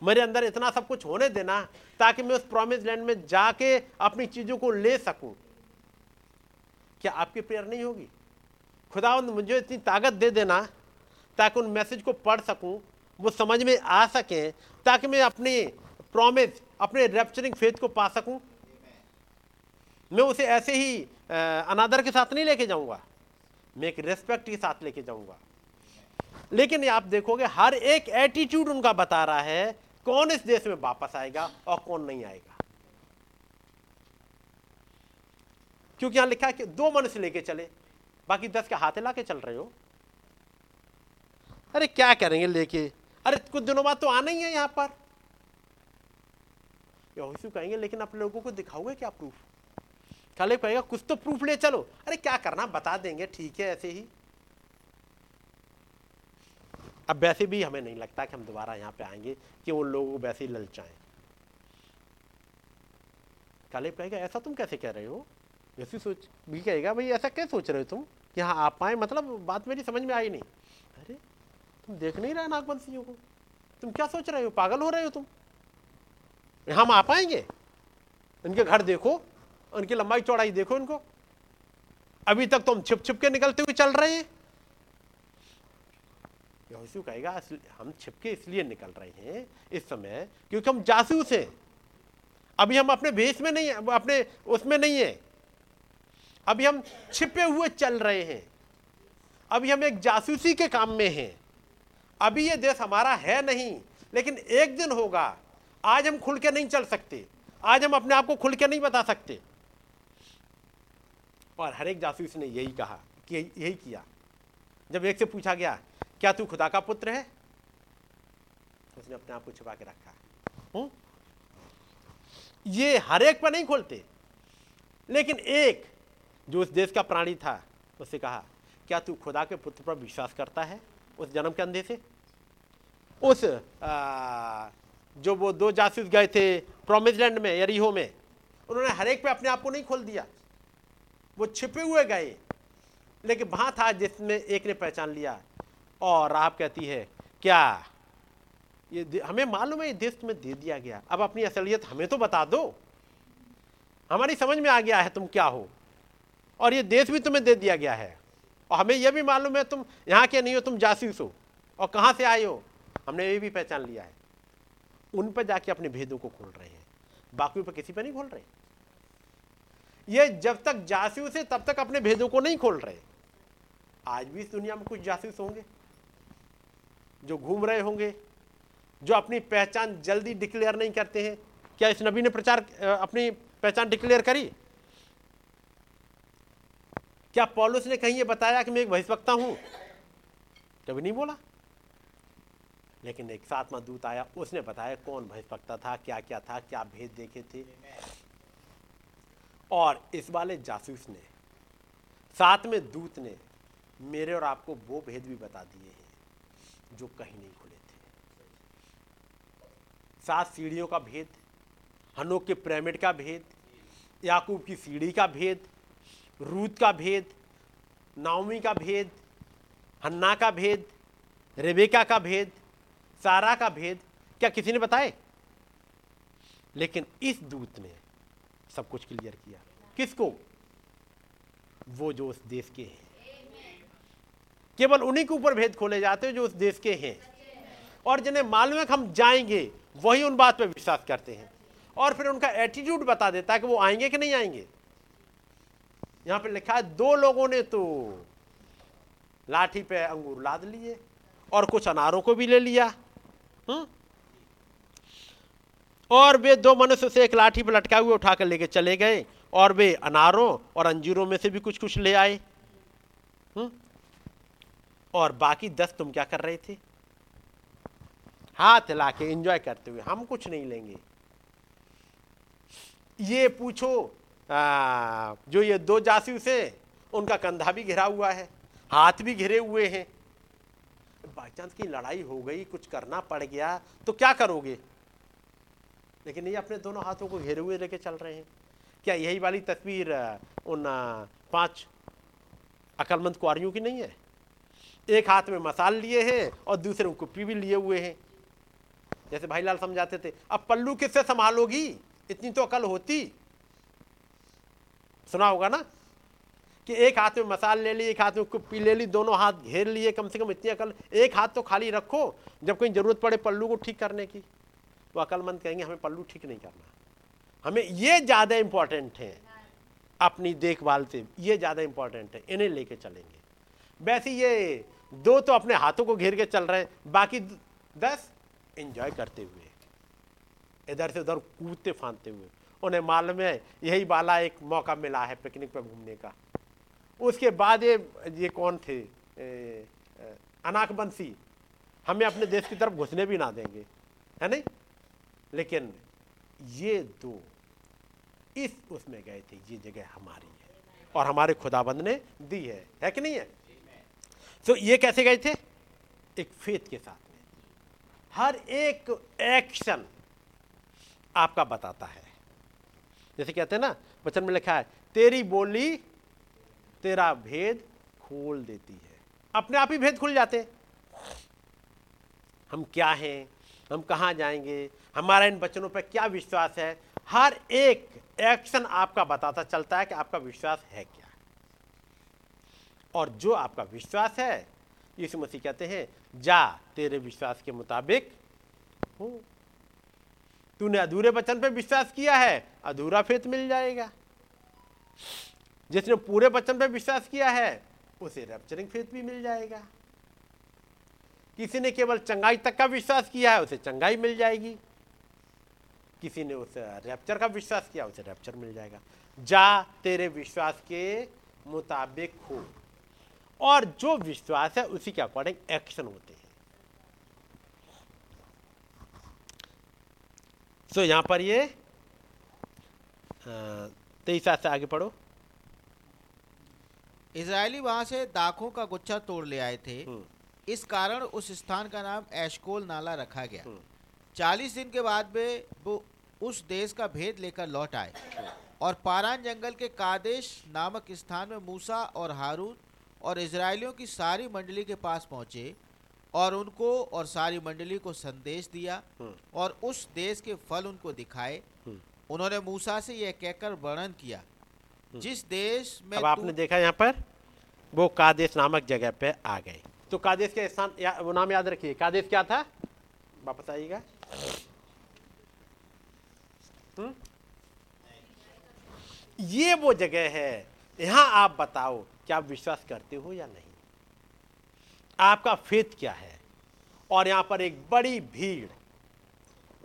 मेरे अंदर इतना सब कुछ होने देना ताकि मैं उस प्रॉमिस लैंड में जाके अपनी चीज़ों को ले सकूँ। क्या आपकी प्रेयर नहीं होगी? खुदावंद, मुझे इतनी ताकत दे देना ताकि उन मैसेज को पढ़ सकूँ, वो समझ में आ सके, ताकि मैं अपने प्रॉमिस अपने रेप्चरिंग फेथ को पा सकूँ। मैं उसे ऐसे ही अनादर के साथ नहीं लेके जाऊँगा। मैं एक रेस्पेक्ट के साथ लेके जाऊँगा। लेकिन आप देखोगे, हर एक एटीट्यूड उनका बता रहा है, कौन इस देश में वापस आएगा और कौन नहीं आएगा। क्योंकि यहाँ लिखा है कि दो मनुष्य लेके चले, बाकी दस के हाथे ला के चल रहे हो। अरे क्या करेंगे लेके? अरे कुछ दिनों बाद तो आना ही है यहाँ पर। यहोशू कहेंगे, लेकिन आप लोगों को दिखाओगे क्या प्रूफ काले कहेगा, कुछ तो प्रूफ ले चलो। अरे क्या करना, बता देंगे, ठीक है, ऐसे ही। अब वैसे भी हमें नहीं लगता कि हम दोबारा यहाँ पे आएँगे, कि उन लोगों को वैसे ही ललचाएँ। कालेब कहेगा, ऐसा तुम कैसे कह रहे हो? ऐसी सोच भी कहेगा, भाई ऐसा क्या सोच रहे हो तुम? कि हाँ आप पाए मतलब बात मेरी समझ में आई नहीं। तुम देख नहीं रहे नागवंशियों को? तुम क्या सोच रहे हो? पागल हो रहे हो तुम? हम आ पाएँगे? इनके घर देखो उनकी लंबाई चौड़ाई देखो इनको। अभी तक तुम छिप छिप के निकलते हुए चल रहे हैं। कहेगा "इसलिए- हम छिपके इसलिए निकल रहे हैं इस समय क्योंकि हम जासूस हैं। अभी हम अपने भेष में नहीं है, अपने उसमें नहीं है। अभी हम छिपे हुए चल रहे हैं। अभी हम एक जासूसी के काम में हैं। अभी ये देश हमारा है नहीं, लेकिन एक दिन होगा, आज हम खुल के नहीं चल सकते, आज हम अपने आप को खुल के नहीं बता सकते। और हर एक जासूस ने यही कहा, कि यही किया। जब एक से पूछा गया, क्या तू खुदा का पुत्र है? उसने अपने आप को छुपा के रखा। हूँ? ये हर एक पर नहीं खोलते। लेकिन एक, जो उस देश का प्राणी था, उससे कहा, क्या तू खुदा के पुत्र पर विश्वास करता है? उस जन्म के अंधे से? उस आ, जो वो दो जासूस गए थे प्रोमिस लैंड में यरीहो में उन्होंने हर एक पे अपने आप को नहीं खोल दिया। वो छिपे हुए गए लेकिन वहाँ था जिसमें एक ने पहचान लिया। और आप कहती है क्या ये हमें मालूम है ये देश तुम्हें दे दिया गया। अब अपनी असलियत हमें तो बता दो। हमारी समझ में आ गया है तुम क्या हो। और ये देश भी तुम्हें दे दिया गया है। और हमें यह भी मालूम है तुम यहाँ के नहीं हो, तुम जासूस हो। और कहाँ से आए हो? हमने ये भी पहचान लिया है। उन पर जाके अपने भेदों को खोल रहे हैं। बाकी पर किसी पर नहीं खोल रहे। ये जब तक जासूस है, तब तक अपने भेदों को नहीं खोल रहे। आज भी इस दुनिया में कुछ जासूस होंगे, जो घूम रहे होंगे, जो अपनी पहचान जल्दी डिक्लेयर नहीं करते हैं। क्या इस नबी ने प्रचार अपनी पहचान डिक्लेयर करी? क्या पॉलुस ने कहीं ये बताया कि मैं एक भविष्यवक्ता हूँ? कभी नहीं बोला? लेकिन एक सातवा दूत आया, उसने बताया कौन भविष्यवक्ता था क्या क्या था, क्या भेद देखे थे। और इस वाले जासूस ने, सातवें दूत ने मेरे और आपको वो भेद भी बता दिए हैं, जो कहीं नहीं खुले थे। सात सीढ़ियों का भेद, हनोक के पिरामिड का भेद, याकूब की सीढ़ी का भेद रूत का भेद, नाओमी का भेद, हन्ना का भेद, रेबेका का भेद, सारा का भेद, क्या किसी ने बताए? लेकिन इस दूत ने सब कुछ क्लियर किया। किसको? वो जो उस देश के हैं। केवल उन्हीं के ऊपर भेद खोले जाते हैं जो उस देश के हैं। और जिन्हें मालूम है कि हम जाएँगे, वही उन बात पर विश्वास करते हैं। और फिर उनका एटीट्यूड बता देता है कि वो आएँगे कि नहीं आएँगे। यहाँ पे लिखा है, दो लोगों ने तो लाठी पे अंगूर लाद लिए और कुछ अनारों को भी ले लिया हुँ? और वे दो मनुष्य से एक लाठी पर लटका हुए उठाकर लेके चले गए और वे अनारों और अंजीरों में से भी कुछ कुछ ले आए हुँ? और बाकी दस तुम क्या कर रहे थे हाथ ला के इंजॉय करते हुए हम कुछ नहीं लेंगे ये पूछो आ, जो ये दो जासूस है उनका कंधा भी घिरा हुआ है हाथ भी घिरे हुए हैं। बाई चांस की लड़ाई हो गई कुछ करना पड़ गया तो क्या करोगे? लेकिन ये अपने दोनों हाथों को घेरे हुए लेके चल रहे हैं। क्या यही वाली तस्वीर उन पाँच अकलमंद कुआरियों की नहीं है? एक हाथ में मसाल लिए हैं और दूसरे में कुप्पी भी लिए हुए हैं। जैसे भाई लाल समझाते थे अब पल्लू किससे संभालोगी? इतनी तो अकल होती। सुना होगा ना? कि एक हाथ में मसाल ले ली, एक हाथ में कुप्पी ले ली, दोनों हाथ घेर लिए, कम से कम इतनी अकल। एक हाथ तो खाली रखो, जब कोई ज़रूरत पड़े पल्लू को ठीक करने की। तो अकलमंद कहेंगे, हमें पल्लू ठीक नहीं करना। हमें ये ज़्यादा इंपॉर्टेंट है अपनी देखभाल से। ये ज़्यादा इंपॉर्टेंट है, इन्हें लेके चलेंगे। वैसे ये दो तो अपने हाथों को घेर के चल रहे हैं। बाकी दस एंजॉय करते हुए। इधर से उधर कूदते फांदते हुए। उन्हें मालूम है, यही वाला एक मौका मिला है पिकनिक पर घूमने का। उसके बाद ये ये कौन थे? अनाक बंसी हमें अपने देश की तरफ़ घुसने भी ना देंगे, है नहीं? लेकिन ये दो इस उसमें गए थे, ये जगह हमारी है, और हमारे खुदाबंद ने दी है। है कि नहीं है? तो ये कैसे गए थे? एक फेथ के साथ में। हर एक एक्शन आपका बताता है। जैसे कहते हैं ना, वचन में लिखा है, तेरी बोली तेरा भेद खोल देती है। अपने आप ही भेद खुल जाते हम क्या हैं? हम कहाँ जाएँगे? हमारा इन बच्चनों पर क्या विश्वास है? हर एक एक्शन आपका बताता चलता है कि आपका विश्वास है क्या? और जो आपका विश्वास है, यीशु मसीह कहते हैं, जा, तेरे विश्वास के मुताबिक हो। तूने अधूरे वचन पे विश्वास किया है, अधूरा फेत मिल जाएगा। जिसने पूरे वचन पे विश्वास किया है, उसे रैप्चरिंग फेत भी मिल जाएगा। किसी ने केवल चंगाई तक का विश्वास किया है, उसे चंगाई मिल जाएगी। किसी ने उस रैप्चर का विश्वास किया, उसे रैप्चर मिल जाएगा। जा तेरे विश्वास के मुताबिक हो। और जो विश्वास है, उसी के अकॉर्डिंग एक्शन होते हैं। सो यहाँ पर ये तेईस से आगे पढ़ो इसराइली वहाँ से दाखों का गुच्छा तोड़ ले आए थे हम्म। इस कारण उस स्थान का नाम एशकोल नाला रखा गया हम्म। चालीस दिन के बाद वे वो उस देश का भेद लेकर लौट आए हम्म। और पारान जंगल के कादेश नामक स्थान में मूसा और हारून और इसराइलियों की सारी मंडली के पास पहुँचे और उनको और सारी मंडली को संदेश दिया हम्म। और उस देश के फल उनको दिखाए। हम्म। उन्होंने मूसा से यह कहकर वर्णन किया। हम्म। जिस देश में अब आपने देखा यहाँ पर वो कादेश नामक जगह पे आ गए तो कादेश के स्थान या, वो नाम याद रखिए कादेश क्या था? वापस आइएगा। ये वो जगह है। यहाँ आप बताओ क्या आप विश्वास करते हो या नहीं? आपका फेत क्या है? और यहाँ पर एक बड़ी भीड़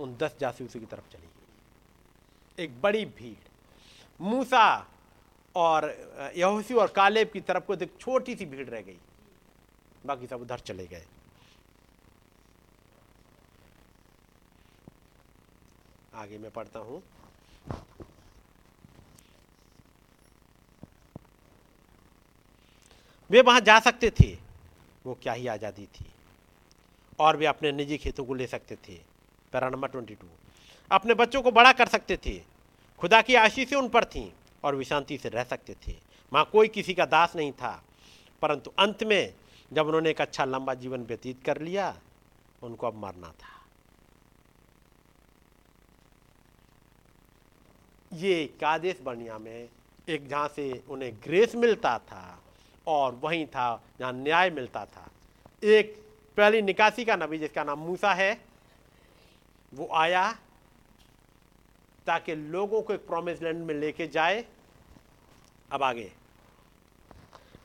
उन दस जासूसों की तरफ़ चली गई। एक बड़ी भीड़। मूसा और यहोसी और कालेब की तरफ़ को एक छोटी सी भीड़ रह गई। बाकी सब उधर चले गए। आगे मैं पढ़ता हूँ। वे वहाँ जा सकते थे। वो क्या ही आज़ादी थी। और भी अपने निजी खेतों को ले सकते थे, पैरा नंबर ट्वेंटी टू। अपने बच्चों को बड़ा कर सकते थे, खुदा की आशीषें उन पर थीं और विशांति से रह सकते थे। वहाँ कोई किसी का दास नहीं था, परंतु अंत में जब उन्होंने एक अच्छा लंबा जीवन व्यतीत कर लिया, उनको अब मरना था। ये कादेश बनिया में एक जहाँ से उन्हें ग्रेस मिलता था और वहीं था जहाँ न्याय मिलता था। एक पहली निकासी का नबी, जिसका नाम मूसा है, वो आया ताकि लोगों को एक प्रोमिस लैंड में लेके जाए। अब आगे।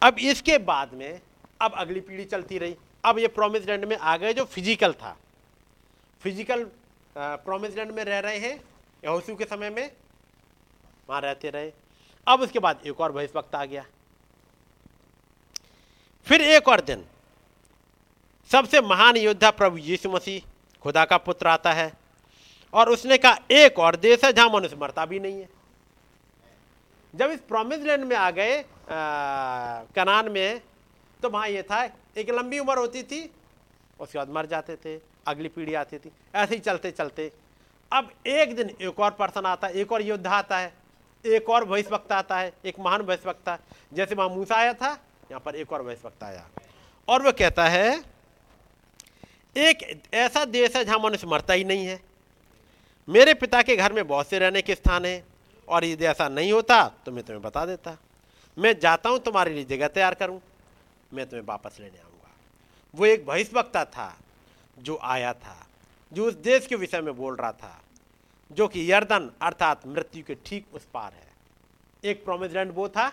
अब इसके बाद में, अब अगली पीढ़ी चलती रही। अब ये प्रोमिस लैंड में आ गए जो फ़िज़िकल था। फ़िज़िकल प्रोमिस लैंड में रह रहे हैं, यहोशू के समय में, वहाँ रहते रहे। अब उसके बाद एक और भविष्य वक्त आ गया। फिर एक और दिन, सबसे महान योद्धा प्रभु यीशु मसीह, खुदा का पुत्र आता है, और उसने कहा, एक और देश है जहाँ मनुष्य मरता भी नहीं है। जब इस प्रोमिस लैंड में आ गए कनान में तो वहाँ ये था, एक लंबी उम्र होती थी, उसके बाद मर जाते थे, अगली पीढ़ी आती थी, ऐसे ही चलते चलते। अब एक दिन एक और पर्सन आता है, एक और योद्धा आता है, एक और भविष्यवक्ता आता है, एक महान भविष्यवक्ता, जैसे वहाँ मूसा आया था यहाँ पर एक और भविष्यवक्ता आया। और वह कहता है, एक ऐसा देश है जहाँ मनुष्य मरता ही नहीं है। मेरे पिता के घर में बहुत से रहने के स्थान हैं और यदि ऐसा नहीं होता तो मैं तुम्हें बता देता। मैं जाता हूँ, तुम्हारे लिए जगह तैयार करूँ। मैं तुम्हें वापस लेने आऊँगा। वो एक भविष्यवक्ता था जो आया था, जो उस देश के विषय में बोल रहा था, जो कि यर्दन अर्थात मृत्यु के ठीक उस पार है। एक प्रोमिस लैंड वो था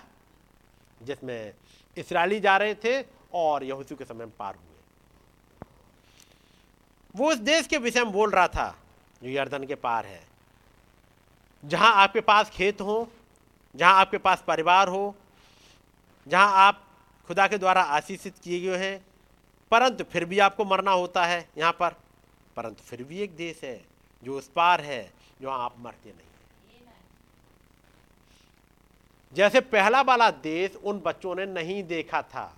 जिसमें इसराइली जा रहे थे और यहूसू के समय में पार हुए। वो उस देश के विषय में बोल रहा था, जो यर्दन के पार है। जहाँ आपके पास खेत हो, जहाँ आपके पास परिवार हो, जहाँ आप खुदा के द्वारा आशीषित किए गए हैं, परंतु फिर भी आपको मरना होता है यहाँ पर। परंतु फिर भी एक देश है, जो उस पार है, जो आप मरते नहीं। जैसे पहला वाला देश उन बच्चों ने नहीं देखा था।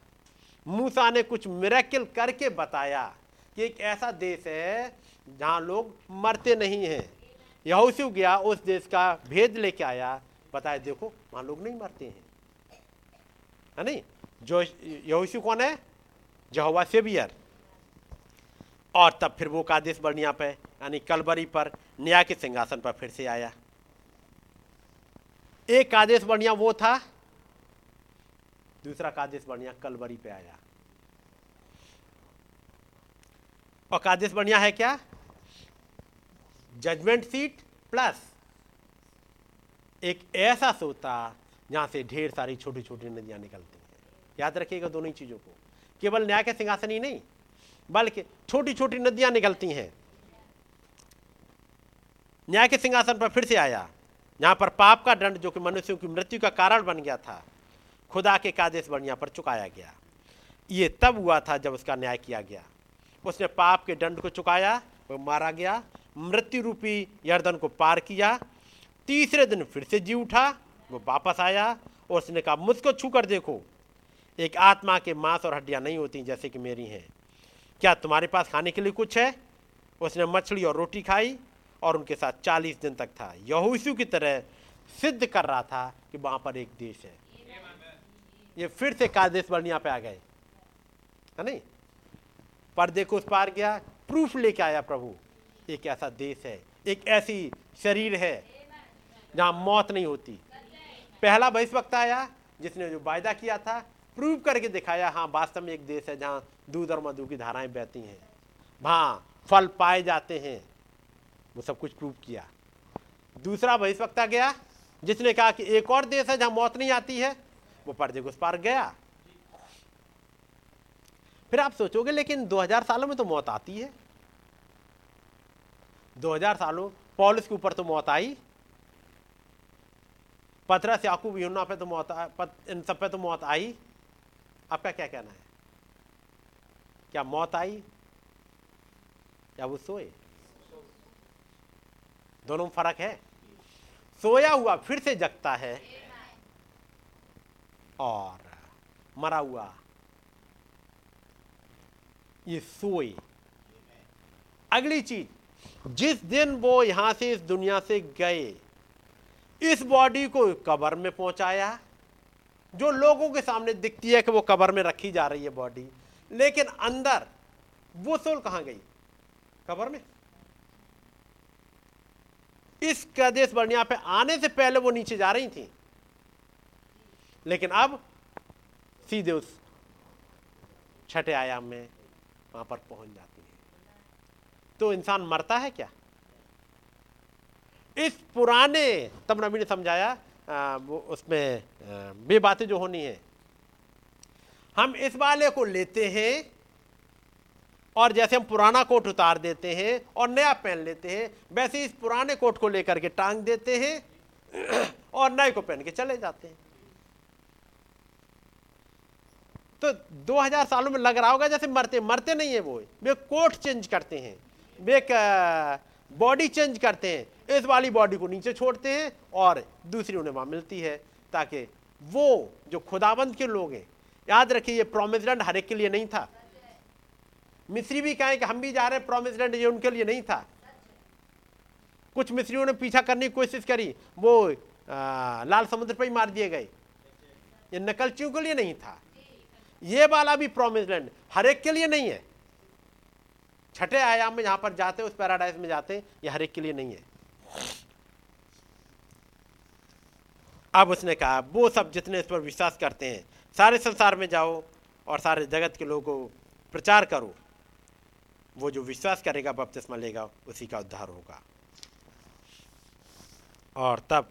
मूसा ने कुछ मिरेकल करके बताया कि एक ऐसा देश है जहाँ लोग मरते नहीं हैं। यहोशू गया, उस देश का भेद लेके आया, बताया, देखो, वहाँ लोग नहीं मरते हैं। है नहीं? जो यहोशू कौन है? जहवा सेवियर। और तब फिर वो कादेश बर्निया पे, यानी कलबरी पर, न्याय के सिंहासन पर फिर से आया। एक कादेश बढ़िया वो था, दूसरा कादेश बढ़िया कलवरी पे आया। और कादेश बढ़िया है क्या? जजमेंट सीट प्लस एक ऐसा सोता जहाँ से ढेर सारी छोटी छोटी नदियाँ निकलती हैं। याद रखिएगा दोनों ही चीज़ों को। केवल न्याय के सिंहासन ही नहीं, बल्कि छोटी छोटी नदियाँ निकलती हैं। न्याय के सिंहासन पर फिर से आया। जहाँ पर पाप का दंड जो कि मनुष्यों की मृत्यु का कारण बन गया था, खुदा के कादेश बनिया पर चुकाया गया। ये तब हुआ था जब उसका न्याय किया गया। उसने पाप के दंड को चुकाया, वो मारा गया, मृत्यु रूपी यर्दन को पार किया। तीसरे दिन फिर से जी उठा, वो वापस आया और उसने कहा, मुझको छू कर देखो। एक आत्मा के मांस और हड्डियाँ नहीं होती जैसे कि मेरी हैं। क्या तुम्हारे पास खाने के लिए कुछ है? उसने मछली और रोटी खाई और उनके साथ चालीस दिन तक था। यहूसू की तरह सिद्ध कर रहा था कि वहाँ पर एक देश है। ये फिर से कादेश बर्निया पे आ गए। है नहीं? पर्दे को उस पार गया, प्रूफ लेके आया प्रभु, एक ऐसा देश है, एक ऐसी शरीर है जहाँ मौत नहीं होती। पहला वक्त आया, जिसने जो वायदा किया था प्रूव करके दिखाया हाँ वास्तव में एक देश है जहाँ दूध और मधु की धाराएँ बहती हैं। वहाँ फल पाए जाते हैं। वो सब कुछ प्रूव किया। दूसरा भविष्यवक्ता गया, जिसने कहा कि एक और देश है जहाँ मौत नहीं आती है, वो पर्दे उस पार गया। फिर आप सोचोगे, लेकिन 2000 सालों में तो मौत आती है। 2000 सालों, पॉलिस के ऊपर तो मौत आई। पथरस, याकूब यूना पे तो मौत इन सब पे तो मौत आई। आपका क्या कहना है? क्या मौत आई? या वो सोए? दोनों में फ़र्क है। सोया हुआ फिर से जगता है और मरा हुआ ये सोए। अगली चीज़, जिस दिन वो यहाँ से इस दुनिया से गए, इस बॉडी को कबर में पहुँचाया, जो लोगों के सामने दिखती है कि वो कबर में रखी जा रही है बॉडी लेकिन अंदर वो सोल कहाँ गई? कबर में। इस कदेश बर्निया पे आने से पहले वो नीचे जा रही थी। लेकिन अब सीधे उस छठे आयाम में वहाँ पर पहुँच जाती है। तो इंसान मरता है क्या? इस पुराने, तब नबी ने समझाया वो उसमें वे बातें जो होनी है। हम इस वाले को लेते हैं और जैसे हम पुराना कोट उतार देते हैं और नया पहन लेते हैं, वैसे इस पुराने कोट को लेकर के टांग देते हैं और नए को पहन के चले जाते हैं। तो 2000 सालों में लग रहा होगा जैसे मरते मरते नहीं है वो। वे कोट चेंज करते हैं, वे बॉडी चेंज करते हैं, इस वाली बॉडी को नीचे छोड़ते हैं और दूसरी उन्हें वहाँ मिलती है, ताकि वो जो खुदाबंद के लोग हैं, याद रखिए ये प्रोमिस लैंड हर एक के लिए नहीं था। मिस्री भी कहें कि हम भी जा रहे हैं प्रोमिस लैंड ये उनके लिए नहीं था। कुछ मिस्रियों ने पीछा करने की कोशिश करी वो आ, लाल समुद्र पर ही मार दिए गए। ये नकलचियों के लिए नहीं था। ये वाला भी प्रोमिस लैंड हर एक के लिए नहीं है। छठे आयाम में जहाँ पर जाते हैं उस पैराडाइज में जाते हैं ये हर एक के लिए नहीं है। अब उसने कहा वो सब जितने इस पर विश्वास करते हैं सारे संसार में जाओ और सारे जगत के लोगों को प्रचार करो। वो जो विश्वास करेगा, बपतिस्मा लेगा, उसी का उद्धार होगा। और तब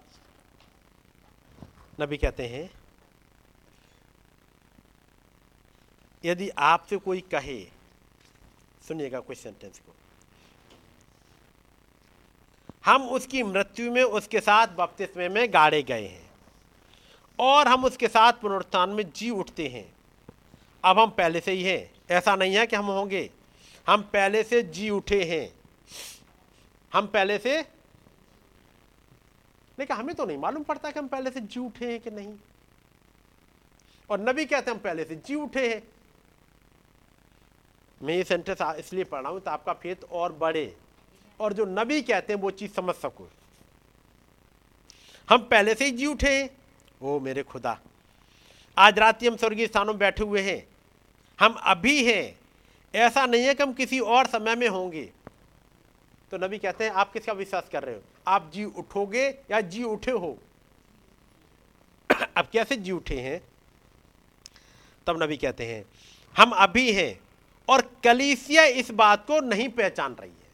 नबी कहते हैं, यदि आपसे कोई कहे, सुनिएगा कुछ सेंटेंस को। हम उसकी मृत्यु में, उसके साथ बपतिस्मे में गाड़े गए हैं। और हम उसके साथ पुनरुत्थान में जी उठते हैं। अब हम पहले से ही हैं। ऐसा नहीं है कि हम होंगे। हम पहले से जी उठे हैं। हम पहले से लेकिन हमें तो नहीं मालूम पड़ता कि हम पहले से जी उठे हैं कि नहीं। और नबी कहते हैं, हम पहले से जी उठे हैं। मैं ये सेंटेंस इसलिए पढ़ रहा हूँ तो आपका फेत और बढ़े। और जो नबी कहते हैं, वो चीज़ समझ सको। हम पहले से ही जी उठे हैं। ओ मेरे खुदा, आज रात ही हम स्वर्गीय स्थानों में बैठे हुए हैं। हम अभी हैं। ऐसा नहीं है कि हम किसी और समय में होंगे। तो नबी कहते हैं, आप किसका विश्वास कर रहे हो? आप जी उठोगे या जी उठे हो? अब कैसे जी उठे हैं? तब नबी कहते हैं, हम अभी हैं और कलीसिया इस बात को नहीं पहचान रही है।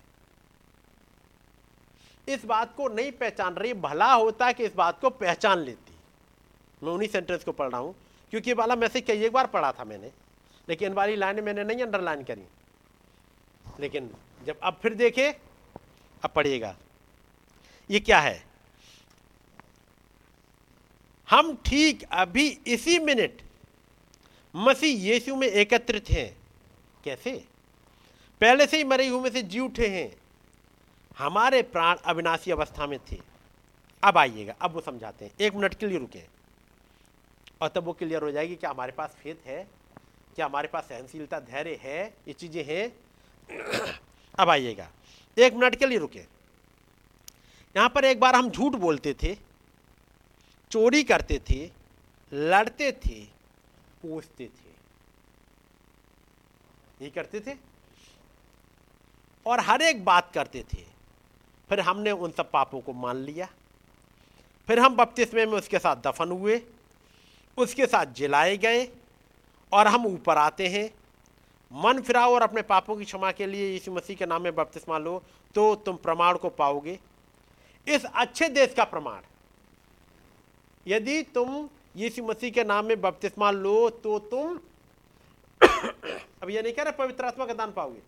इस बात को नहीं पहचान रही, भला होता कि इस बात को पहचान लेती। मैं उन्हीं सेंटेंस को पढ़ रहा हूँ, क्योंकि वाला मैसेज कई एक बार पढ़ा था मैंने। लेकिन वाली लाइन मैंने नहीं अंडरलाइन करी। लेकिन जब अब फिर देखे, अब पढ़िएगा। ये क्या है? हम ठीक अभी इसी मिनट मसीह यीशु में एकत्रित हैं। कैसे? पहले से ही मरे हुए में से जी उठे हैं। हमारे प्राण अविनाशी अवस्था में थे। अब आइएगा, अब वो समझाते हैं। एक मिनट के लिए रुके। और तब वो क्लियर हो जाएगी क्या हमारे पास फेत है? क्या हमारे पास सहनशीलता, धैर्य है, ये चीज़ें हैं। अब आइएगा। एक मिनट के लिए रुके। यहाँ पर एक बार हम झूठ बोलते थे, चोरी करते थे, लड़ते थे, पूछते थे। ये करते थे। और हर एक बात करते थे। फिर हमने उन सब पापों को मान लिया। फिर हम बपतिस्मे में उसके साथ दफन हुए, उसके साथ जलाए गए और हम ऊपर आते हैं। मन फिराओ और अपने पापों की क्षमा के लिए यीशु मसीह के नाम में बपतिस्मा लो तो तुम प्रमाण को पाओगे। इस अच्छे देश का प्रमाण। यदि तुम यीशु मसीह के नाम में बपतिस्मा लो तो तुम अब यह नहीं कह रहे पवित्र आत्मा का दान पाओगे।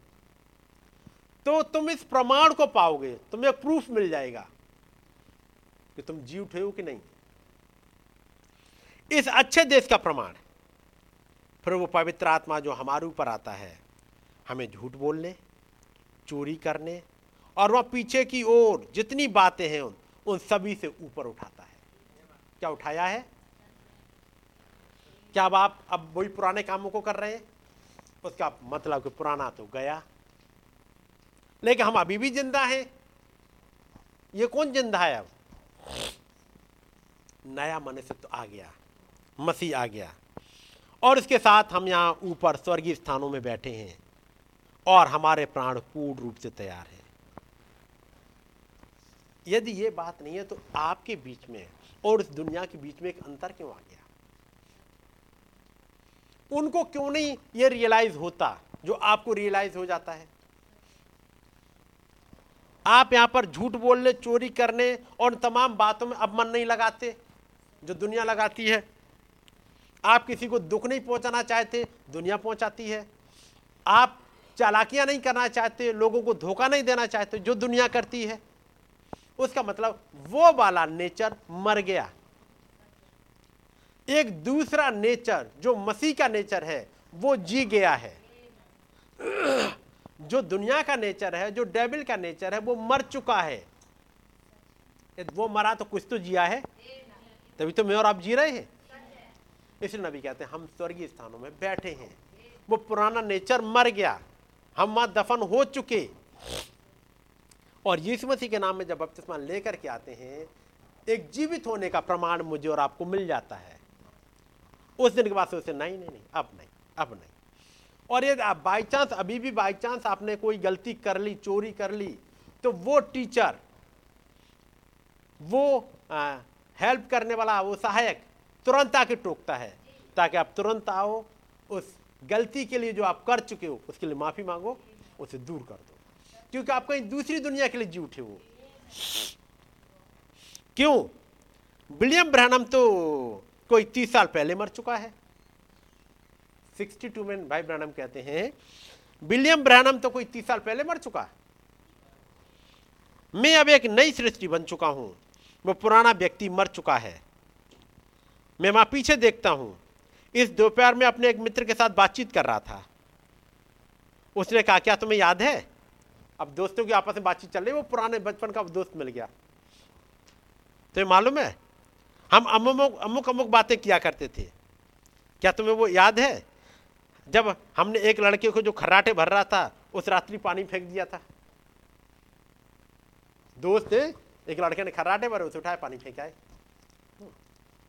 तो तुम इस प्रमाण को पाओगे, तुम्हें प्रूफ मिल जाएगा कि तुम जी उठे हो कि नहीं। इस अच्छे देश का प्रमाण। फिर वो पवित्र आत्मा जो हमारे ऊपर आता है, हमें झूठ बोलने, चोरी करने और वह पीछे की ओर जितनी बातें हैं उन उन सभी से ऊपर उठाता है। क्या उठाया है? क्या अब आप, अब वही पुराने कामों को कर रहे हैं? उसका मतलब कि पुराना तो गया। लेकिन हम अभी भी ज़िंदा हैं। ये कौन ज़िंदा है अब? नया मनुष्य तो आ गया, मसीह आ गया। और इसके साथ हम यहाँ ऊपर स्वर्गीय स्थानों में बैठे हैं और हमारे प्राण पूर्ण रूप से तैयार हैं। यदि ये बात नहीं है तो आपके बीच में और इस दुनिया के बीच में एक अंतर क्यों आ गया? उनको क्यों नहीं ये रियलाइज़ होता जो आपको रियलाइज़ हो जाता है? आप यहाँ पर झूठ बोलने, चोरी करने और तमाम बातों में अब मन नहीं लगाते जो दुनिया लगाती है। आप किसी को दुख नहीं पहुंचाना चाहते, दुनिया पहुंचाती है। आप चालाकियाँ नहीं करना चाहते, लोगों को धोखा नहीं देना चाहते, जो दुनिया करती है। उसका मतलब वो वाला नेचर मर गया। एक दूसरा नेचर, जो मसीह का नेचर है, वो जी गया है। जो दुनिया का नेचर है, जो डेबिल का नेचर है, वो मर चुका है। वो मरा तो कुछ तो जिया है। तभी तो मैं और आप जी रहे हैं। इसलिए नबी कहते हैं हम स्वर्गीय स्थानों में बैठे हैं। वो पुराना नेचर मर गया। हम वहाँ दफन हो चुके और यीशु मसीह के नाम में जब बपतिस्मा लेकर के आते हैं एक जीवित होने का प्रमाण मुझे और आपको मिल जाता है। उस दिन के बाद सोचते नहीं नहीं नहीं अब नहीं अब नहीं। और ये बाई चांस अभी भी बाई चांस आपने कोई गलती कर ली चोरी कर ली तो वो टीचर वो आ, हेल्प करने वाला वो सहायक तुरंत आके टोकता है, ताकि आप तुरंत आओ, उस गलती के लिए जो आप कर चुके हो, उसके लिए माफ़ी मांगो, उसे दूर कर दो। क्योंकि आप कहीं दूसरी दुनिया के लिए जी उठे हो। क्यों? विलियम ब्रहणम तो कोई तीस साल पहले मर चुका है। सिक्सटी टू में भाई ब्रहणम कहते हैं, विलियम ब्रहणम तो कोई तीस साल पहले मर चुका है। मैं अब एक नई सृष्टि बन चुका हूँ। वो पुराना व्यक्ति मर चुका है। मैं वहाँ पीछे देखता हूँ। इस दोपहर में अपने एक मित्र के साथ बातचीत कर रहा था। उसने कहा, क्या तुम्हें याद है? अब दोस्तों की आपस में बातचीत चल रही वो पुराने बचपन का दोस्त मिल गया। तो मालूम है? हम अमुक अमुक अमुक बातें किया करते थे। क्या तुम्हें वो याद है? जब हमने एक लड़के को जो खर्राटे भर रहा था, उस रात्रि पानी फेंक दिया था। दोस्त, एक लड़के ने खर्राटे भरे, उसे उठाए, पानी फेंक आए।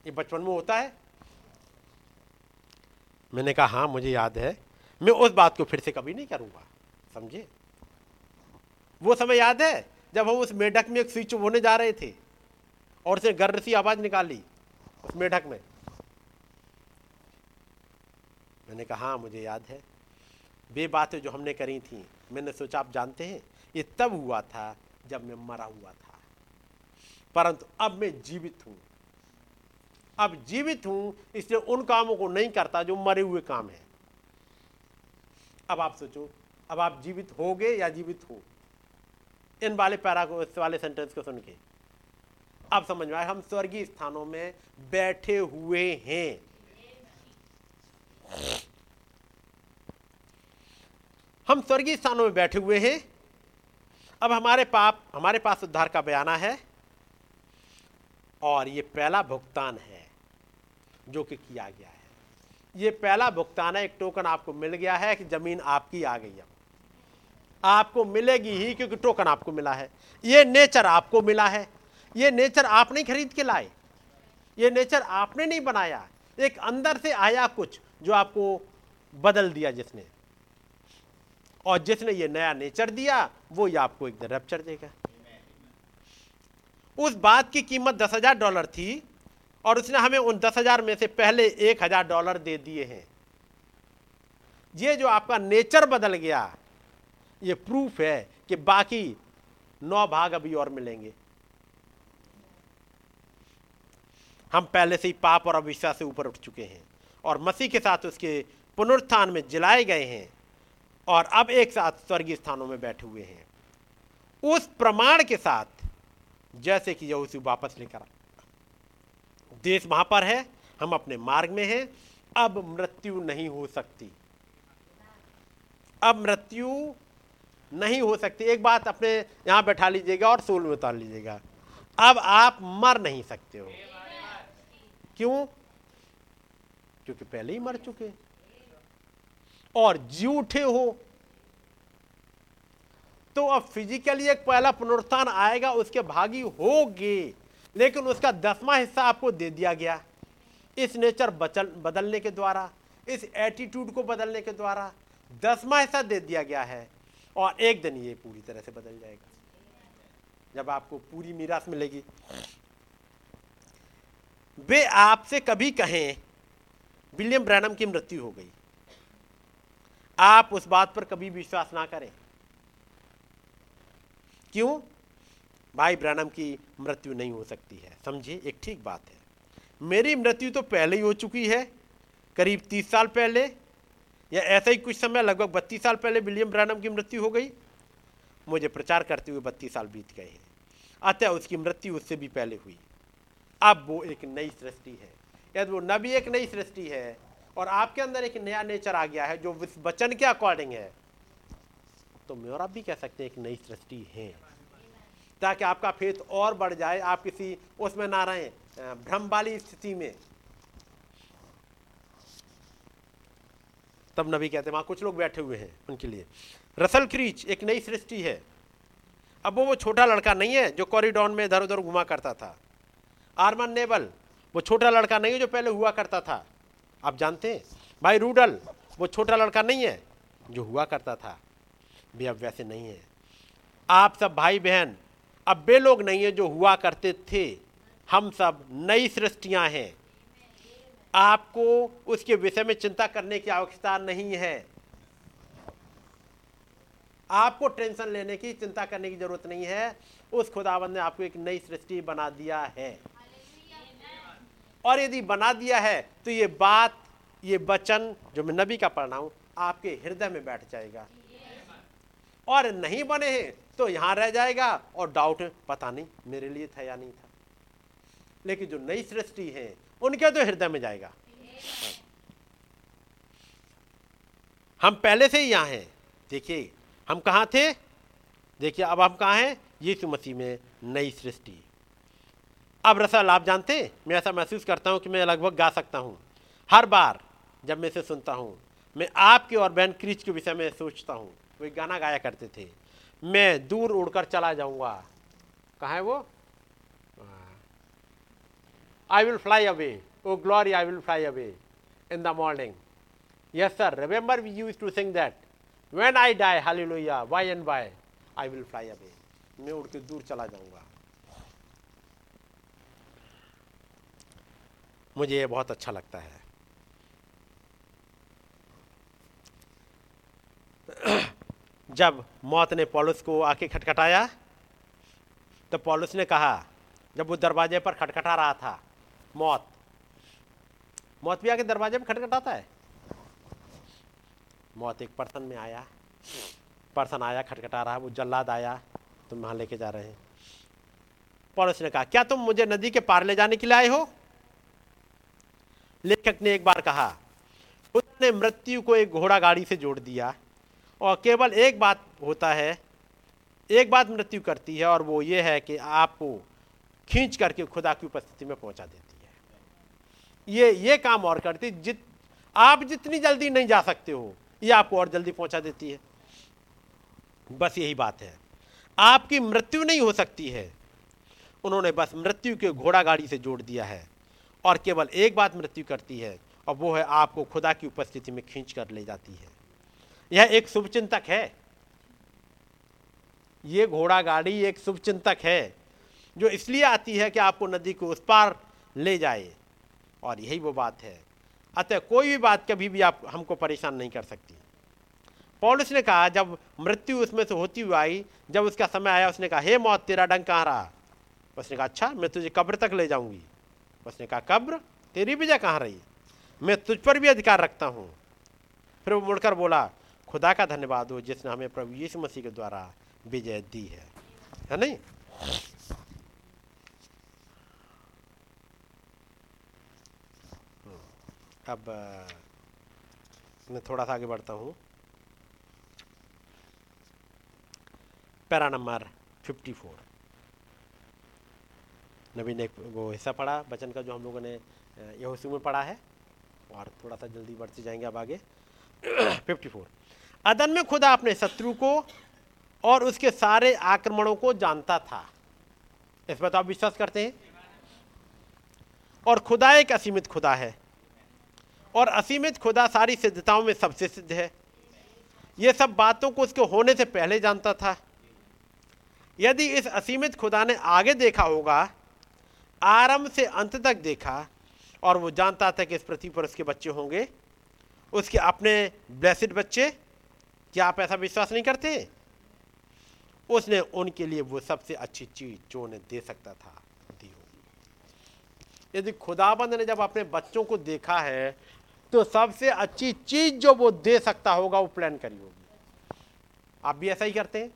ये बचपन में होता है। मैंने कहा हाँ मुझे याद है। मैं उस बात को फिर से कभी नहीं करूँगा। समझे? वो समय याद है, जब हम उस मेढक में एक स्विच होने जा रहे थे और उसने गर्र सी आवाज़ निकाली उस मेढक में। मैंने कहा हाँ मुझे याद है। वे बातें जो हमने करी थी, मैंने सोचा, आप जानते हैं, ये तब हुआ था जब मैं मरा हुआ था। परंतु अब मैं जीवित हूँ। अब जीवित हूँ, इसलिए उन कामों को नहीं करता जो मरे हुए काम है। अब आप सोचो, अब आप जीवित होगे या जीवित हो? इन वाले पैरा को इस वाले सेंटेंस को सुन के। अब समझ में आए हम स्वर्गीय स्थानों में बैठे हुए हैं। हम स्वर्गीय स्थानों में बैठे हुए हैं। अब हमारे पाप, हमारे पास उद्धार का बयाना है। और ये पहला भुगतान है। जो कि किया गया है। ये पहला भुगतान है, एक टोकन आपको मिल गया है कि ज़मीन आपकी आ गई अब आपको मिलेगी ही क्योंकि टोकन आपको मिला है। ये नेचर आपको मिला है। ये नेचर आप नहीं खरीद के लाए। ये नेचर आपने नहीं बनाया। एक अंदर से आया कुछ जो आपको बदल दिया जिसने। और जिसने ये नया नेचर दिया, वो ये आपको एक रैप्चर देगा। उस बात की कीमत दस हज़ार डॉलर थी। और उसने हमें उन दस हज़ार में से पहले एक हज़ार डॉलर दे दिए हैं। ये जो आपका नेचर बदल गया, ये प्रूफ है कि बाकी नौ भाग अभी और मिलेंगे। हम पहले से ही पाप और अविश्वास से ऊपर उठ चुके हैं और मसीह के साथ उसके पुनरुत्थान में जलाए गए हैं और अब एक साथ स्वर्गीय स्थानों में बैठे हुए हैं। उस प्रमाण के साथ जैसे कि यहूसी वापस लेकर देश वहाँ पर है, हम अपने मार्ग में हैं, अब मृत्यु नहीं हो सकती। अब मृत्यु नहीं हो सकती। एक बात अपने यहाँ बैठा लीजिएगा और सोल में उतार लीजिएगा। अब आप मर नहीं सकते हो। क्यों? क्योंकि पहले ही मर चुके। और जी उठे हो। तो अब फिजिकली एक पहला पुनरुत्थान आएगा, उसके भागी होगे। लेकिन उसका दसवां हिस्सा आपको दे दिया गया। इस नेचर बचल, बदलने के द्वारा, इस एटीट्यूड को बदलने के द्वारा दसवां हिस्सा दे दिया गया है और एक दिन ये पूरी तरह से बदल जाएगा। जब आपको पूरी मीरास मिलेगी। वे आपसे कभी कहें, विलियम ब्रैनम की मृत्यु हो गई। आप उस बात पर कभी विश्वास ना करें। क्यों? भाई ब्रैनम की मृत्यु नहीं हो सकती है। समझिए, एक ठीक बात है। मेरी मृत्यु तो पहले ही हो चुकी है, करीब तीस साल पहले, या ऐसा ही कुछ समय, लगभग बत्तीस साल पहले विलियम ब्रैनम की मृत्यु हो गई। मुझे प्रचार करते हुए बत्तीस साल बीत गए हैं। अतः उसकी मृत्यु उससे भी पहले हुई। अब वो एक नई सृष्टि है। यदि वो नबी एक नई सृष्टि है, और आपके अंदर एक नया नेचर आ गया है, जो वचन के अकॉर्डिंग है तो मैं और आप भी कह सकते हैं एक नई सृष्टि है। ताकि आपका फेथ और बढ़ जाए, आप किसी उसमें ना रहें भ्रम वाली स्थिति में। तब नबी कहते हैं, वहाँ कुछ लोग बैठे हुए हैं उनके लिए। रसल क्रीच एक नई सृष्टि है। अब वो वो छोटा लड़का नहीं है जो कॉरिडोर में इधर उधर घुमा करता था। आर्मन नेबल, वो छोटा लड़का नहीं है जो पहले हुआ करता था। आप जानते हैं, भाई रूडल, वो छोटा लड़का नहीं है जो हुआ करता था। भी अब वैसे नहीं है। आप सब भाई बहन अब वे लोग नहीं है जो हुआ करते थे। हम सब नई सृष्टियाँ हैं। आपको उसके विषय में चिंता करने की आवश्यकता नहीं है। आपको टेंशन लेने की, चिंता करने की ज़रूरत नहीं है। उस खुदावन ने आपको एक नई सृष्टि बना दिया है। और यदि बना दिया है तो ये बात, ये वचन जो मैं नबी का पढ़ रहा हूँ, आपके हृदय में बैठ जाएगा। और नहीं बने हैं तो यहाँ रह जाएगा और डाउट पता नहीं मेरे लिए था या नहीं था। लेकिन जो नई सृष्टि है, उनके तो हृदय में जाएगा। हम पहले से ही यहाँ हैं। देखिए, हम कहाँ थे? देखिए, अब हम कहाँ हैं? यीशु मसीह में नई सृष्टि। अब रसल आप जानते हैं? मैं ऐसा महसूस करता हूँ कि मैं लगभग गा सकता हूँ। हर बार जब मैं इसे सुनता हूँ, मैं आपके और बहन क्रिच के विषय में सोचता हूँ। वो गाना गाया करते थे। मैं दूर उड़कर चला जाऊँगा। कहा है वो? I will fly away oh glory I will fly away in the morning yes sir remember we use to sing that when I die, hallelujah, by and by, I will fly away. मैं उड़ के दूर चला जाऊँगा। मुझे ये बहुत अच्छा लगता है। जब मौत ने पॉलुस को आके खटखटाया तो पॉलुस ने कहा, जब वो दरवाजे पर खटखटा रहा था, मौत मौत भी आके दरवाजे पर खटखटाता है? मौत एक पर्सन में आया, पर्सन आया, खटखटा रहा, वो जल्लाद आया, तुम वहाँ लेके जा रहे हैं। पौलुस ने कहा, क्या तुम मुझे नदी के पार ले जाने के लिए आए हो? लेखक ने एक बार कहा, उसने मृत्यु को एक घोड़ा गाड़ी से जोड़ दिया और केवल एक बात होता है, एक बात मृत्यु करती है और वो ये है कि आपको खींच करके खुदा की उपस्थिति में पहुँचा देती है। ये ये काम और करती, जित, आप जितनी जल्दी नहीं जा सकते हो, ये आपको और जल्दी पहुँचा देती है। बस यही बात है। आपकी मृत्यु नहीं हो सकती है। उन्होंने बस मृत्यु के घोड़ा गाड़ी से जोड़ दिया है और केवल एक बात मृत्यु करती है, और वो है आपको खुदा की उपस्थिति में खींच कर ले जाती है। यह एक शुभचिंतक है। ये घोड़ा गाड़ी एक शुभचिंतक है, जो इसलिए आती है कि आपको नदी को उस पार ले जाए। और यही वो बात है। अतः कोई भी बात कभी भी आप, हमको परेशान नहीं कर सकती। पौलुस ने कहा, जब मृत्यु उसमें से होती हुई आई, जब उसका समय आया, उसने कहा, हे मौत, तेरा डंग कहाँ रहा? उसने कहा अच्छा मैं तुझे कब्र तक ले जाऊँगी। उसने कहा, कब्र? तेरी विजय कहाँ रही? मैं तुझ पर भी अधिकार रखता हूँ। फिर वो मुड़कर बोला खुदा का धन्यवाद हो जिसने हमें प्रभु यीशु मसीह के द्वारा विजय दी है। है नहीं? अब मैं थोड़ा सा आगे बढ़ता हूँ। पैरा नंबर 54 नबी ने वो हिस्सा पढ़ा बचन का जो हम लोगों ने यहोशू में पढ़ा है, और थोड़ा सा जल्दी बढ़ते जाएँगे अब आगे। 54 अदन में खुदा अपने शत्रु को और उसके सारे आक्रमणों को जानता था। इस पर तो आप विश्वास करते हैं? और खुदा एक असीमित खुदा है। और असीमित खुदा सारी सिद्धताओं में सबसे सिद्ध है। ये सब बातों को उसके होने से पहले जानता था। यदि इस असीमित खुदा ने आगे देखा होगा, आरंभ से अंत तक देखा, और वो जानता था कि इस पृथ्वी पर उसके बच्चे होंगे, उसके अपने ब्लेसिड बच्चे क्या आप ऐसा विश्वास नहीं करते? उसने उनके लिए वो सबसे अच्छी चीज़ जो उन्हें दे सकता था, दी होगी। यदि खुदाबंद ने जब अपने बच्चों को देखा है तो सबसे अच्छी चीज़ जो वो दे सकता होगा, वो प्लान करी होगी। आप भी ऐसा ही करते हैं?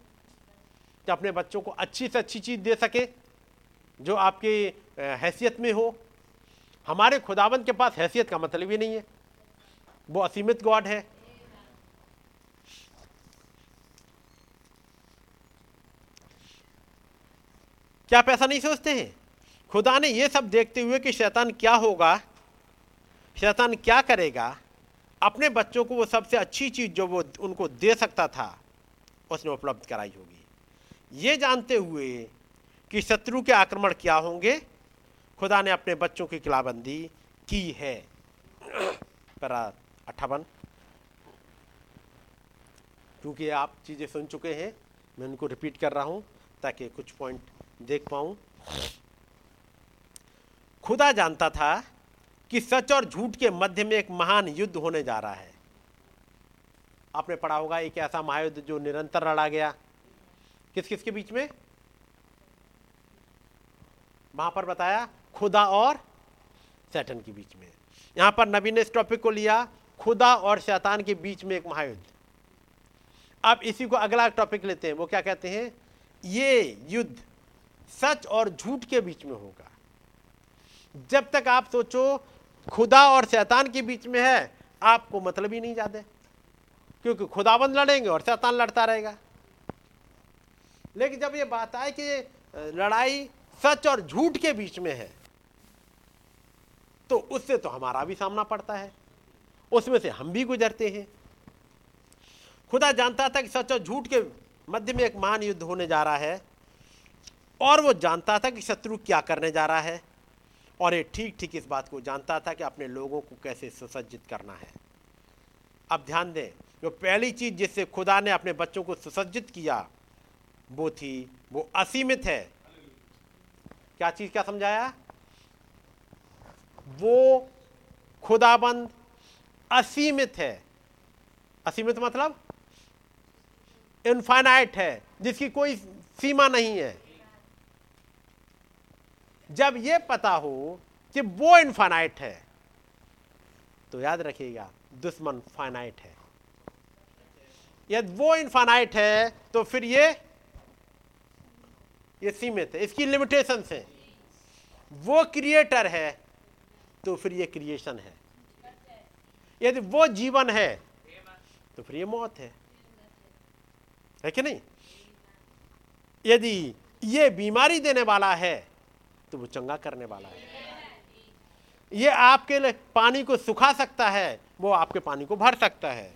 कि अपने बच्चों को अच्छी से अच्छी चीज़ दे सके, जो आपकी हैसियत में हो? हमारे खुदाबंद के पास हैसियत का मतलब ही नहीं है। वो असीमित गॉड है। क्या आप ऐसा नहीं सोचते हैं? खुदा ने ये सब देखते हुए कि शैतान क्या होगा, शैतान क्या करेगा, अपने बच्चों को वो सबसे अच्छी चीज़ जो वो उनको दे सकता था, उसने उपलब्ध कराई होगी। ये जानते हुए कि शत्रु के आक्रमण क्या होंगे, खुदा ने अपने बच्चों की किलाबंदी की है। पर अट्ठावन। क्योंकि आप चीज़ें सुन चुके हैं, मैं उनको रिपीट कर रहा हूँ ताकि कुछ पॉइंट देख पाऊँ? खुदा जानता था कि सच और झूठ के मध्य में एक महान युद्ध होने जा रहा है। आपने पढ़ा होगा, एक ऐसा महायुद्ध जो निरंतर लड़ा गया। किस किस के बीच में? वहाँ पर बताया, खुदा और सैटन के बीच में। यहाँ पर नबी ने इस टॉपिक को लिया, खुदा और शैतान के बीच में एक महायुद्ध। अब इसी को अगला टॉपिक लेते हैं। वो क्या कहते हैं? ये युद्ध सच और झूठ के बीच में होगा। जब तक आप सोचो खुदा और शैतान के बीच में है, आपको मतलब ही नहीं जाते क्योंकि खुदाबंद लड़ेंगे और शैतान लड़ता रहेगा। लेकिन जब ये बात आए कि लड़ाई सच और झूठ के बीच में है तो उससे तो हमारा भी सामना पड़ता है। उसमें से हम भी गुजरते हैं। खुदा जानता था कि सच और झूठ के मध्य में एक महान युद्ध होने जा रहा है। और वो जानता था कि शत्रु क्या करने जा रहा है, और ये ठीक ठीक इस बात को जानता था कि अपने लोगों को कैसे सुसज्जित करना है। अब ध्यान दें, जो पहली चीज़ जिससे खुदा ने अपने बच्चों को सुसज्जित किया, वो थी, वो असीमित है। क्या चीज़ क्या समझाया? वो खुदाबंद असीमित है। असीमित मतलब इनफाइनाइट है, जिसकी कोई सीमा नहीं है। जब यह पता हो कि वो इनफाइनाइट है तो याद रखिएगा, दुश्मन फाइनाइट है। यदि वो इनफाइनाइट है तो फिर ये ये सीमित है, इसकी लिमिटेशन है। वो क्रिएटर है तो फिर ये क्रिएशन है। यदि वो जीवन है तो फिर ये मौत है। है कि नहीं? यदि ये बीमारी देने वाला है तो वो चंगा करने वाला है। ये आपके लिए पानी को सुखा सकता है, वो आपके पानी को भर सकता है।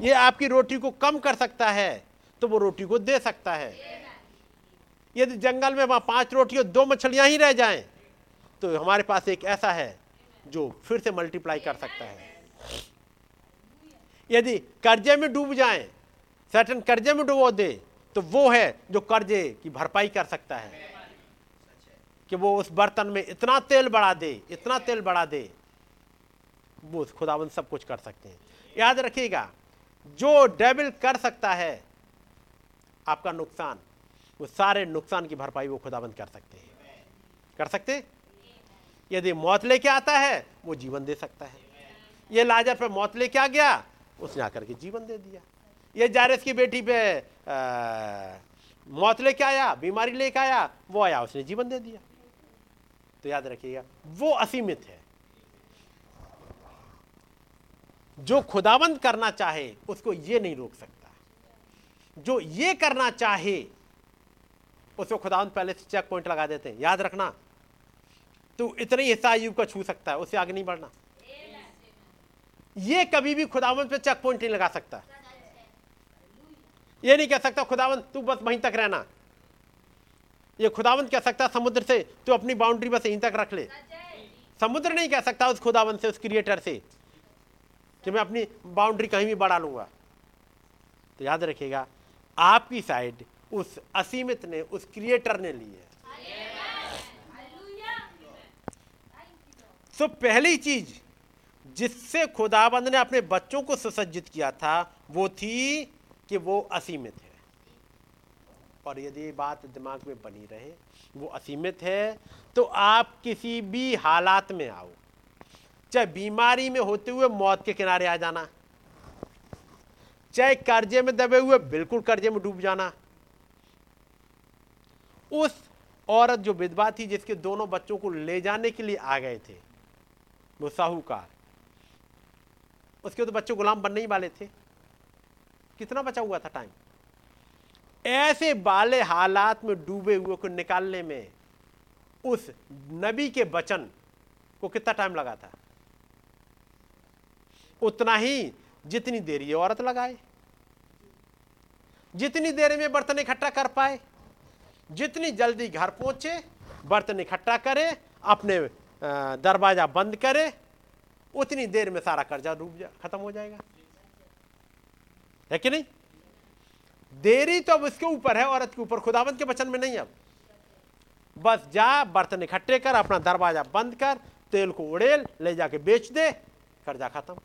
ये आपकी रोटी को कम कर सकता है तो वो रोटी को दे सकता है। यदि जंगल में वहाँ पाँच रोटी और दो मछलियाँ ही रह जाएँ तो हमारे पास एक ऐसा है जो फिर से मल्टीप्लाई कर सकता है। यदि कर्जे में डूब जाएँ सैटन कर्जे में डुबो दे तो वो है जो कर्जे की भरपाई कर सकता है। कि वो उस बर्तन में इतना तेल बढ़ा दे इतना तेल बढ़ा दे वो खुदाबंद सब कुछ कर सकते हैं। याद रखिएगा जो डेबिल कर सकता है आपका नुकसान वो सारे नुकसान की भरपाई वो खुदाबंद कर सकते हैं। कर सकते? यदि मौत लेके आता है वो जीवन दे सकता है। ये लाजर पर मौत लेके आ गया उसने आकर के जीवन दे दिया। ये जारस की बेटी पे आ, मौत लेके आया बीमारी लेके आया वो आया उसने जीवन दे दिया। तो याद रखिएगा, वो असीमित है। जो खुदाबंद करना चाहे, उसको ये नहीं रोक सकता। जो ये करना चाहे, उसको खुदाबंद पहले से चेक पॉइंट लगा देते हैं। याद रखना तो इतने ही हिस्सा आयुब का छू सकता है, उससे आगे नहीं बढ़ना। ये कभी भी खुदावंत पे चेक पॉइंट नहीं लगा सकता। ये नहीं कह सकता खुदावंत तू बस वहीं तक रहना। ये खुदावंत कह सकता समुद्र से तू अपनी बाउंड्री बस यहीं तक रख ले। समुद्र नहीं कह सकता उस खुदावंत से उस क्रिएटर से कि मैं अपनी बाउंड्री कहीं भी बढ़ा लूँगा। तो याद रखिएगा आपकी साइड उस असीमित ने उस क्रिएटर ने ली है। तो पहली चीज़ जिससे खुदाबंद ने अपने बच्चों को सुसज्जित किया था वो थी कि वो असीमित है। और यदि ये बात दिमाग में बनी रहे, वो असीमित है तो आप किसी भी हालात में आओ। चाहे बीमारी में होते हुए मौत के किनारे आ जाना, चाहे कर्जे में दबे हुए बिल्कुल कर्जे में डूब जाना। उस औरत जो विधवा थी, जिसके दोनों बच्चों को ले जाने के लिए आ गए थे, वो साहूकार। उसके तो बच्चे गुलाम बनने ही वाले थे। कितना बचा हुआ था टाइम ऐसे बाले हालात में डूबे हुए को निकालने में उस नबी के वचन को कितना टाइम लगा था? उतना ही जितनी देर ये औरत लगाए, जितनी देर में बर्तन इकट्ठा कर पाए, जितनी जल्दी घर पहुँचे, बर्तन इकट्ठा करे, अपने दरवाज़ा बंद करे, उतनी देर में सारा कर्जा डूब जा, खत्म हो जाएगा। है कि नहीं? देरी तो अब उसके ऊपर है, औरत के ऊपर। खुदावंत के वचन में नहीं अब। बस जा, बर्तन इकट्ठे कर, अपना दरवाज़ा बंद कर, तेल को उड़ेल, ले जाके बेच दे, कर्जा खत्म।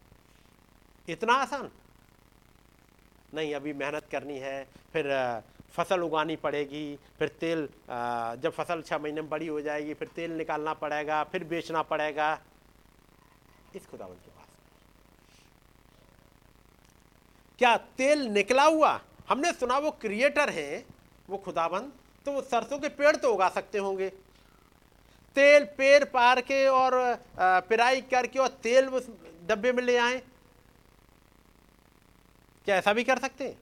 इतना आसान। नहीं, अभी मेहनत करनी है, फिर फ़सल उगानी पड़ेगी, फिर तेल जब फ़सल छः महीने में बड़ी हो जाएगी, फिर तेल निकालना पड़ेगा, फिर बेचना पड़ेगा। इस खुदावन के पास। क्या तेल निकला हुआ? हमने सुना वो क्रिएटर हैं वो खुदाबंद तो वो सरसों के पेड़ तो उगा सकते होंगे। तेल पेड़ पार के और पिराई करके और तेल उस डब्बे में ले आए। क्या ऐसा भी कर सकते हैं?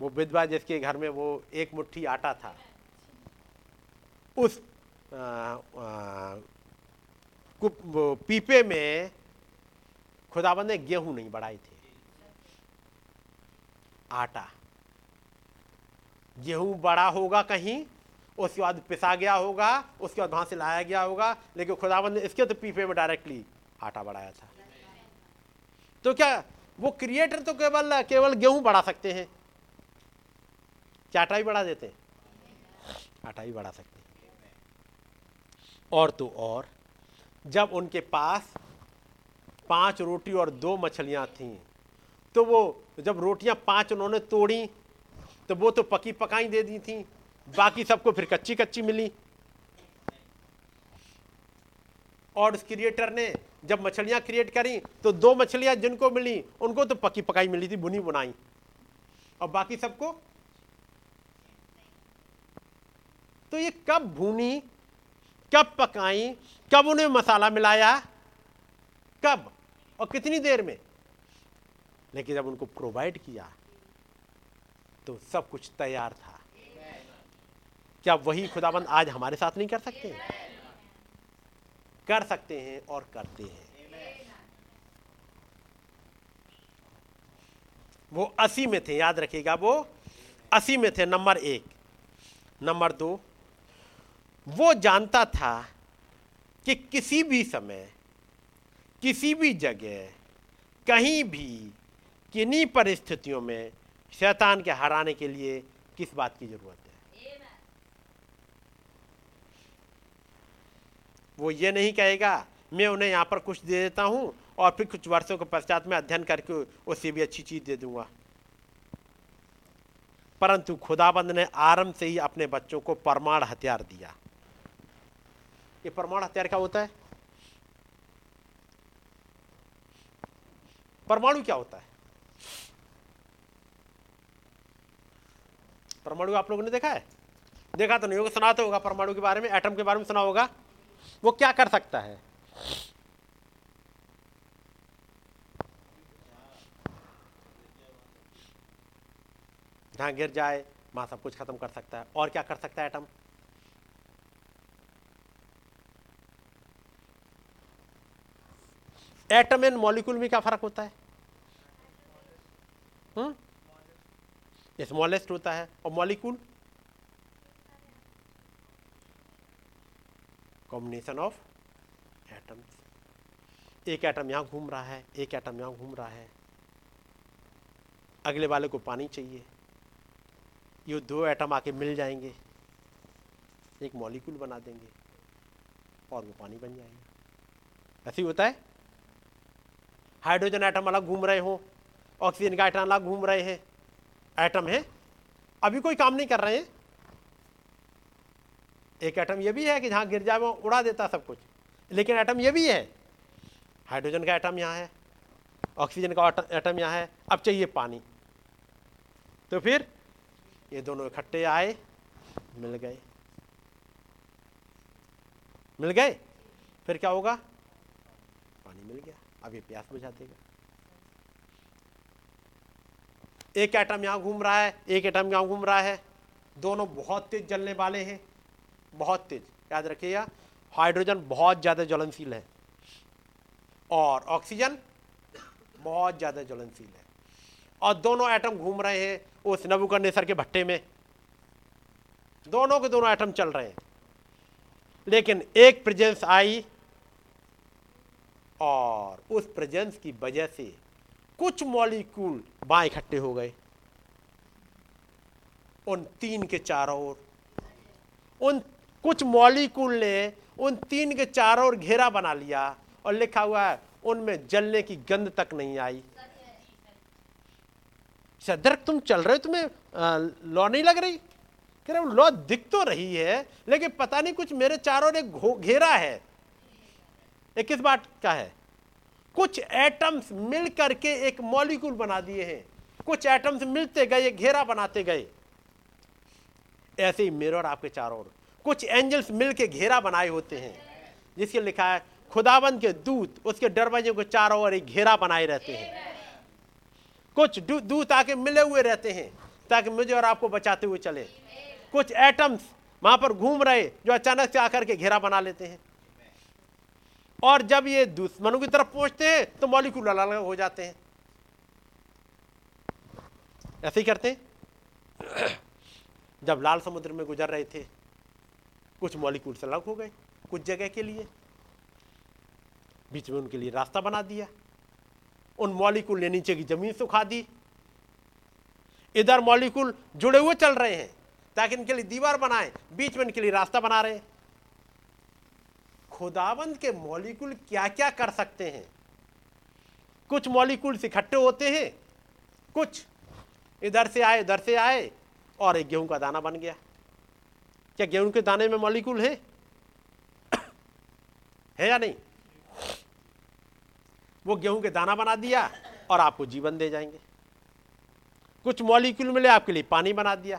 वो विधवा जिसके घर में वो एक मुट्ठी आटा था उस आ, आ, पीपे में खुदाबंद ने गेहूँ नहीं बढ़ाई थी। आटा। गेहूँ बड़ा होगा कहीं, उसके बाद पिसा गया होगा, उसके बाद वहाँ से लाया गया होगा, लेकिन खुदाबंद ने इसके तो पीपे में डायरेक्टली आटा बढ़ाया था। तो क्या वो क्रिएटर तो केवल केवल गेहूँ बढ़ा सकते हैं? क्या आटा भी बढ़ा देते? हैं आटा भी बढ़ा सकते हैं। और तो और, जब उनके पास पाँच रोटी और दो मछलियाँ थीं तो वो जब रोटियाँ पाँच उन्होंने तोड़ी तो वो तो पकी पकाई दे दी थी। बाकी सबको फिर कच्ची कच्ची मिली। और उस क्रिएटर ने जब मछलियाँ क्रिएट करी तो दो मछलियाँ जिनको मिली, उनको तो पकी पकाई मिली थी, बुनी बुनाई। और बाकी सबको? तो ये कब भूनी, कब पकाई, कब उन्हें मसाला मिलाया, कब? और कितनी देर में? लेकिन जब उनको प्रोवाइड किया तो सब कुछ तैयार था। क्या वही खुदाबंद आज हमारे साथ नहीं कर सकते? कर सकते हैं और करते हैं। वो अस्सी में थे, याद रखिएगा वो। अस्सी में थे, नंबर एक। नंबर दो, वो जानता था कि किसी भी समय, किसी भी जगह, कहीं भी किन्हीं परिस्थितियों में शैतान के हराने के लिए किस बात की ज़रूरत है? वो ये नहीं कहेगा, मैं उन्हें यहाँ पर कुछ दे देता हूँ और फिर कुछ वर्षों के पश्चात में अध्ययन करके उससे भी अच्छी चीज़ दे दूँगा। परंतु खुदाबंद ने आरंभ से ही अपने बच्चों को परमाणु हथियार दिया। ये परमाणु हथियार क्या होता है? परमाणु क्या होता है? परमाणु आप लोगों ने देखा है? देखा तो नहीं होगा, सुना तो होगा, परमाणु के बारे में एटम के बारे में सुना होगा। वो क्या कर सकता है? जहाँ गिर जाए, वहाँ सब कुछ खत्म कर सकता है। और क्या कर सकता है एटम एटम एंड मॉलिक्यूल में क्या फ़र्क होता है? स्मॉलेस्ट होता है और मॉलिक्यूल? कॉम्बिनेशन ऑफ़ एटम्स एक एटम यहाँ घूम रहा है, एक एटम यहाँ घूम रहा है। अगले वाले को पानी चाहिए। ये दो एटम आके मिल जाएँगे। एक मॉलिक्यूल बना देंगे और वो पानी बन जाएगा। ऐसे ही होता है। हाइड्रोजन एटम अलग घूम रहे हो, ऑक्सीजन का एटम अलग घूम रहे हैं। एटम है। अभी कोई काम नहीं कर रहे हैं। एक एटम यह भी है कि जहाँ गिर जाए वो उड़ा देता सब कुछ। लेकिन एटम यह भी है। हाइड्रोजन का एटम यहाँ है। ऑक्सीजन का एटम यहाँ है। अब चाहिए पानी। तो फिर ये दोनों इकट्ठे आए। मिल गए। मिल गए। फिर क्या होगा? पानी मिल गया। अब ये प्यास बुझा देगा। एक एटम यहाँ घूम रहा है, एक एटम यहाँ घूम रहा है। दोनों बहुत तेज जलने वाले हैं, बहुत तेज। याद रखिएगा हाइड्रोजन बहुत ज़्यादा ज्वलनशील है और ऑक्सीजन बहुत ज़्यादा ज्वलनशील है। और दोनों एटम घूम रहे हैं उस नबुकनेसर के भट्टे में। दोनों के दोनों एटम चल रहे हैं। लेकिन एक प्रेजेंस आई और उस प्रेजेंस की वजह से कुछ मॉलिक्यूल बाएँ इकट्ठे हो गए। उन तीन के चारों ओर। उन कुछ मॉलिक्यूल ने उन तीन के चारों ओर घेरा बना लिया और लिखा हुआ है, उनमें जलने की गंध तक नहीं आई। सदर तुम चल रहे हो, तुम्हें लॉ नहीं लग रही? कह रहे लॉ दिख तो रही है, लेकिन पता नहीं कुछ मेरे चारों ने घेरा है। ये किस बात का है कुछ एटम्स मिल करके एक मॉलिक्यूल बना दिए हैं। कुछ एटम्स मिलते गए घेरा बनाते गए। ऐसे ही मेरे और आपके चारों ओर। कुछ एंजल्स मिल के घेरा बनाए होते हैं, जिसके लिखा है खुदाबंद के दूत, उसके दरवाजे को चारों ओर एक घेरा बनाए रहते हैं। कुछ दूत आके मिले हुए रहते हैं, ताकि मुझे और आपको बचाते हुए चले। कुछ एटम्स वहाँ पर घूम रहे, जो अचानक से आकर के घेरा बना लेते हैं। और जब ये दुश्मनों की तरफ़ पहुँचते हैं तो मॉलिक्यूल अलग अलग हो जाते हैं। ऐसे ही करते हैं। जब लाल समुद्र में गुजर रहे थे, कुछ मॉलिक्यूल अलग हो गए, कुछ जगह के लिए। बीच में उनके लिए रास्ता बना दिया। उन मॉलिक्यूल ने नीचे की ज़मीन सुखा दी। इधर मॉलिक्यूल जुड़े हुए चल रहे हैं, ताकि इनके लिए दीवार बनाए, बीच में इनके लिए रास्ता बना रहे हैं। खुदाबंद के मॉलिक्यूल क्या क्या कर सकते हैं? कुछ मॉलिक्यूल इकट्ठे होते हैं, कुछ इधर से आए इधर से आए, और एक गेहूँ का दाना बन गया। क्या गेहूँ के दाने में मॉलिक्यूल है? है या नहीं? वो गेहूँ के दाना बना दिया और आपको जीवन दे जाएँगे। कुछ मॉलिक्यूल मिले, आपके लिए पानी बना दिया।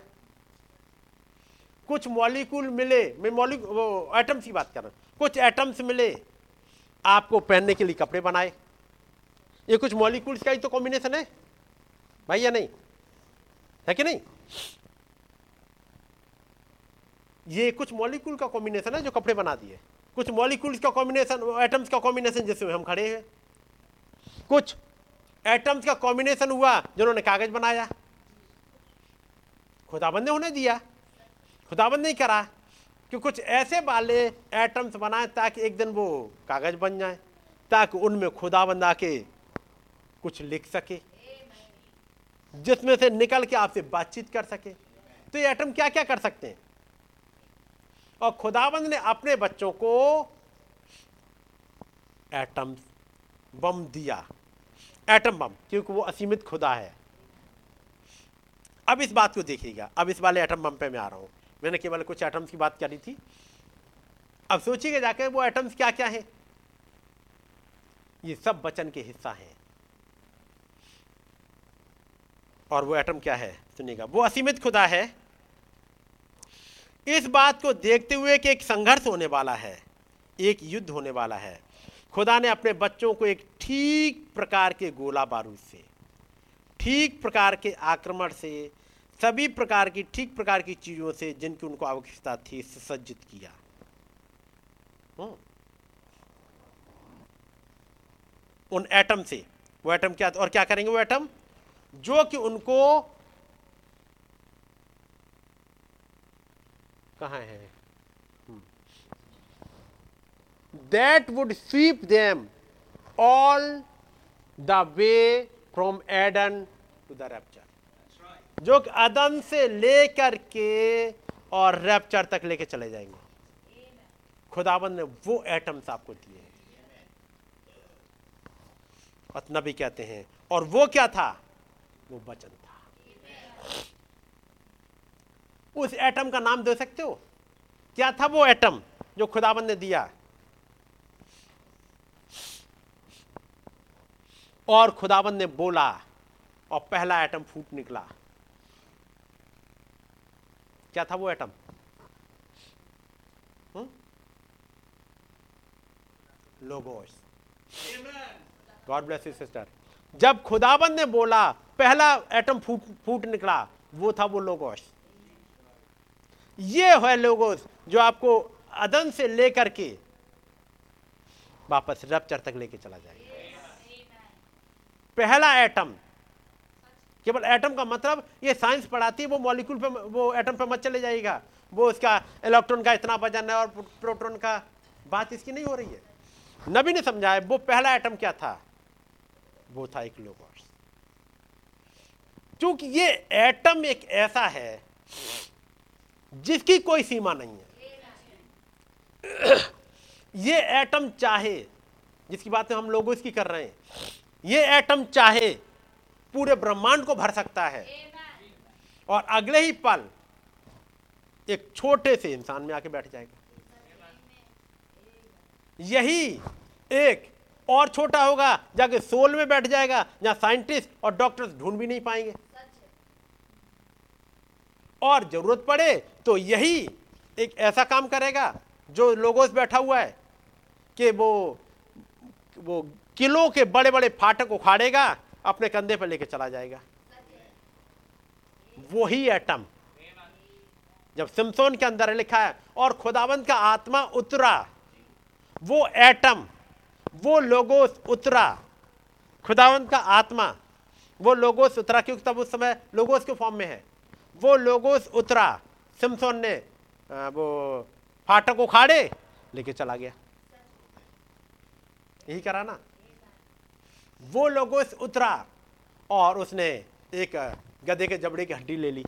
कुछ मॉलिक्यूल मिले, मैं मॉलिक एटम्स की बात कर रहा हूँ। कुछ एटम्स मिले, आपको पहनने के लिए कपड़े बनाए। ये कुछ मॉलिक्यूल्स का ही तो कॉम्बिनेशन है। भाई या नहीं? है कि नहीं? ये कुछ मॉलिक्यूल का कॉम्बिनेशन है जो कपड़े बना दिए। कुछ मॉलिक्यूल्स का कॉम्बिनेशन एटम्स का कॉम्बिनेशन जिसमें हम खड़े हैं। कुछ एटम्स का कॉम्बिनेशन हुआ, जिन्होंने कागज़ बनाया। खुदाबंद ने होने दिया। खुदाबंद नहीं करा कि कुछ ऐसे वाले एटम्स बनाए ताकि एक दिन वो कागज़ बन जाए, ताकि उनमें खुदाबंद आके कुछ लिख सके, जिसमें से निकल के आपसे बातचीत कर सके। तो ये एटम क्या क्या कर सकते हैं? और खुदाबंद ने अपने बच्चों को एटम बम दिया। एटम बम, क्योंकि वो असीमित खुदा है। अब इस बात को देखिएगा। अब इस वाले एटम बम पे मैं आ रहा हूँ। मैंने केवल कुछ एटम्स की बात करी थी। अब सोचिएगा जाके वो एटम्स क्या क्या है? ये सब वचन के हिस्सा हैं। और वो एटम क्या है? सुनिएगा। वो असीमित खुदा है। इस बात को देखते हुए कि एक संघर्ष होने वाला है, एक युद्ध होने वाला है। खुदा ने अपने बच्चों को एक ठीक प्रकार के गोला बारूद से, ठीक प्रकार के आक्रमण से सभी प्रकार की, ठीक प्रकार की चीज़ों से जिनकी उनको आवश्यकता थी सुसज्जित किया। हम्म। उन एटम से। वो एटम क्या, और क्या करेंगे वो एटम? जो कि उनको कहा है? That would sweep them all the way from Eden to the rapture जो अदन से लेकर के और रैप्चर तक लेके चले जाएँगे। खुदाबंद ने वो एटम्स आपको दिए नबी कहते हैं, और वो क्या था? वो वचन था। उस एटम का नाम दे सकते हो? क्या था वो एटम जो खुदाबंद ने दिया? और खुदाबंद ने बोला, और पहला एटम फूट निकला। क्या था वो atom logos God bless you sister जब खुदाबंद ने बोला, पहला एटम फूट फूट निकला, वो था वो लोगोस ये है लोगोस जो आपको अदन से लेकर के वापस रप्चर तक लेके चला जाएगा। पहला एटम केवल एटम का मतलब ये साइंस पढ़ाती है, वो मॉलिक्यूल पे, वो एटम पे मत चले जाएगा वो उसका इलेक्ट्रॉन का इतना वज़न है और प्रोटॉन का। बात इसकी नहीं हो रही है। नबी ने समझाया, वो पहला एटम क्या था? वो था एक लोगोस क्योंकि ये एटम एक ऐसा है, जिसकी कोई सीमा नहीं है। ये एटम चाहे, जिसकी बातें हम लोगों इसकी कर रहे हैं, ये एटम चाहे पूरे ब्रह्मांड को भर सकता है। और अगले ही पल एक छोटे से इंसान में आके बैठ जाएगा। यही एक और छोटा होगा जाके सोल में बैठ जाएगा जहाँ साइंटिस्ट और डॉक्टर्स ढूंढ भी नहीं पाएँगे। और ज़रूरत पड़े तो यही एक ऐसा काम करेगा जो लोगों से बैठा हुआ है कि वो वो किलो के बड़े बड़े फाटक उखाड़ेगा अपने कंधे पर लेके चला जाएगा। वही एटम जब सिमसोन के अंदर लिखा है, और खुदावंत का आत्मा उतरा, वो एटम वो लोगोस उतरा। खुदावंत का आत्मा, वो लोगोस उतरा, क्योंकि तब उस समय लोगोस के फॉर्म में है। वो लोगोस उतरा। सिमसोन ने वो फाटक उखाड़े, लेके चला गया। यही करा ना? वो लोगोस उतरा और उसने एक गधे के जबड़े की हड्डी ले ली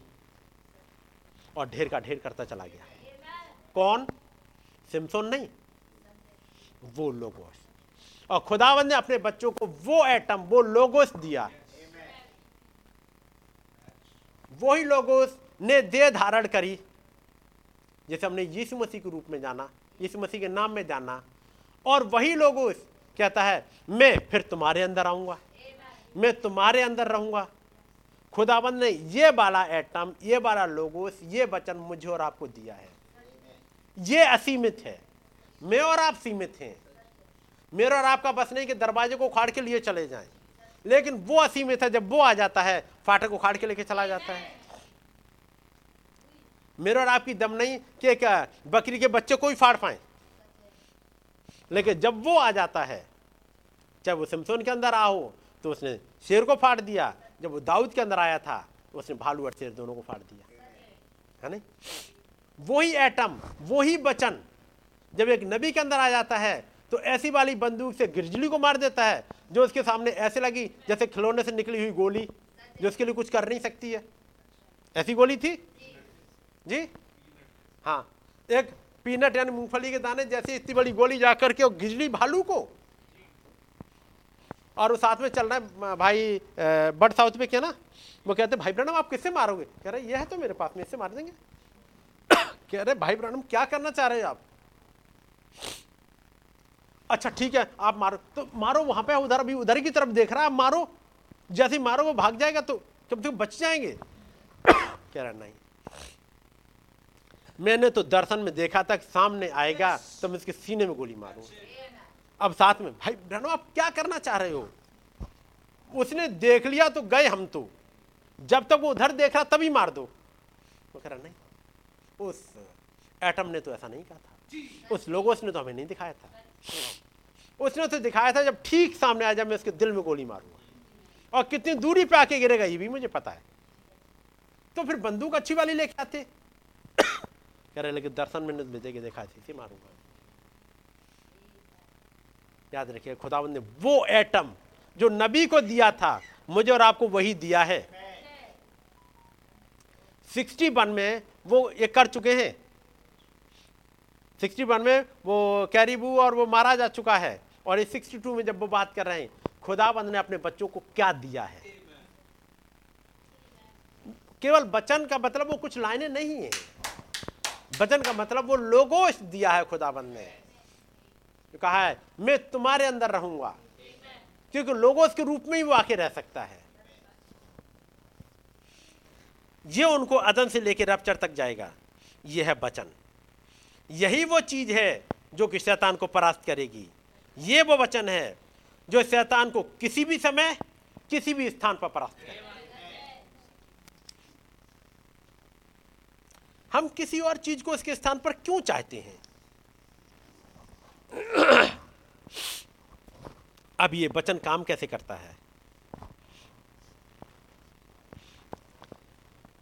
और ढेर का ढेर करता चला गया। कौन? सिमसोन नहीं। वो लोगोस और खुदावन ने अपने बच्चों को वो एटम, वो लोगोस दिया। वही लोगोस ने देह धारण करी, जैसे हमने यीशु मसीह के रूप में जाना, यीशु मसीह के नाम में जाना। और वही लोगोस कहता है, मैं फिर तुम्हारे अंदर आऊँगा। मैं तुम्हारे अंदर रहूँगा। खुदाबंद ने ये वाला एटम, ये वाला लोगोस, ये वचन मुझे और आपको दिया है। ये असीमित है। मैं और आप सीमित हैं। मेरा और आपका बस नहीं कि दरवाजे को उखाड़ के लिए चले जाएँ। लेकिन वो असीमित है, जब वो आ जाता है, फाटक उखाड़ के लेके चला जाता है। मेरे और आपकी दम नहीं कि एक बकरी के बच्चे को ही फाड़ पाए। लेकिन जब वो आ जाता है जब वो सिमसोन के अंदर आ हो तो उसने शेर को फाड़ दिया। जब वो दाऊद के अंदर आया था तो उसने भालू और शेर दोनों को फाड़ दिया। है नहीं? वही एटम, वही बचन जब एक नबी के अंदर आ जाता है तो ऐसी वाली बंदूक से गिरजली को मार देता है, जो उसके सामने ऐसे लगी जैसे खिलौने से निकली हुई गोली, जो उसके लिए कुछ कर नहीं सकती है। ऐसी गोली थी? जी? हाँ। एक पीनट यानी मूंगफली के दाने जैसे इतनी बड़ी गोली जाकर के गिजली भालू को और वो साथ में चल रहा है भाई बड साउथ पे क्या ना? वो कहते भाई ब्रनम आप किससे मारोगे? कह रहे ये है तो मेरे पास में इससे मार देंगे। कह रहे भाई ब्रनम क्या करना चाह रहे हैं आप? अच्छा ठीक है आप मारो। तो मारो वहाँ पे उधर अभी उधर की तरफ़ देख रहा है आप मारो। जैसे ही मारो वो भाग जाएगा तो कब तक बच जाएँगे। कह रहा नहीं। मैंने तो दर्शन में देखा था कि सामने आएगा तो मैं उसके सीने में गोली मारू अब साथ में, भाई बहनों, आप क्या करना चाह रहे हो? उसने देख लिया तो गए हम तो। जब तक वो उधर देख रहा, तभी मार दो। वो कह रहा, नहीं, उस एटम ने तो ऐसा नहीं कहा था। उस लोगों ने तो हमें नहीं दिखाया था। उसने तो दिखाया था जब ठीक सामने आ जाए मैं उसके दिल में गोली मारूँगा। और कितनी दूरी पे आके गिरेगा, ये भी मुझे पता है। तो फिर बंदूक अच्छी वाली लेके आते। कह रहे, लेकिन दर्शन में के देखा थी मारूँगा। याद रखिए, खुदावंद ने वो एटम जो नबी को दिया था, मुझे और आपको वही दिया है। सिक्सटी वन में वो ये कर चुके हैं। सिक्सटी वन में वो कैरीबू और वो मारा जा चुका है। और ये सिक्सटी टू में जब वो बात कर रहे हैं खुदाबंद ने अपने बच्चों को क्या दिया है? केवल बचन का मतलब वो कुछ लाइनें नहीं है। बचन का मतलब वो लोगोस दिया है खुदाबंद ने। कहा है, मैं तुम्हारे अंदर रहूँगा। क्योंकि लोगों के रूप में ही वो आके रह सकता है। ये उनको अदन से लेकर रपचर तक जाएगा। यह है वचन। यही वो चीज़ है जो कि शैतान को परास्त करेगी। ये वो वचन है जो शैतान को किसी भी समय, किसी भी स्थान पर परास्त करेगा। हम किसी और चीज़ को इसके स्थान पर क्यों चाहते हैं? अब ये वचन काम कैसे करता है?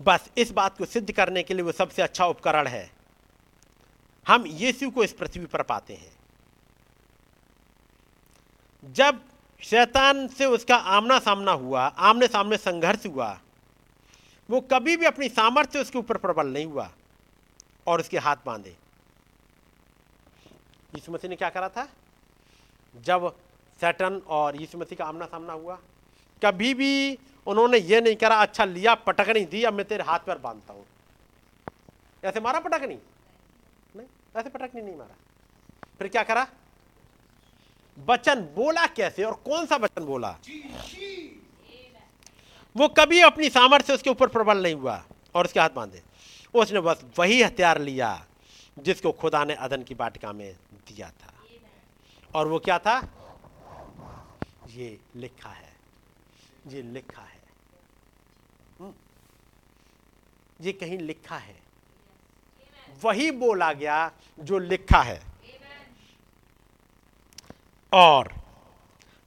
बस इस बात को सिद्ध करने के लिए वो सबसे अच्छा उपकरण है। हम यीशु को इस पृथ्वी पर पाते हैं। जब शैतान से उसका आमना सामना हुआ आमने सामने संघर्ष हुआ, वो कभी भी अपनी सामर्थ्य उसके ऊपर प्रबल नहीं हुआ और उसके हाथ बांधे। यीशु मसीह ने क्या करा था? जब सैटन और यीशु मसीह का आमना सामना हुआ, कभी भी उन्होंने ये नहीं करा अच्छा लिया पटकनी दी, अब मैं तेरे हाथ पर बांधता हूँ। ऐसे मारा पटकनी नहीं? नहीं, ऐसे पटकनी नहीं मारा। फिर क्या करा? वचन बोला कैसे और कौन सा वचन बोला? वो कभी अपनी सामर्थ्य उसके ऊपर प्रबल नहीं हुआ और उसके हाथ बांधे। उसने बस वही हथियार लिया जिसको खुदा ने अदन की बाटिका में दिया था। और वो क्या था? ये लिखा है। ये लिखा है। हम्म। ये कहीं लिखा है। वही बोला गया जो लिखा है। और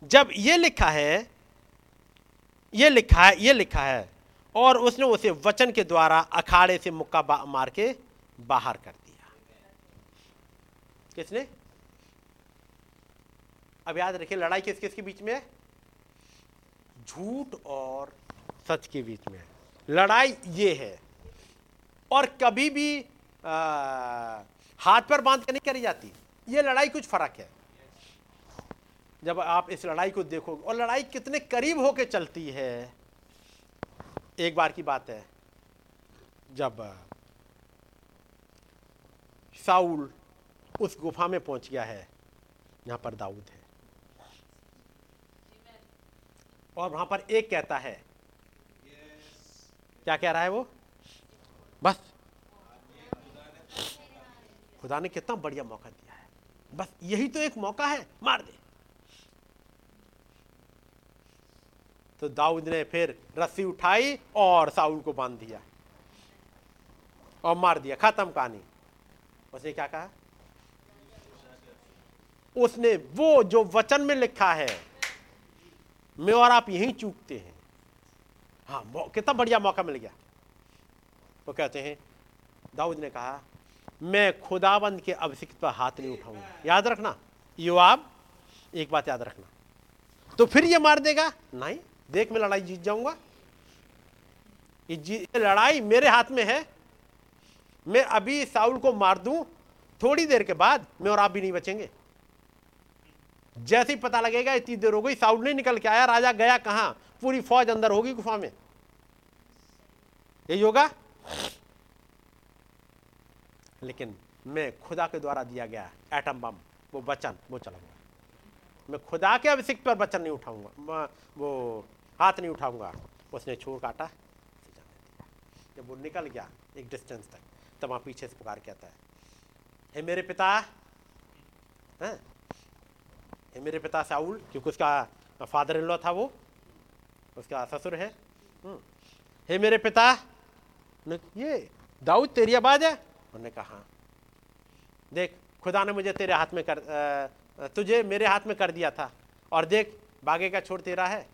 जब ये लिखा है, ये लिखा है, ये लिखा है, और उसने उसे वचन के द्वारा अखाड़े से मुक्का मार के बाहर कर किसने? अब याद रखिए लड़ाई किस किस के बीच में है? झूठ और सच के बीच में है। लड़ाई ये है। और कभी भी आ, हाथ पर बाँध के नहीं करी जाती। ये लड़ाई कुछ फ़र्क है। जब आप इस लड़ाई को देखोगे और लड़ाई कितने करीब होके चलती है। एक बार की बात है जब साउल उस गुफा में पहुँच गया है। जहाँ पर दाऊद है। और वहाँ पर एक कहता है। क्या कह रहा है वो? बस। खुदा ने कितना बढ़िया मौका दिया है। बस यही तो एक मौका है। मार दे। तो दाऊद ने फिर रस्सी उठाई और साउल को बाँध दिया। और मार दिया। खत्म कहानी। उसने क्या कहा? उसने वो जो वचन में लिखा है, मैं और आप यहीं चूकते हैं। हाँ कितना बढ़िया मौका मिल गया। वो कहते हैं, दाऊद ने कहा, मैं खुदाबंद के अभिषिक्त पर हाथ नहीं उठाऊँगा। याद रखना युवाब एक बात याद रखना। तो फिर ये मार देगा? नहीं, देख मैं लड़ाई जीत जाऊँगा। ये लड़ाई मेरे हाथ में है। मैं अभी साउल को मार दूँ, थोड़ी देर के बाद मैं और आप भी नहीं बचेंगे। जैसे ही पता लगेगा इतनी देर हो गई साउंड नहीं निकल के आया, राजा गया कहाँ? पूरी फौज अंदर होगी गुफा में। यही होगा? लेकिन मैं खुदा के द्वारा दिया गया एटम बम वो बचन वो चला गया मैं खुदा के अभिषेक पर बचन नहीं उठाऊँगा वो हाथ नहीं उठाऊँगा। उसने छोर काटा, जब वो निकल गया, एक डिस्टेंस तक, तब वहाँ पीछे से पुकार कहता है, हे मेरे पिता हैं हे मेरे पिता साउल, क्योंकि उसका फादर इन लॉ था वो, उसका ससुर है। हम्म। हे मेरे पिता ये दाऊद तेरी आवाज़ है? उन्होंने कहा, देख, खुदा ने मुझे तेरे हाथ में कर तुझे मेरे हाथ में कर दिया था, और देख, बागे का छोड़ तेरा है।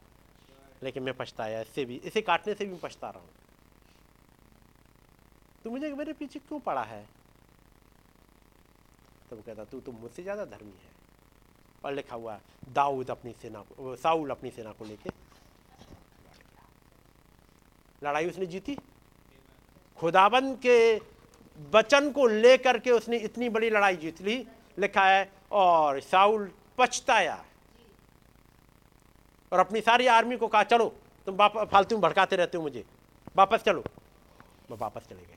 लेकिन मैं पछताया, इससे भी, इसे काटने से भी पछता रहा हूँ। तू मुझे मेरे पीछे क्यों पड़ा है? तो वो कहता, तू तो मुझसे ज़्यादा धर्मी है। और लिखा हुआ है दाऊद अपनी सेना को साउल अपनी सेना को लेके लड़ाई उसने जीती खुदाबंद के वचन को लेकर के उसने इतनी बड़ी लड़ाई जीत ली लिखा है और साउल पछताया और अपनी सारी आर्मी को कहा चलो तुम फालतू में भड़काते रहते हो मुझे वापस चलो वो वापस चले गए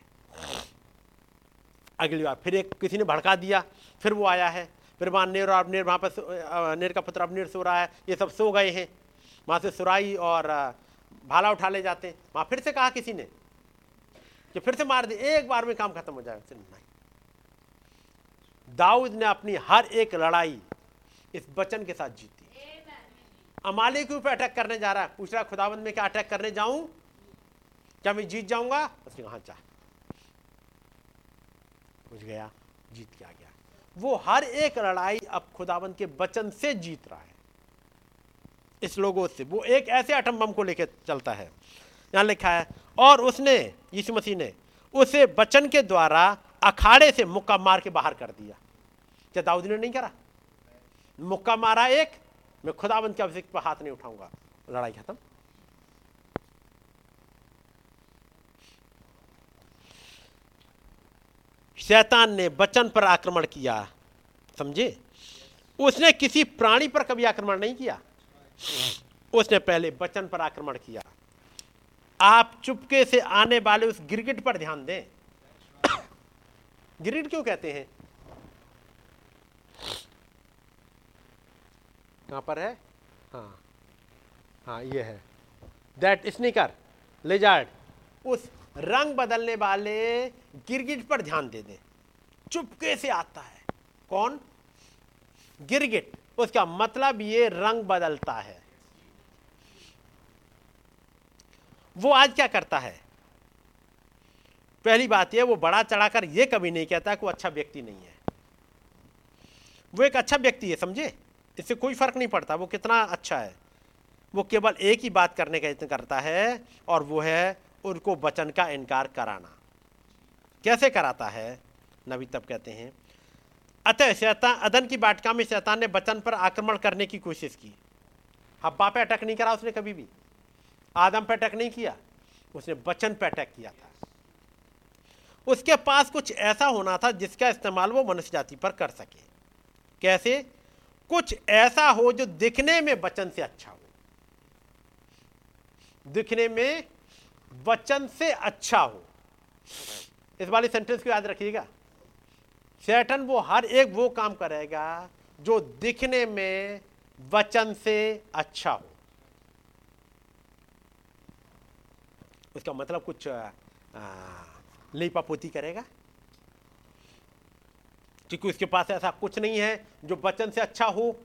अगली बार फिर एक किसी ने भड़का दिया फिर वो आया है फिर नेर और अबनेर वहाँ पर नेर का पुत्र अबनेर सो रहा है। ये सब सो गए हैं। वहाँ से सुराई और भाला उठा ले जाते हैं। वहाँ फिर से कहा किसी ने कि फिर से मार दे। एक बार में काम खत्म हो जाएगा फिर नहीं। दाऊद ने अपनी हर एक लड़ाई इस वचन के साथ जीती। अमाले के ऊपर अटैक करने जा रहा है। पूछ रहा है, खुदाबंद में क्या अटैक करने जाऊँ? क्या मैं जीत जाऊँगा? उसने कहा चाह पूछ गया। जीत के आ गया वो हर एक लड़ाई अब खुदाबंद के वचन से जीत रहा है। इस लोगों से। वो एक ऐसे एटम बम को लेकर चलता है। यहाँ लिखा है, और उसने, यीशु मसीह ने, उसे वचन के द्वारा अखाड़े से मुक्का मार के बाहर कर दिया। क्या दाऊद ने नहीं करा? मुक्का मारा एक, मैं खुदाबंद के अभिषेक पर हाथ नहीं उठाऊँगा। लड़ाई खत्म। शैतान ने वचन पर आक्रमण किया। समझे? उसने किसी प्राणी पर कभी आक्रमण नहीं किया। उसने पहले वचन पर आक्रमण किया। आप चुपके से आने वाले उस गिरगिट पर ध्यान दें। गिरगिट क्यों कहते हैं? कहाँ पर है? हाँ। हाँ ये है। दैट स्निकर लेजार्ड उस रंग बदलने वाले गिरगिट पर ध्यान दे दें। चुपके से आता है। कौन? गिरगिट। उसका मतलब ये रंग बदलता है। वो आज क्या करता है? पहली बात यह, वो बड़ा चढ़ाकर ये कभी नहीं कहता कि वो अच्छा व्यक्ति नहीं है। वो एक अच्छा व्यक्ति है, समझे? इससे कोई फ़र्क नहीं पड़ता, वो कितना अच्छा है। वो केवल एक ही बात करने का यत्न करता है और वो है उनको वचन का इनकार कराना। कैसे कराता है? नबी तब कहते हैं, अतः शैतान, अदन की बाटका में शैतान ने बचन पर आक्रमण करने की कोशिश की। हब्बा पे अटैक नहीं करा उसने कभी भी। आदम पे अटैक नहीं किया, उसने बचन पे अटैक किया था। उसके पास कुछ ऐसा होना था जिसका इस्तेमाल वो मनुष्य जाति पर कर सके। कैसे? कुछ ऐसा हो जो दिखने में वचन से अच्छा हो। दिखने में वचन से अच्छा हो। इस वाली सेंटेंस को याद रखिएगा। शैटन वो हर एक वो काम करेगा जो दिखने में वचन से अच्छा हो। उसका मतलब कुछ लिपापोती करेगा। क्योंकि उसके पास ऐसा कुछ नहीं है जो वचन से अच्छा हो।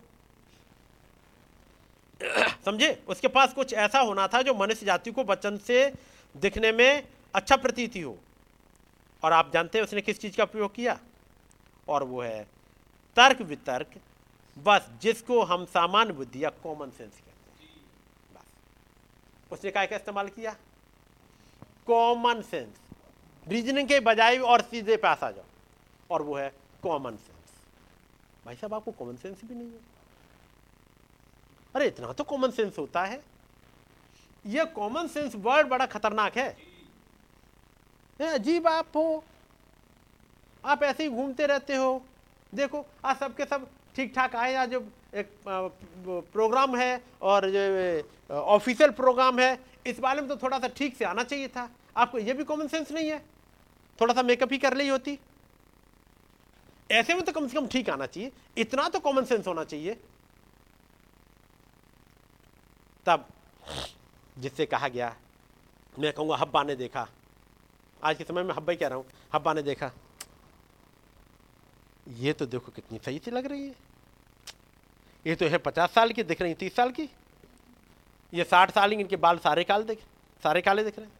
समझे? उसके पास कुछ ऐसा होना था जो मनुष्य जाति को वचन से दिखने में अच्छा प्रतीति हो। और आप जानते हैं उसने किस चीज़ का प्रयोग किया? और वो है तर्क वितर्क, बस जिसको हम सामान्य बुद्धि या कॉमन सेंस कहते हैं। बस। उसने काय का इस्तेमाल किया? कॉमन सेंस रीजनिंग के बजाय और सीधे पास आ जाओ। और वो है कॉमन सेंस भाई साहब, आपको कॉमन सेंस भी नहीं है? अरे, इतना तो कॉमन सेंस होता है। ये कॉमन सेंस वर्ड बड़ा खतरनाक है। अजीब आप हो। आप ऐसे ही घूमते रहते हो। देखो, आज सबके सब ठीक ठाक आए, आज जो एक प्रोग्राम है और जो ऑफिशियल प्रोग्राम है, इस बारे में तो थोड़ा सा ठीक से आना चाहिए था। आपको ये भी कॉमन सेंस नहीं है? थोड़ा सा मेकअप ही कर ली होती ऐसे में तो कम से कम ठीक आना चाहिए। इतना तो कॉमन सेंस होना चाहिए। तब, जिससे कहा गया, मैं कहूँगा, हब्बा ने देखा आज के समय में हब्बा कह रहा हूँ, हब्बा ने देखा। ये तो देखो कितनी सही सी लग रही है। ये तो है पचास साल की, दिख रही तीस साल की। ये साठ साल की इनके बाल सारे काल दिख, सारे काले दिख रहे हैं।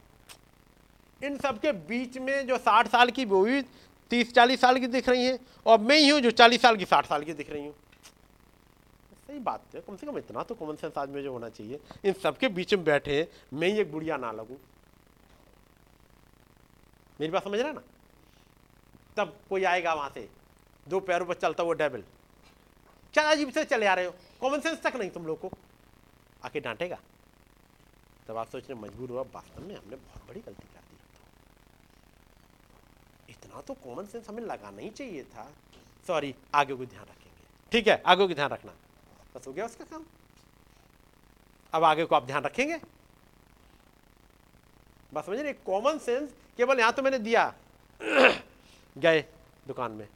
इन सबके बीच में जो साठ साल की वो भी तीस चालीस साल की दिख रही है, और मैं ही हूँ जो चालीस साल की, साठ साल की दिख रही हूँ। सही बात है, कम से कम इतना तो कॉमन सेंस आदमी जो होना चाहिए। इन सबके बीच में बैठे मैं ही एक बुढ़िया ना लगूं। मेरी बात समझ रहे ना? तब कोई आएगा वहाँ से, दो पैरों पर चलता वो डेबिल क्या अजीब से चले आ रहे हो। कॉमन सेंस तक नहीं तुम लोग को। आके डांटेगा। तब आप सोचने मजबूर हुआ, वास्तव में हमने बहुत बड़ी गलती कर दी। इतना तो कॉमन सेंस हमें लगाना ही चाहिए था। सॉरी आगे को ध्यान रखेंगे। ठीक है, आगे को ध्यान रखना। बस हो गया उसका काम। अब आगे को आप ध्यान रखेंगे। बस समझ रहे कॉमन सेंस केवल यहाँ तो मैंने दिया। गए दुकान में।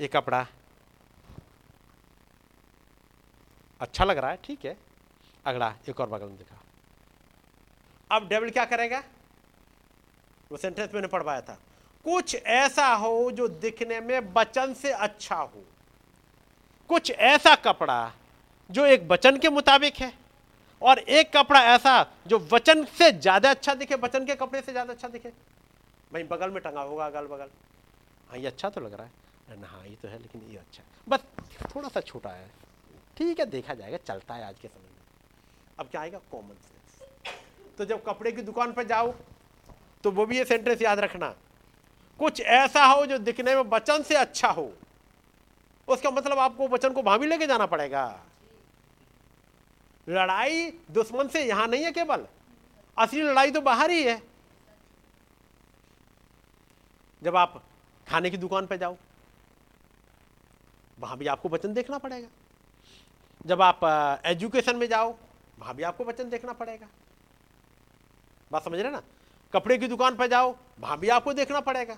ये कपड़ा। अच्छा लग रहा है, ठीक है। अगला, एक और बगल में दिखा। अब डेविल क्या करेगा? वो सेंटेंस मैंने पढ़वाया था। कुछ ऐसा हो जो दिखने में वचन से अच्छा हो। कुछ ऐसा कपड़ा जो एक वचन के मुताबिक है और एक कपड़ा ऐसा जो वचन से ज़्यादा अच्छा दिखे, वचन के कपड़े से ज़्यादा अच्छा दिखे। भाई, बगल में टंगा होगा अगल बगल हाँ ये अच्छा तो लग रहा है। अरे हाँ ये तो है, लेकिन ये अच्छा है। बस, थोड़ा सा छोटा है। ठीक है, देखा जाएगा, चलता है आज के समय में। अब क्या आएगा? कॉमन सेंस तो जब कपड़े की दुकान पर जाओ तो वो भी ये सेंटेंस याद रखना। कुछ ऐसा हो जो दिखने में वचन से अच्छा हो। उसका मतलब आपको वचन को वहाँ भी लेके जाना पड़ेगा। लड़ाई दुश्मन से यहाँ नहीं है केवल। असली लड़ाई तो बाहर ही है। जब आप खाने की दुकान पर जाओ, वहाँ भी आपको वचन देखना पड़ेगा। जब आप एजुकेशन में जाओ, वहाँ भी आपको वचन देखना पड़ेगा। बात समझ रहे ना? कपड़े की दुकान पर जाओ, वहाँ भी आपको देखना पड़ेगा।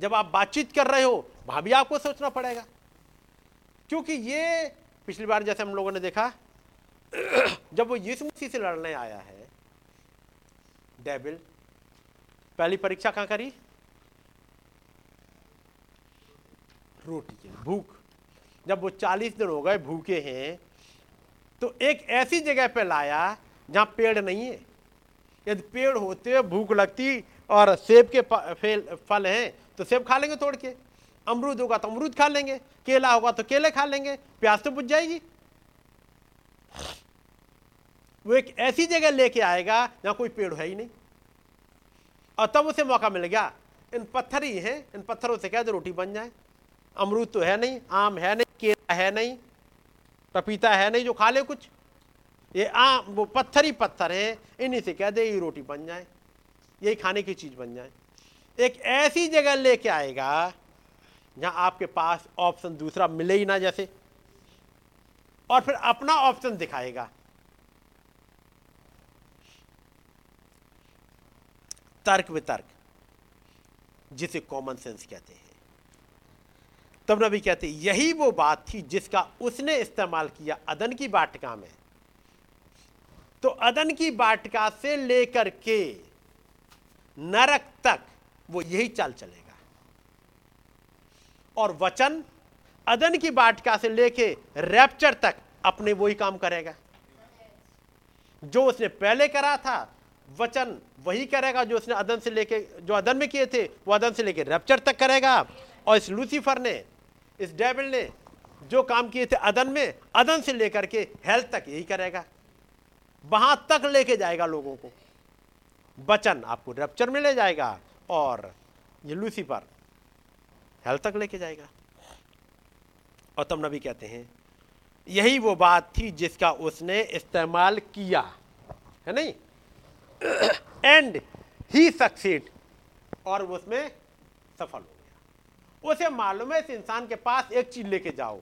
जब आप बातचीत कर रहे हो, वहाँ भी आपको सोचना पड़ेगा। क्योंकि ये, पिछली बार जैसे हम लोगों ने देखा, जब वो यीशु मसीह से लड़ने आया है डेबिल पहली परीक्षा कहाँ करी? रोटी के, भूख। जब वो चालीस दिन हो गए भूखे हैं तो एक ऐसी जगह पे लाया जहाँ पेड़ नहीं है। यदि पेड़ होते भूख लगती और सेब के फल हैं तो सेब खा लेंगे तोड़ के। अमरूद होगा तो अमरूद खा लेंगे, केला होगा तो केले खा लेंगे, प्याज तो बुझ जाएगी। वो एक ऐसी जगह लेके आएगा जहाँ कोई पेड़ है ही नहीं। और तब उसे मौका मिल गया, इन पत्थर ही हैं, इन पत्थरों से दो रोटी बन जाए। अमरूद तो है नहीं, आम है नहीं, केला है नहीं, पपीता है नहीं, जो खा ले कुछ। ये आम, वो पत्थर ही पत्थर है, इन्हीं से कह दे ये रोटी बन जाए, यही खाने की चीज़ बन जाए। एक ऐसी जगह लेके आएगा, जहाँ आपके पास ऑप्शन दूसरा मिले ही ना जैसे, और फिर अपना ऑप्शन दिखाएगा। तर्क वितर्क, जिसे कॉमन सेंस कहते हैं। तब नबी कहते, यही वो बात थी जिसका उसने इस्तेमाल किया अदन की वाटिका में. तो अदन की वाटिका से लेकर के नरक तक वो यही चाल चलेगा। और वचन अदन की वाटिका से लेके रैप्चर तक अपने वही काम करेगा। जो उसने पहले करा था, वचन वही करेगा जो उसने अदन से लेके, जो अदन में किए थे, वो अदन से लेके रैप्चर तक करेगा। और इस लूसीफर ने इस डेबिल ने जो काम किए थे अदन में, अदन से लेकर के हेल्थ तक यही करेगा। वहाँ तक लेके जाएगा लोगों को। बचन आपको रैप्चर में ले जाएगा और ये लूसीफर हेल्थ तक लेके जाएगा। और तब नबी कहते हैं, यही वो बात थी जिसका उसने इस्तेमाल किया। है नहीं? एंड ही सक्सीड और उसमें सफल हो। उसे मालूम है इस इंसान के पास एक चीज़ लेके जाओ।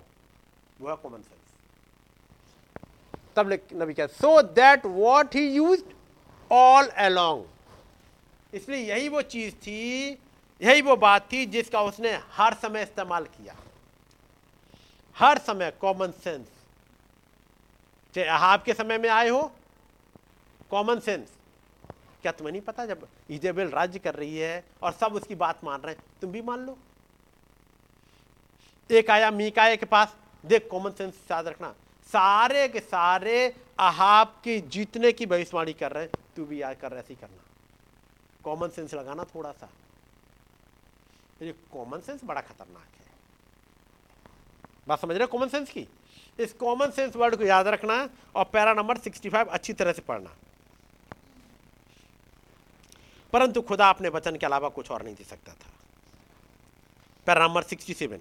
वो है कॉमन सेंस तब नबी क्या so that what he used all along इसलिए यही वो चीज़ थी, यही वो बात थी जिसका उसने हर समय इस्तेमाल किया। हर समय कॉमन सेंस चाहे आपके समय में आए हो कॉमन सेंस क्या तुम्हें नहीं पता जब इजेबेल राज्य कर रही है और सब उसकी बात मान रहे हैं, तुम भी मान लो। एक आया मीकाए के पास। देख कॉमन सेंस याद रखना। सारे के सारे अहाब की जीतने की भविष्यवाणी कर रहे हैं। तू भी याद कर रहे ऐसे करना। कॉमन सेंस लगाना थोड़ा सा। ये कॉमन सेंस बड़ा खतरनाक है। बात समझ रहे कॉमन सेंस की? इस कॉमन सेंस वर्ड को याद रखना और पैरा नंबर 65 अच्छी तरह से पढ़ना। परंतु खुदा अपने वचन के अलावा कुछ और नहीं दे सकता था। पैरा नंबर 67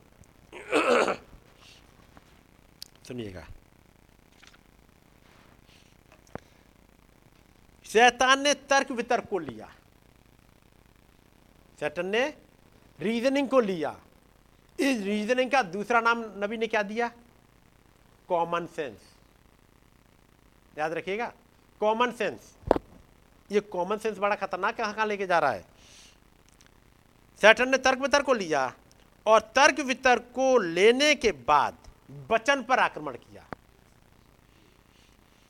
सुनिएगा शैतान ने तर्क वितर्क को लिया शैतान ने रीजनिंग को लिया इस रीजनिंग का दूसरा नाम नबी ने क्या दिया कॉमन सेंस याद रखिएगा कॉमन सेंस ये कॉमन सेंस बड़ा खतरनाक कहाँ कहाँ लेके जा रहा है सैटन ने तर्क वितर्क को लिया और तर्क वितर्क को लेने के बाद बचन पर आक्रमण किया।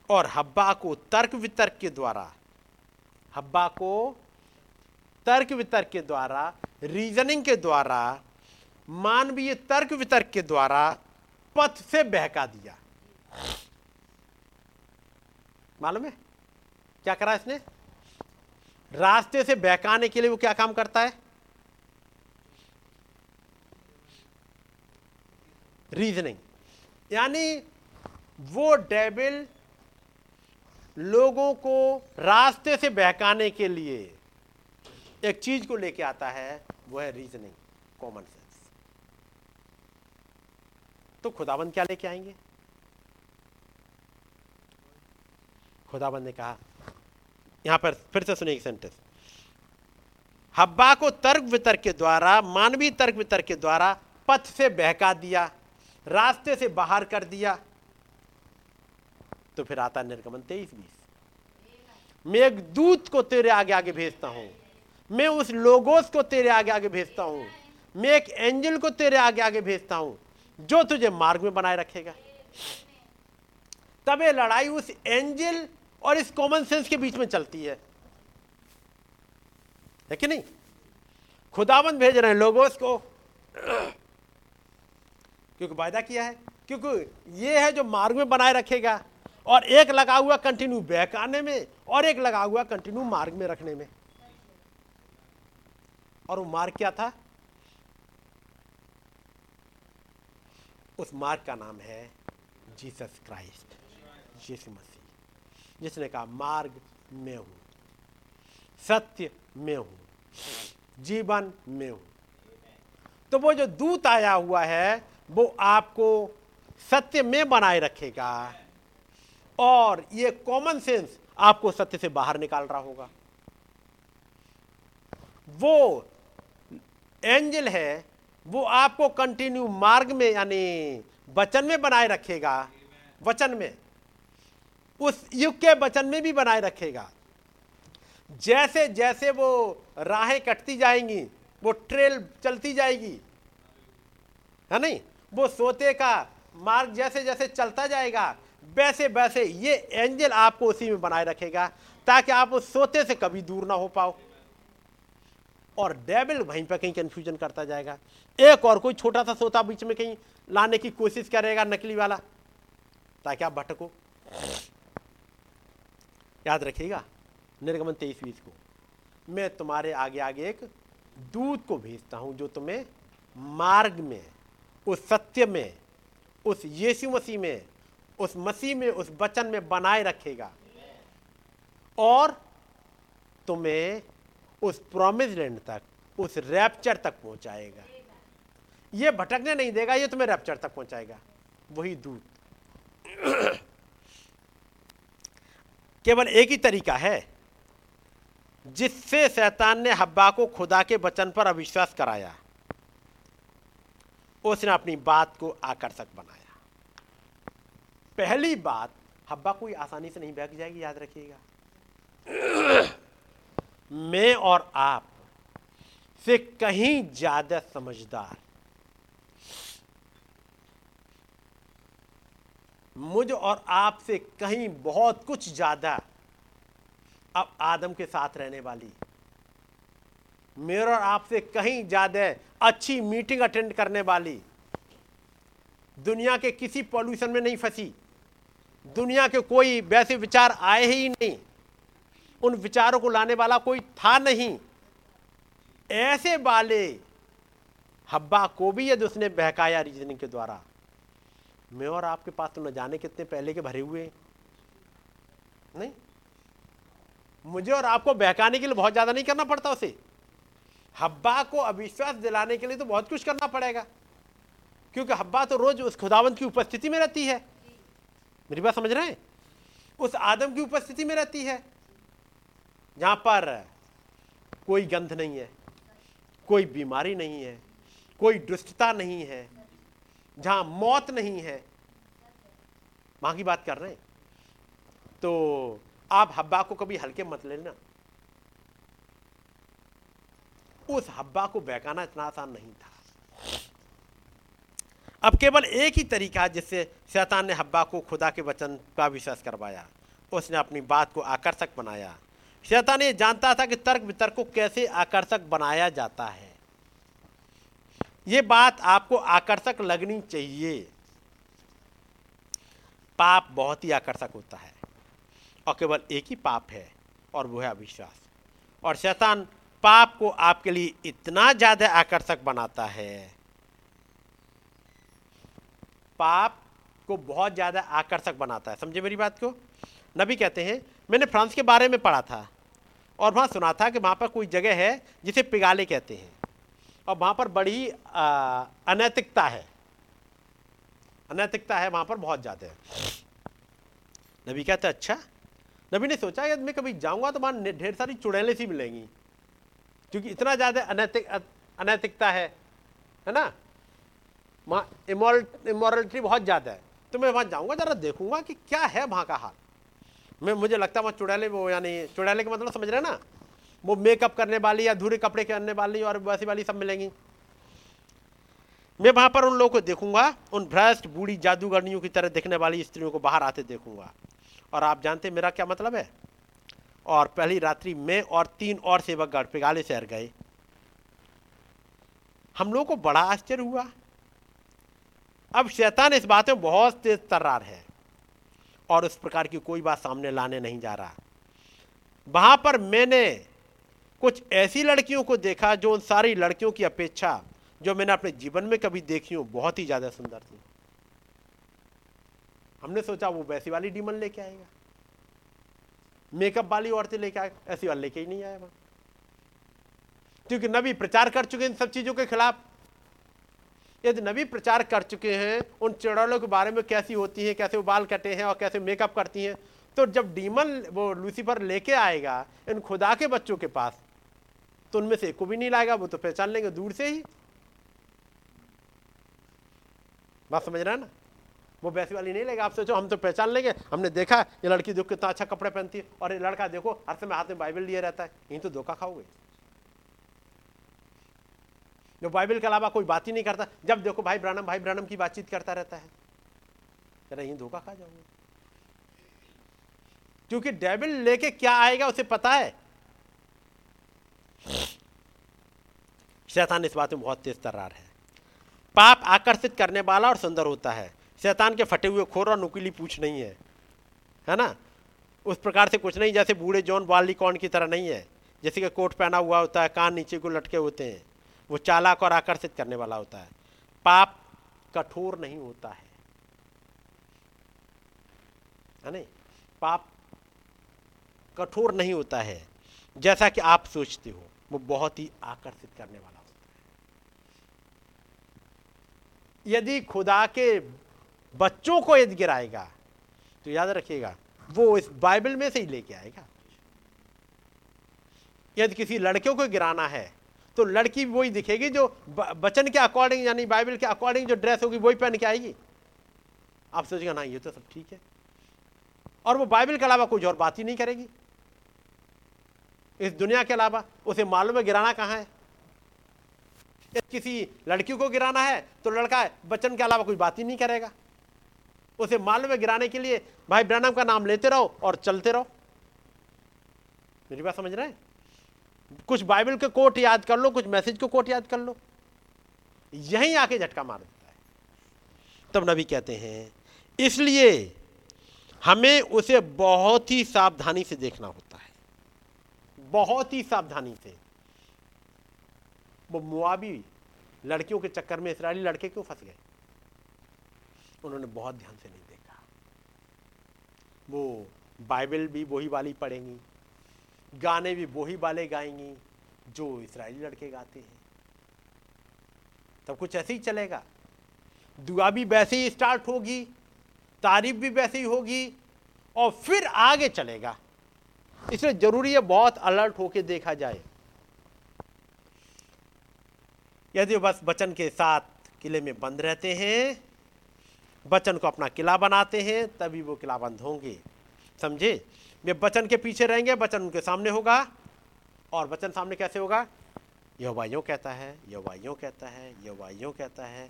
और हब्बा को तर्क वितर्क के द्वारा, हब्बा को तर्क वितर्क के द्वारा रीजनिंग के द्वारा, मानवीय तर्क वितर्क के द्वारा पथ से बहका दिया। मालूम है? क्या करा इसने? रास्ते से बहकाने के लिए वो क्या काम करता है? रीजनिंग यानी वो डेबिल लोगों को रास्ते से बहकाने के लिए एक चीज़ को लेके आता है, वो है रीजनिंग कॉमन सेंस तो खुदाबंद क्या लेके आएँगे? खुदाबंद ने कहा, यहाँ पर फिर से सुनिए सेंटेंस हब्बा को तर्क वितर्क के द्वारा, मानवीय तर्क वितर्क के द्वारा पथ से बहका दिया रास्ते से बाहर कर दिया तो फिर आता निर्गमन तेईस बीस। मैं एक दूत को तेरे आगे आगे भेजता हूँ। मैं उस लोगोस को तेरे आगे आगे भेजता हूँ। मैं एक एंजल को तेरे आगे आगे भेजता हूँ, जो तुझे मार्ग में बनाए रखेगा। तब ये लड़ाई उस एंजल और इस कॉमन सेंस के बीच में चलती है। है कि नहीं? खुदाबंद भेज रहे हैं लोगोस को क्योंकि वायदा किया है, क्योंकि ये है जो मार्ग में बनाए रखेगा। और एक लगा हुआ कंटिन्यू बहकाने में, और एक लगा हुआ कंटिन्यू मार्ग में रखने में। और वो मार्ग क्या था? उस मार्ग का नाम है जीसस क्राइस्ट, यीशु मसीह, जिसने कहा, मार्ग में हूँ, सत्य में हूँ, जीवन में हूँ। तो वो जो दूत आया हुआ है वो आपको सत्य में बनाए रखेगा। और ये कॉमन सेंस आपको सत्य से बाहर निकाल रहा होगा। वो एंजल है, वो आपको कंटिन्यू मार्ग में यानी वचन में बनाए रखेगा। वचन में। उस युग के वचन में भी बनाए रखेगा। जैसे जैसे वो राहें कटती जाएँगी, वो ट्रेल चलती जाएगी। है नहीं? वो सोते का मार्ग जैसे जैसे चलता जाएगा, वैसे वैसे ये एंजल आपको उसी में बनाए रखेगा, ताकि आप उस सोते से कभी दूर ना हो पाओ। और डेबिल वहीं पर कहीं कंफ्यूजन करता जाएगा। एक और कोई छोटा सा सोता बीच में कहीं लाने की कोशिश करेगा नकली वाला, ताकि आप भटको। याद रखिएगा, निर्गमन तेईस बीस को, मैं तुम्हारे आगे आगे एक दूत को भेजता हूँ जो तुम्हें मार्ग में उस सत्य में, उस यीशु मसीह में, उस मसीह में, उस वचन में बनाए रखेगा। और तुम्हें उस प्रॉमिस लैंड तक, उस रैप्चर तक पहुंचाएगा। ये भटकने नहीं देगा, ये तुम्हें रैप्चर तक पहुंचाएगा। वही दूत। केवल एक ही तरीका है, जिससे शैतान ने हब्बा को खुदा के वचन पर अविश्वास कराया। उसने अपनी बात को आकर्षक बनाया। पहली बात, हब्बा कोई आसानी से नहीं बहक जाएगी, याद रखिएगा। मैं और आप से कहीं ज़्यादा समझदार। मुझ और आप से कहीं बहुत कुछ ज़्यादा अब आदम के साथ रहने वाली मेरे और आपसे कहीं ज़्यादा अच्छी मीटिंग अटेंड करने वाली। दुनिया के किसी पॉल्यूशन में नहीं फंसी। दुनिया के कोई वैसे विचार आए ही नहीं। उन विचारों को लाने वाला कोई था नहीं। ऐसे वाले हब्बा को भी यदि उसने बहकाया रीजनिंग के द्वारा, मैं और आपके पास तो न जाने कितने पहले के भरे हुए। नहीं? मुझे और आपको बहकाने के लिए बहुत ज़्यादा नहीं करना पड़ता उसे। हब्बा को अविश्वास दिलाने के लिए तो बहुत कुछ करना पड़ेगा। क्योंकि हब्बा तो रोज उस खुदावंत की उपस्थिति में रहती है। मेरी बात समझ रहे हैं? उस आदम की उपस्थिति में रहती है। जहाँ पर कोई गंध नहीं है, कोई बीमारी नहीं है, कोई दुष्टता नहीं है, जहाँ मौत नहीं है। वहाँ की बात कर रहे हैं। तो आप हब्बा को कभी हल्के मत लेना। उस हब्बा को बहकाना इतना आसान नहीं था। अब केवल एक ही तरीका जिससे शैतान ने हब्बा को खुदा के वचन का विश्वास करवाया। उसने अपनी बात को आकर्षक बनाया। शैतान ये जानता था कि तर्क वितर्क को कैसे आकर्षक बनाया जाता है। ये बात आपको आकर्षक लगनी चाहिए। पाप बहुत ही आकर्षक होता है। और केवल एक ही पाप है, और वो है अविश्वास। और शैतान पाप को आपके लिए इतना ज़्यादा आकर्षक बनाता है। पाप को बहुत ज़्यादा आकर्षक बनाता है। समझे मेरी बात को? नबी कहते हैं, मैंने फ्रांस के बारे में पढ़ा था और वहाँ सुना था कि वहाँ पर कोई जगह है जिसे पिगाले कहते हैं और वहाँ पर बड़ी अनैतिकता है। अनैतिकता है वहाँ पर बहुत ज़्यादा। नबी कहते अच्छा। नबी ने सोचा यदि मैं कभी जाऊँगा तो वहाँ ढेर सारी चुड़ैलें सी मिलेंगी। क्योंकि इतना ज़्यादा अनैतिक, अनैतिकता है है ना? वहाँ इमोरल, इमोरलिटी बहुत ज़्यादा है। तो मैं वहाँ जाऊँगा, ज़रा देखूँगा कि क्या है वहाँ का हाल। मैं, मुझे लगता है वहाँ चुड़ैले वो, यानी चुड़ैले का मतलब समझ रहे ना? वो मेकअप करने वाली या धूरे कपड़े करने वाली और वैसी वाली सब मिलेंगी। मैं वहाँ पर उन लोगों को देखूँगा, उन भ्रष्ट, बूढ़ी, जादूगरनियों की तरह देखने वाली स्त्रियों को बाहर आते देखूँगा। और आप जानते मेरा क्या मतलब है? और पहली रात्रि में और तीन और सेवक गढ़ पिगाले शहर गए। हम लोगों को बड़ा आश्चर्य हुआ। अब शैतान इस बात में बहुत तेज तर्रार है और उस प्रकार की कोई बात सामने लाने नहीं जा रहा। वहाँ पर मैंने कुछ ऐसी लड़कियों को देखा जो उन सारी लड़कियों की अपेक्षा, जो मैंने अपने जीवन में कभी देखी हूँ, बहुत ही ज़्यादा सुंदर थी। हमने सोचा वो वैसी वाली डीमन लेके आएगा। मेकअप वाली औरतें लेके आए ऐसी वाली लेके ही नहीं आया वहाँ। क्योंकि नबी प्रचार कर चुके हैं इन सब चीज़ों के खिलाफ। यदि नबी प्रचार कर चुके हैं, उन चिड़ौलों के बारे में कैसी होती है, कैसे वो बाल कटे हैं और कैसे मेकअप करती हैं तो जब डीमन वो लूसीफर लेके आएगा इन खुदा के बच्चों के पास तो उनमें से एक को भी नहीं लाएगा, वो तो पहचान लेंगे दूर से ही। बात समझ रहा है ना? वो वैसी वाली नहीं लेगा। आप सोचो, हम तो पहचान लेंगे। हमने देखा, ये लड़की देखो कितना अच्छा कपड़े पहनती है। और ये लड़का देखो, हर समय हाथ में बाइबल लिए रहता है। यही तो धोखा खाओगे। जो बाइबल के अलावा कोई बात ही नहीं करता। जब देखो भाई ब्रानम भाई ब्रानम की बातचीत करता रहता है। जरा यही धोखा खा जाओगे। क्योंकि डेबिल लेके क्या आएगा, उसे पता है। शैतान इस बात में बहुत तेज तर्रार है। पाप आकर्षित करने वाला और सुंदर होता है। शैतान के फटे हुए खोर और नुकीली पूछ नहीं है। है ना? उस प्रकार से कुछ नहीं, जैसे बूढ़े जॉन वाली की तरह नहीं है। जैसे कि कोट पहना हुआ होता है, कान नीचे को लटके होते हैं। वो चालाक और आकर्षित करने वाला होता है। पाप कठोर नहीं होता है। है नहीं? पाप कठोर नहीं होता है। जैसा कि आप सोचते हो, वो बहुत ही आकर्षित करने वाला होता है। यदि खुदा के बच्चों को यदि गिराएगा तो याद रखिएगा, वो इस बाइबल में से ही लेके आएगा। यदि किसी लड़कियों को गिराना है तो लड़की वही दिखेगी जो बचन के अकॉर्डिंग यानी बाइबल के अकॉर्डिंग जो ड्रेस होगी, वही पहन के आएगी। आप सोचेगा ना, ये तो सब ठीक है। और वो बाइबल के अलावा कुछ और बात ही नहीं करेगी। इस दुनिया के अलावा उसे मालूम है गिराना कहाँ है। किसी लड़की को गिराना है तो लड़का बचन के अलावा कोई बात ही नहीं करेगा। उसे माल में गिराने के लिए, भाई ब्रैनम का नाम लेते रहो और चलते रहो। मेरी बात समझ रहे हैं? कुछ बाइबल के कोट याद कर लो, कुछ मैसेज को कोट याद कर लो। यहीं आके झटका मार देता है। तब नबी कहते हैं, इसलिए हमें उसे बहुत ही सावधानी से देखना होता है। बहुत ही सावधानी से। वो मुआबी लड़कियों के चक्कर में, इसराइली लड़के क्यों फंस गए? उन्होंने बहुत ध्यान से नहीं देखा। वो बाइबल भी वही वाली पढ़ेंगी, गाने भी वही वाले गाएँगी जो इसराइली लड़के गाते हैं। तब कुछ ऐसे ही चलेगा। दुआ भी वैसे ही स्टार्ट होगी, तारीफ़ भी वैसे ही होगी और फिर आगे चलेगा। इसलिए ज़रूरी है बहुत अलर्ट होके देखा जाए। यदि बस बचन के साथ किले में बंद रहते हैं बचन को अपना किला बनाते हैं, तभी वो किला बंद होंगे। समझे? वे बचन के पीछे रहेंगे, बचन उनके सामने होगा। और बचन सामने कैसे होगा? यूँ कहता है यूँ कहता है यूँ कहता है।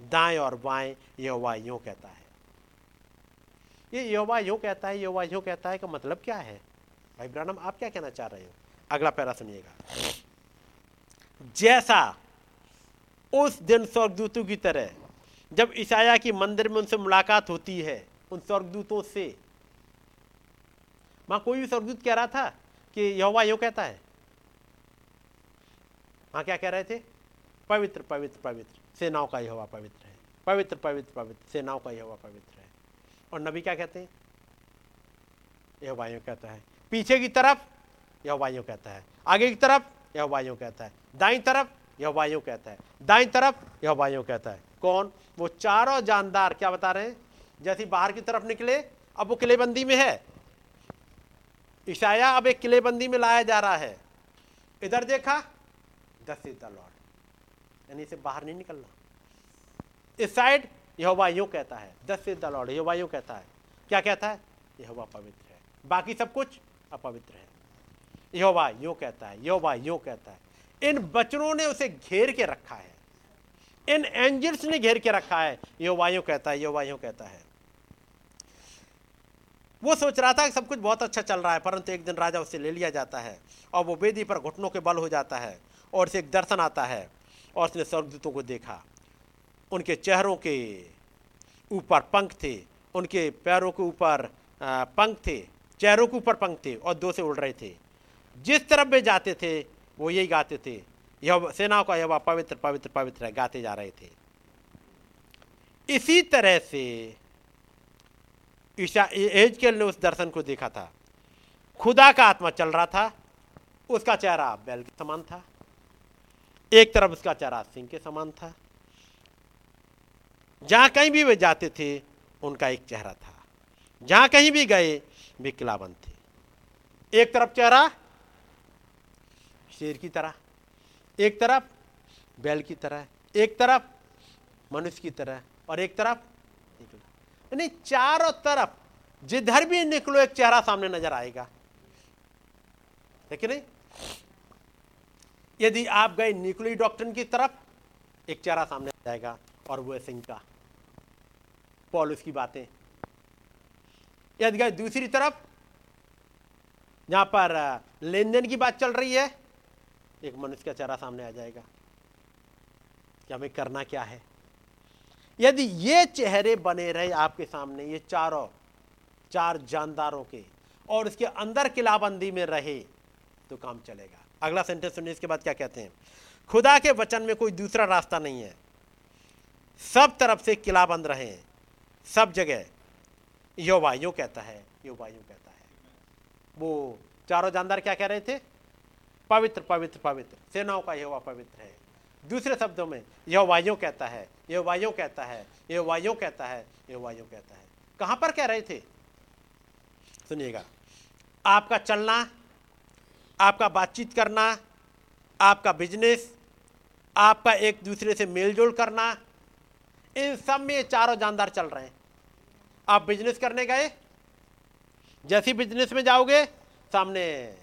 दाएँ और बाएँ यूँ कहता है। ये योवा यूँ कहता है यूँ कहता है का मतलब क्या है? भाई ब्रानम आप क्या कहना चाह रहे हो? अगला पैरा सुनिएगा। जैसा उस दिन स्वर्गदूतों की तरह जब ईसाया की मंदिर में उनसे मुलाकात होती है, उन स्वर्गदूतों से। वहाँ कोई भी स्वर्गदूत कह रहा था कि यहोवा यूँ कहता है? वहाँ क्या कह रहे थे? पवित्र पवित्र पवित्र, सेनाओं का यहोवा पवित्र है। पवित्र पवित्र पवित्र, सेनाओं का यहोवा पवित्र है। और नबी क्या कहते हैं? यहोवा यूँ कहता है। पीछे की तरफ़ यहोवा यूँ कहता है। आगे की तरफ़ यहोवा यूँ कहता है। दाई तरफ़ यहोवा यूँ कहता है। दाई तरफ़ यहोवा यूँ कहता है। कौन? वो चारों जानदार, क्या बता रहे हैं? जैसे बाहर की तरफ़ निकले, अब वो किलेबंदी में है। ईशाया अब एक किलेबंदी में लाया जा रहा है। इधर देखा दस इज़ द लॉर्ड। यानी इसे बाहर नहीं निकलना। इस साइड यहोवा यूँ कहता है दस इज़ द लॉर्ड यहोवा यूँ कहता है। क्या कहता है? यहोवा पवित्र है। बाकी सब कुछ अपवित्र है। यहोवा यूँ कहता है यहोवा यूँ कहता है। इन बचनों ने उसे घेर के रखा है। इन एंजल्स ने घेर के रखा है। यहोवा यूँ कहता है यहोवा यूँ कहता है। वो सोच रहा था कि सब कुछ बहुत अच्छा चल रहा है, परंतु एक दिन राजा उससे ले लिया जाता है और वो वेदी पर घुटनों के बल हो जाता है और उसे एक दर्शन आता है और उसने स्वर्गदूतों को देखा। उनके चेहरों के ऊपर पंख थे, उनके पैरों के ऊपर पंख थे, चेहरों के ऊपर पंख थे और दो से उड़ रहे थे। जिस तरफ़ वे जाते थे वो यही गाते थे। यह सेनाओं का यह पवित्र पवित्र पवित्र है, गाते जा रहे थे। इसी तरह से ईशा एजकेल ने उस दर्शन को देखा था। खुदा का आत्मा चल रहा था, उसका चेहरा बैल के समान था। एक तरफ़ उसका चेहरा सिंह के समान था। जहाँ कहीं भी वे जाते थे, उनका एक चेहरा था। जहाँ कहीं भी गए वे किलाबंद थे। एक तरफ़ चेहरा शेर की तरह, एक तरफ़ बैल की तरह, एक तरफ़ मनुष्य की तरह और एक तरफ़ यानी चारों तरफ़ जिधर भी निकलो, एक चेहरा सामने नज़र आएगा। कि नहीं? यदि आप गए निकली डॉक्टर की तरफ़, एक चेहरा सामने आ जाएगा और वो सिंह का पॉल उसकी बातें। यदि गए दूसरी तरफ़, जहाँ पर लेन देन की बात चल रही है एक मनुष्य का चेहरा सामने आ जाएगा कि हमें करना क्या है। यदि ये चेहरे बने रहे आपके सामने, ये चारों, चार जानदारों के, और उसके अंदर किलाबंदी में रहे तो काम चलेगा। अगला सेंटेंस सुनिए, इसके बाद क्या कहते हैं? खुदा के वचन में कोई दूसरा रास्ता नहीं है। सब तरफ़ से किलाबंद रहे, सब जगह। यो वायु कहता है यो वायु कहता है। वो चारों जानदार क्या कह रहे थे? पवित्र पवित्र पवित्र। सेनाओं का यहोवा पवित्र है। दूसरे शब्दों में यह वायु कहता है यह वायु कहता है यह वायु कहता है यह वायु कहता है। कहाँ पर कह रहे थे? सुनिएगा। आपका चलना, आपका बातचीत करना, आपका बिज़नेस आपका एक दूसरे से मेलजोल करना, इन सब में चारों जानदार चल रहे हैं। आप बिज़नेस करने गए? जैसे बिज़नेस में जाओगे, सामने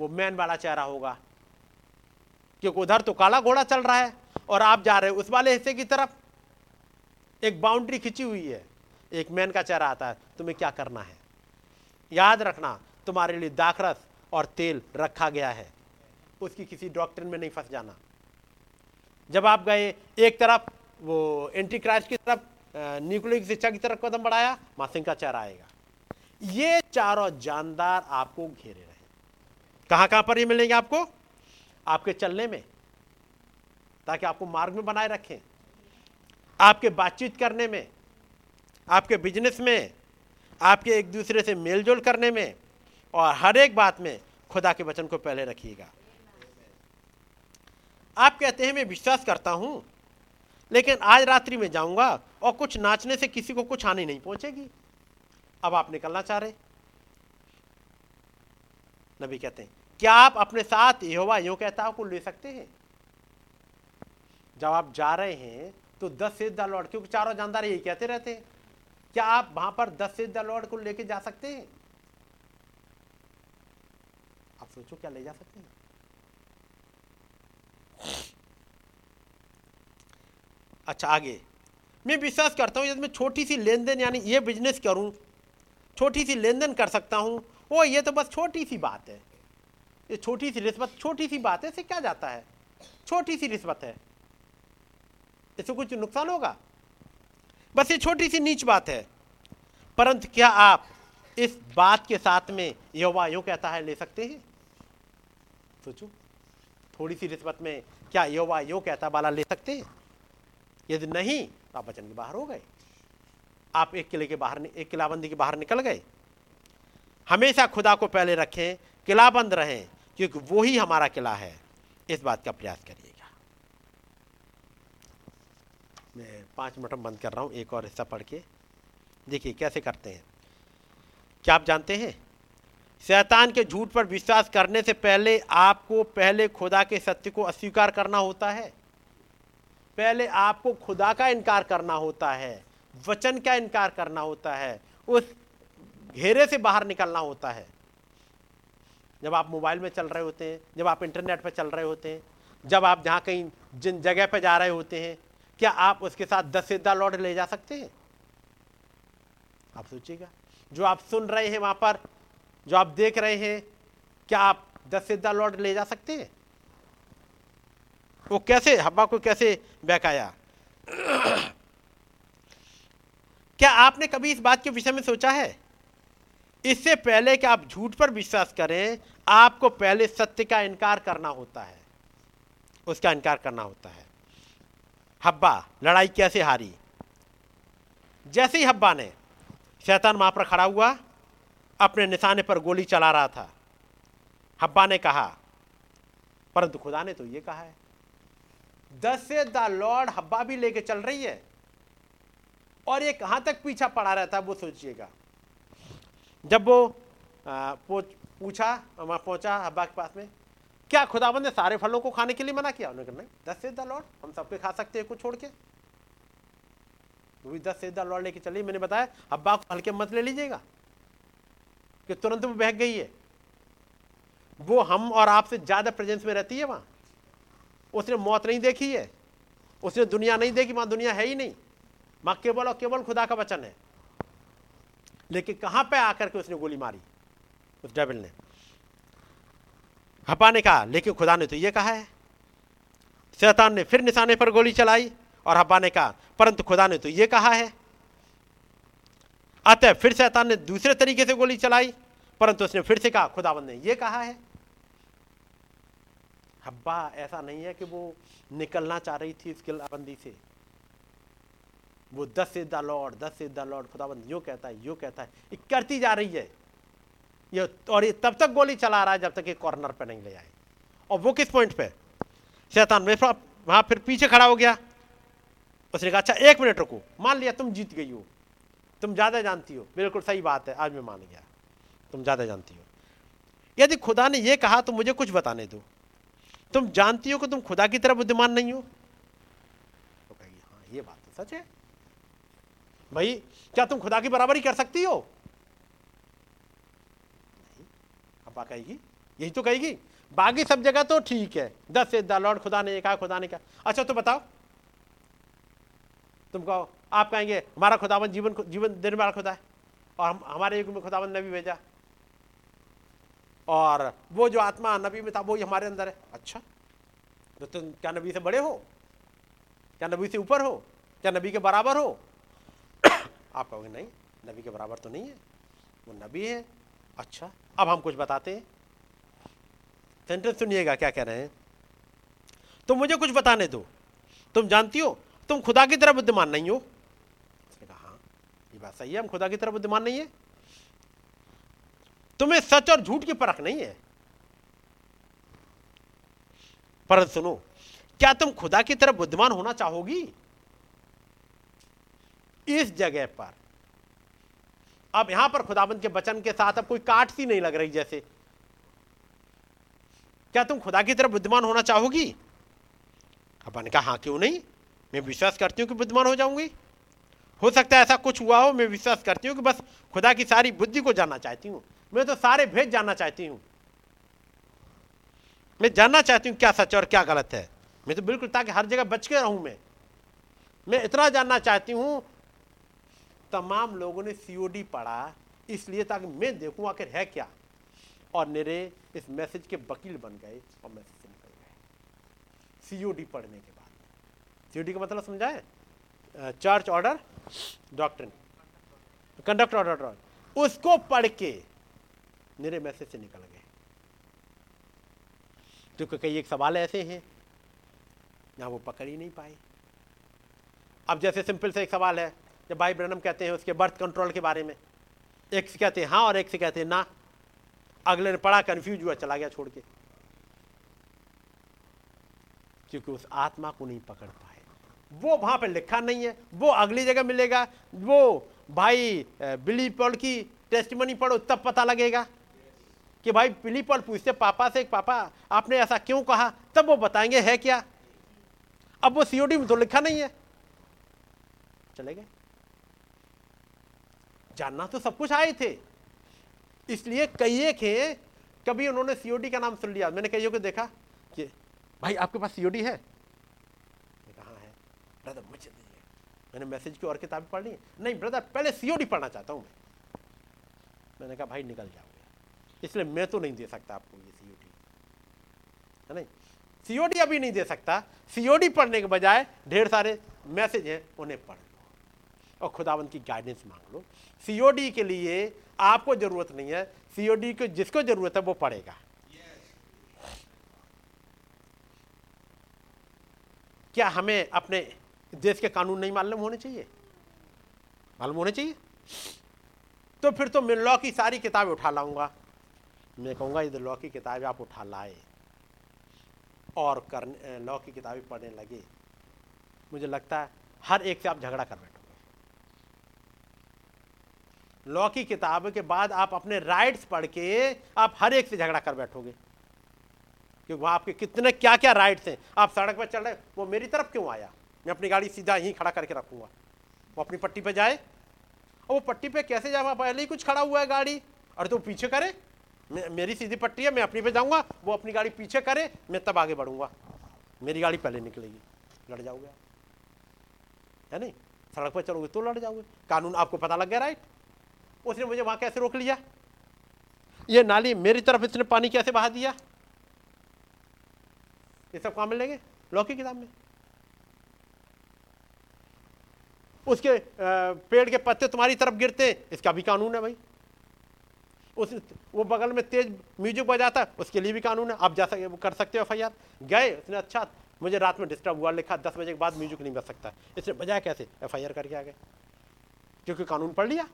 वो मैन वाला चेहरा होगा। क्योंकि उधर तो काला घोड़ा चल रहा है और आप जा रहे हो उस वाले हिस्से की तरफ़। एक बाउंड्री खिंची हुई है। एक मैन का चेहरा आता है, तुम्हें क्या करना है? याद रखना, तुम्हारे लिए दाखरस और तेल रखा गया है। उसकी किसी डॉक्टर में नहीं फंस जाना। जब आप गए, एक तरफ़ वो एंटी क्राइस्ट की तरफ़ न्यूक्लियर शिक्षा की तरफ़ कदम बढ़ाया, मासिंग का चेहरा आएगा। ये चारों जानदार आपको घेरे कहाँ कहाँ पर ये मिलेंगे आपको? आपके चलने में, ताकि आपको मार्ग में बनाए रखें। आपके बातचीत करने में, आपके बिज़नेस में, आपके एक दूसरे से मेलजोल करने में, और हर एक बात में खुदा के वचन को पहले रखिएगा। आप कहते हैं, मैं विश्वास करता हूँ, लेकिन आज रात्रि में जाऊँगा और कुछ नाचने से किसी को कुछ हानि नहीं पहुंचेगी। अब आप निकलना चाह रहे नबी कहते हैं क्या आप अपने साथ यहोवा यो कहता को ले सकते हैं? जब आप जा रहे हैं तो दस से द लॉर्ड, क्योंकि चारों जानदार यही कहते रहते हैं। क्या आप वहाँ पर दस से द लॉर्ड को लेके जा सकते हैं? आप सोचो, क्या ले जा सकते हैं? अच्छा आगे। मैं विश्वास करता हूँ यदि मैं छोटी सी लेन देन यानी ये बिज़नेस करूँ, छोटी सी लेन देन कर सकता हूँ। वो ये तो बस छोटी सी बात है। ये छोटी सी रिश्वत, छोटी सी बात है, इससे क्या जाता है? छोटी सी रिश्वत है। इससे कुछ नुकसान होगा? बस ये छोटी सी नीच बात है। परंतु क्या आप इस बात के साथ में यहोवा यूँ कहता है, ले सकते हैं? सोचो, थोड़ी सी रिश्वत में क्या यहोवा यूँ कहता वाला ले सकते हैं? यदि नहीं तो आप वचन के बाहर हो गए। आप एक किले के बाहर एक किलाबंदी के बाहर निकल गए। हमेशा खुदा को पहले रखें, किलाबंद रहें। क्योंकि वो ही हमारा किला है। इस बात का प्रयास करिएगा। मैं पाँच मिनट बंद कर रहा हूँ, एक और हिस्सा पढ़ के। देखिए, कैसे करते हैं? क्या आप जानते हैं? शैतान के झूठ पर विश्वास करने से पहले आपको पहले खुदा के सत्य को अस्वीकार करना होता है। पहले आपको खुदा का इनकार करना होता है, वचन का इनकार करना होता है, उस घेरे से बाहर निकलना होता है। जब आप मोबाइल में चल रहे होते हैं, जब आप इंटरनेट पर चल रहे होते हैं, जब आप जहाँ कहीं जिन जगह पर जा रहे होते हैं, क्या आप उसके साथ दस सिद्धा लौट ले जा सकते हैं? आप सोचिएगा। जो आप सुन रहे हैं वहाँ पर, जो आप देख रहे हैं, क्या आप दस सिद्धा लौट ले जा सकते हैं? वो कैसे हब्बा को कैसे बहकाया? क्या आपने कभी इस बात के विषय में सोचा है? इससे पहले कि आप झूठ पर विश्वास करें, आपको पहले सत्य का इनकार करना होता है। उसका इनकार करना होता है। हब्बा, लड़ाई कैसे हारी? जैसे ही हब्बा ने शैतान वहाँ पर खड़ा हुआ, अपने निशाने पर गोली चला रहा था। हब्बा ने कहा, परंतु खुदा ने तो ये कहा है, दस से द लॉर्ड हब्बा भी लेके चल रही है। और ये कहाँ तक पीछा पड़ा रहता है वो सोचिएगा। जब वो पूछा वहाँ पहुँचा हब्बा के पास में, क्या खुदाबंद ने सारे फलों को खाने के लिए मना किया? उन्होंने कहा दस से द लॉर्ड, हम सबके खा सकते हैं कुछ छोड़ के। वो भी दस से द लॉर्ड लेके चली। मैंने बताया हब्बा को हल्के मत ले लीजिएगा, कि तुरंत वो बहक गई है। वो हम और आपसे ज़्यादा प्रेजेंस में रहती है वहाँ। उसने मौत नहीं देखी है। उसने दुनिया नहीं देखी, वहाँ दुनिया है ही नहीं। वहाँ केवल और केवल खुदा का वचन है। लेकिन कहाँ पे आकर के उसने गोली मारी? उस डेविल ने। हपा ने कहा, लेकिन खुदा ने तो ये कहा है। शैतान ने फिर निशाने पर गोली चलाई और हब्बा ने कहा, परंतु खुदा ने तो ये कहा है। अतः फिर शैतान ने दूसरे तरीके से गोली चलाई, परंतु उसने फिर से कहा खुदाबंद ने यह कहा है। हब्बा ऐसा नहीं है कि वो निकलना चाह रही थी इस किलाबंदी से। वो दस से द लॉर्ड, दस से द लॉर्ड, खुदाबंद यो कहता है, यो कहता है, ये करती जा रही है। ये और ये तब तक गोली चला रहा है जब तक ये कॉर्नर पे नहीं ले आए। और वो किस पॉइंट पे? शैतान में वहाँ फिर पीछे खड़ा हो गया। उसने कहा अच्छा एक मिनट रुको, मान लिया तुम जीत गई हो। तुम ज़्यादा जानती हो। बिल्कुल सही बात है, आज मैं मान गया। तुम ज़्यादा जानती हो। यदि खुदा ने यह कहा तो मुझे कुछ बताने दो। तुम जानती हो कि तुम खुदा की तरह बुद्धिमान नहीं हो? तो कहेगी हाँ ये बात तो सच है। भाई, क्या तुम खुदा की बराबरी कर सकती हो? अब्बा कहेगी, यही तो कहेगी, बाकी सब जगह तो ठीक है। दस से लॉर्ड, खुदा ने कहा खुदा ने कहा अच्छा तो बताओ। तुम कहो, आप कहेंगे, हमारा खुदावन जीवन जीवन देने वाला खुदा है, और हम, हमारे युग में खुदावन नबी भेजा। और वो जो आत्मा नबी में था, वो ही हमारे अंदर है। अच्छा तो तुम क्या नबी से बड़े हो? क्या नबी से ऊपर हो? क्या नबी के बराबर हो? आप कहोगे, नहीं, नबी के बराबर तो नहीं है, वो नबी है। अच्छा अब हम कुछ बताते हैं। सेंटेंस सुनिएगा, क्या कह रहे हैं? तुम मुझे कुछ बताने दो। तुम जानती हो, तुम खुदा की तरह बुद्धिमान नहीं हो। उसने कहा हाँ ये बात सही है, हम खुदा की तरह बुद्धिमान नहीं है। तुम्हें सच और झूठ की परख नहीं है। पर सुनो, क्या तुम खुदा की तरह बुद्धिमान होना चाहोगी? इस जगह पर। अब यहाँ पर खुदाबंद के वचन के साथ अब कोई काट सी नहीं लग रही जैसे। क्या तुम खुदा की तरफ़ बुद्धिमान होना चाहोगी? अपन ने कहा हाँ क्यों नहीं? मैं विश्वास करती हूँ कि बुद्धिमान हो जाऊँगी। हो सकता है ऐसा कुछ हुआ हो, मैं विश्वास करती हूँ कि बस खुदा की सारी बुद्धि को जानना चाहती हूँ। मैं तो सारे भेद जानना चाहती हूँ। मैं जानना चाहती हूँ क्या सच और क्या गलत है। मैं तो बिल्कुल ताकि हर जगह बच के रहूँ मैं। मैं इतना जानना चाहती हूँ तमाम लोगों ने सीओडी पढ़ा, इसलिए ताकि मैं देखूँ आखिर है क्या। और मेरे इस मैसेज के वकील बन गए और मैसेज से निकल गए सीओडी पढ़ने के बाद। सीओडी का मतलब समझाए? Church order doctor conduct order उसको पढ़ के मेरे मैसेज से निकल गए। तो कई एक सवाल ऐसे हैं जहाँ वो पकड़ ही नहीं पाए। अब जैसे सिंपल से एक सवाल है जब भाई ब्रनम कहते हैं उसके बर्थ कंट्रोल के बारे में, एक से कहते हैं हाँ और एक से कहते हैं ना, अगले ने पढ़ा कंफ्यूज हुआ, चला गया छोड़ के। क्योंकि उस आत्मा को नहीं पकड़ पाए। वो वहाँ पर लिखा नहीं है, वो अगली जगह मिलेगा, वो भाई बिली पॉल की टेस्टमनी पढ़ो, तब पता लगेगा कि भाई बिली पॉल पूछते, पापा से, पापा, आपने ऐसा क्यों कहा? तब वो बताएँगे, है क्या? अब वो सीओडी में तो लिखा नहीं है। चले गए। जानना तो सब कुछ आए थे। इसलिए कई थे कभी उन्होंने सीओडी का नाम सुन लिया। मैंने कईयों को देखा कि, भाई, आपके पास सीओडी है? कहा, है ब्रदर, मुझे दीजिए मैंने मैसेज की और किताब पढ़नी है नहीं, ब्रदर, पहले सीओडी पढ़ना चाहता हूँ मैं। मैंने कहा, भाई, निकल जाओगे इसलिए मैं तो नहीं दे सकता आपको ये सीओडी है नहीं? सीओडी अभी नहीं दे सकता। सीओडी पढ़ने के बजाय ढेर सारे मैसेज हैं, उन्हें पढ़ और खुदावंत की गाइडेंस मांग लो। सीओडी के लिए आपको ज़रूरत नहीं है। सीओडी को जिसको ज़रूरत है वो पढ़ेगा। क्या हमें अपने देश के कानून नहीं मालूम होने चाहिए? मालूम होने चाहिए? तो फिर तो मैं लॉ की सारी किताबें उठा लाऊँगा। मैं कहूँगा ये लॉ की किताबें आप उठा लाए। और करने, लॉ की किताबें पढ़ने लगे। मुझे लगता है हर एक से आप झगड़ा कर बैठोगे लॉ की किताब के बाद आप अपने राइट्स पढ़ के आप हर एक से झगड़ा कर बैठोगे। क्योंकि वहाँ आपके कितने क्या क्या राइट्स हैं? आप सड़क पर चल रहे वो मेरी तरफ़ क्यों आया? मैं अपनी गाड़ी सीधा यहीं खड़ा करके रखूँगा। वो अपनी पट्टी पे जाए। और वो पट्टी पे कैसे जाए पहले ही कुछ खड़ा हुआ है गाड़ी। और तो पीछे करे। मेरी सीधी पट्टी है, मैं अपनी पे जाऊँगा। वो अपनी गाड़ी पीछे करे, मैं तब आगे बढ़ूँगा। मेरी गाड़ी पहले निकलेगी। लड़ जाओगे है नहीं? सड़क पर चलोगे तो लड़ जाओगे। कानून आपको पता लग गया राइट उसने मुझे वहाँ कैसे रोक लिया? ये नाली मेरी तरफ़ इसने पानी कैसे बहा दिया? ये सब कहाँ मिलेंगे? लौकी किताब में। उसके पेड़ के पत्ते तुम्हारी तरफ़ गिरते इसका भी कानून है भाई। उस वो बगल में तेज म्यूज़िक बजाता है उसके लिए भी कानून है। आप जा सके कर सकते हो एफआईआर। गए उसने अच्छा मुझे रात में डिस्टर्ब हुआ लिखा दस बजे के बाद म्यूज़िक नहीं बज सकता। इसने बजाया कैसे? एफ़ करके आ गए। क्योंकि कानून पढ़ लिया।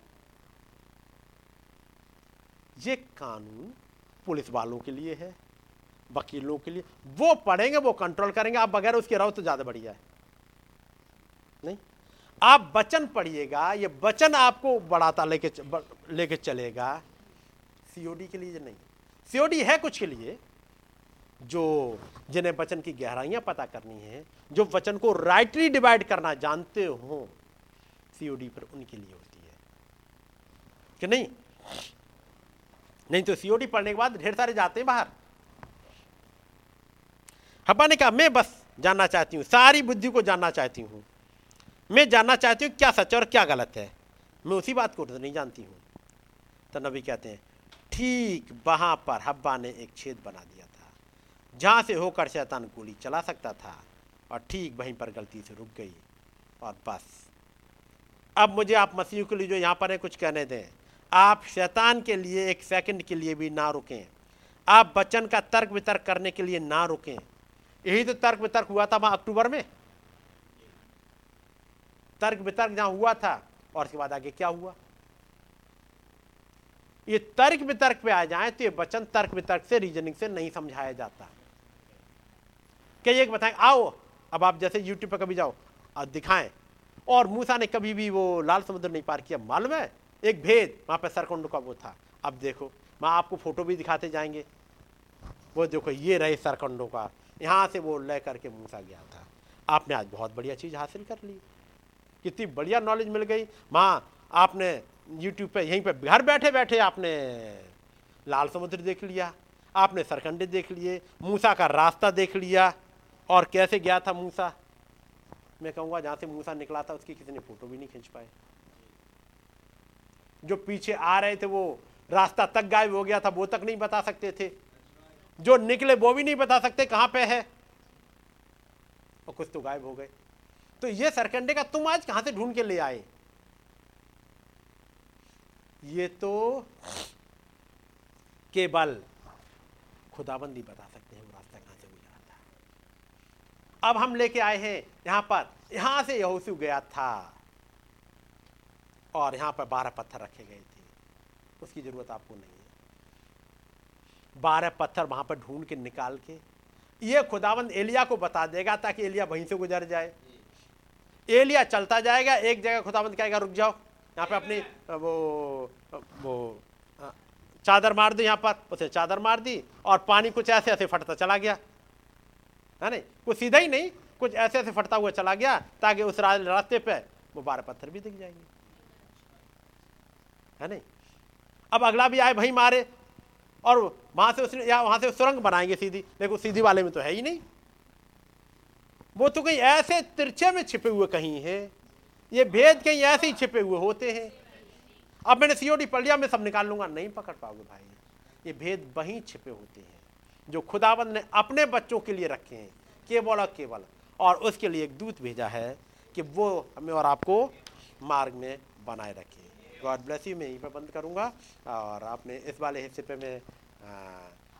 ये कानून पुलिस वालों के लिए है, वकीलों के लिए। वो पढ़ेंगे, वो कंट्रोल करेंगे, आप बगैर उसके रहो तो ज़्यादा बढ़िया है। नहीं? आप वचन पढ़िएगा, ये वचन आपको बढ़ाता, लेके लेके चलेगा। सीओडी के लिए नहीं। सीओडी है कुछ के लिए, जो जिन्हें वचन की गहराइयाँ पता करनी है, जो वचन को राइटली डिवाइड करना जानते हो सीओडी पर उनके लिए होती है। कि नहीं? नहीं तो सीओडी पढ़ने के बाद ढेर सारे जाते हैं बाहर। हब्बा ने कहा, मैं बस जानना चाहती हूँ, सारी बुद्धि को जानना चाहती हूँ। मैं जानना चाहती हूँ क्या सच और क्या गलत है। मैं उसी बात को तो नहीं जानती हूँ। तो नबी कहते हैं, ठीक, वहाँ पर हब्बा ने एक छेद बना दिया था, जहाँ से होकर शैतान गोली चला सकता था और ठीक वहीं पर गलती से रुक गई और बस। अब मुझे आप मसीह के लिए जो यहाँ पर है, कुछ कहने दें? आप शैतान के लिए एक सेकंड के लिए भी ना रुकें। आप बच्चन का तर्क वितर्क करने के लिए ना रुकें। यही तो तर्क वितर्क हुआ था वहाँ अक्टूबर में। तर्क वितर्क जहाँ हुआ था, और उसके बाद आगे क्या हुआ? ये तर्क वितर्क पे आ जाए तो ये वचन तर्क वितर्क से रीजनिंग से नहीं समझाया जाता। कई एक बताएँ, आओ, अब आप जैसे यूट्यूब पर कभी जाओ दिखाएँ। और मूसा ने कभी भी वो लाल समुद्र नहीं पार किया, मालूम है? एक भेद वहाँ पर सरकुंड का वो था। अब देखो, मैं आपको फ़ोटो भी दिखाते जाएँगे। वो देखो, ये रहे सरकंडों का। यहाँ से वो ले करके मूसा गया था। आपने आज बहुत बढ़िया चीज़ हासिल कर ली। कितनी बढ़िया नॉलेज मिल गई। वहाँ आपने यूट्यूब पे, यहीं पे घर बैठे बैठे आपने लाल समुद्र देख लिया। आपने सरकंडे देख लिए। मूसा का रास्ता देख लिया। और कैसे गया था मूसा? मैं कहूँगा, जहाँ से मूसा निकला था, उसकी किसी ने फ़ोटो भी नहीं खींच पाए जो पीछे आ रहे थे, वो रास्ता तक गायब हो गया था, वो तक नहीं बता सकते थे। जो निकले, वो भी नहीं बता सकते कहाँ पे है। और कुछ तो गायब हो गए। तो ये सरकंडे का तुम आज कहाँ से ढूंढ के ले आए? ये तो केवल खुदाबंदी बता सकते हैं, वो रास्ता कहाँ से गुजरा था। अब हम लेके आए हैं, यहाँ पर। यहाँ से यहोसू गया था। और यहाँ पर बारह पत्थर रखे गए थे। उसकी ज़रूरत आपको नहीं है। बारह पत्थर वहाँ पर ढूंढ के निकाल के, ये खुदाबंद एलिया को बता देगा ताकि एलिया वहीं से गुजर जाए। एलिया चलता जाएगा, एक जगह खुदाबंद कहेगा, रुक जाओ, यहाँ पे अपनी वो वो चादर मार दी यहाँ पर। उसे चादर मार दी और पानी कुछ ऐसे ऐसे फटता चला गया। है नहीं? कुछ सीधा ही नहीं, कुछ ऐसे ऐसे फटता हुआ चला गया ताकि उस रास्ते पे वो बारह पत्थर भी दिख जाएँगे। है नहीं? अब अगला भी आए वहीं मारे, और वहाँ से उसने या वहाँ से सुरंग बनाएँगे सीधी। देखो, सीधी वाले में तो है ही नहीं। वो तो कहीं ऐसे तिरछे में छिपे हुए कहीं है। ये भेद कहीं ऐसे ही छिपे हुए होते हैं। अब मैंने सीओडी पढ़ लिया, मैं सब निकाल लूँगा। नहीं पकड़ पाओगे भाई। ये भेद वहीं छिपे होते हैं, जो खुदाबंद ने अपने बच्चों के लिए रखे हैं, केवल और केवल। और उसके लिए एक दूत भेजा है कि वो हमें और आपको मार्ग में बनाए रखे। गॉड ब्लेस यू मैं यहीं पर बंद करूँगा और आपने इस वाले हिस्से पे मैं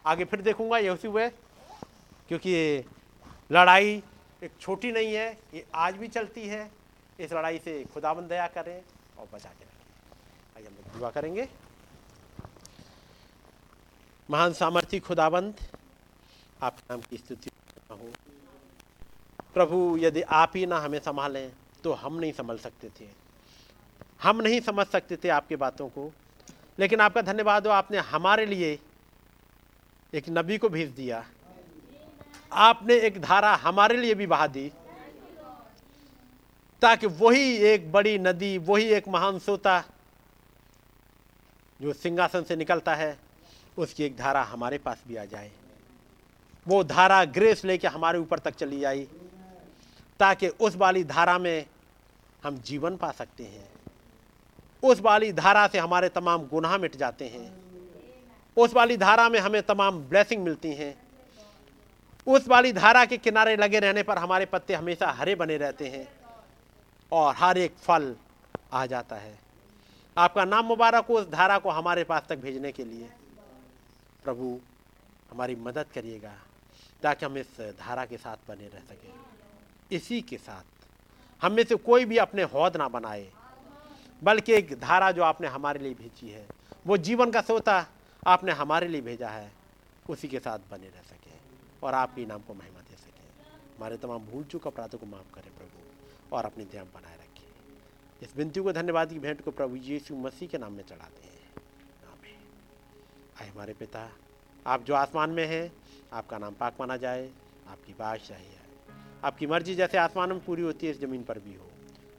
आगे फिर देखूँगा ये उसी हुए क्योंकि लड़ाई एक छोटी नहीं है, ये आज भी चलती है। इस लड़ाई से खुदाबंद दया करें और बचा के रखें। आइए हम लोग दुआ करेंगे। महान सामर्थ्य खुदाबंद, आपके नाम की स्तुति हो। प्रभु, यदि आप ही ना हमें संभालें तो हम नहीं संभल सकते थे। हम नहीं समझ सकते थे आपकी बातों को, लेकिन आपका धन्यवाद हो, आपने हमारे लिए एक नबी को भेज दिया। आपने एक धारा हमारे लिए भी बहा दी, ताकि वही एक बड़ी नदी, वही एक महान सोता जो सिंहासन से निकलता है, उसकी एक धारा हमारे पास भी आ जाए। वो धारा ग्रेस लेके हमारे ऊपर तक चली जाए ताकि उस वाली धारा में हम जीवन पा सकते हैं। उस वाली धारा से हमारे तमाम गुनाह मिट जाते हैं। उस वाली धारा में हमें तमाम ब्लेसिंग मिलती हैं। उस वाली धारा के किनारे लगे रहने पर हमारे पत्ते हमेशा हरे बने रहते हैं और हर एक फल आ जाता है। आपका नाम मुबारक हो उस धारा को हमारे पास तक भेजने के लिए। प्रभु, हमारी मदद करिएगा ताकि हम इस धारा के साथ बने रह सकें। इसी के साथ हम में से कोई भी अपने हौद ना बनाए। बल्कि एक धारा जो आपने हमारे लिए भेजी है, वो जीवन का सोता आपने हमारे लिए भेजा है, उसी के साथ बने रह सके और आपके नाम को महिमा दे सके। हमारे तमाम भूल चूक अपराधों को माफ़ करें प्रभु और अपनी ध्यान बनाए रखें। इस बिनती को धन्यवाद की भेंट को प्रभु यीशु मसीह के नाम में चढ़ाते हैं। आए हमारे पिता, आप जो आसमान में हैं, आपका नाम पाक माना जाए, आपकी बादशाही है। आपकी मर्ज़ी जैसे आसमान में पूरी होती है, इस ज़मीन पर भी हो।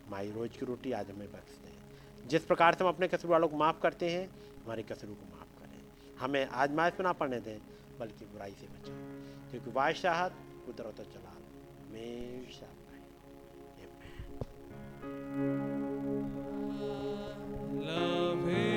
हमारी रोज़ की रोटी आज हमें दें जिस प्रकार से हम अपने कसर वालों को माफ़ करते हैं, हमारे कसर को माफ़ करें। हमें आजमाइश में ना पढ़ने दें, बल्कि बुराई से बचें। क्योंकि बादशाहत कुदरत चला हमेशा Love him.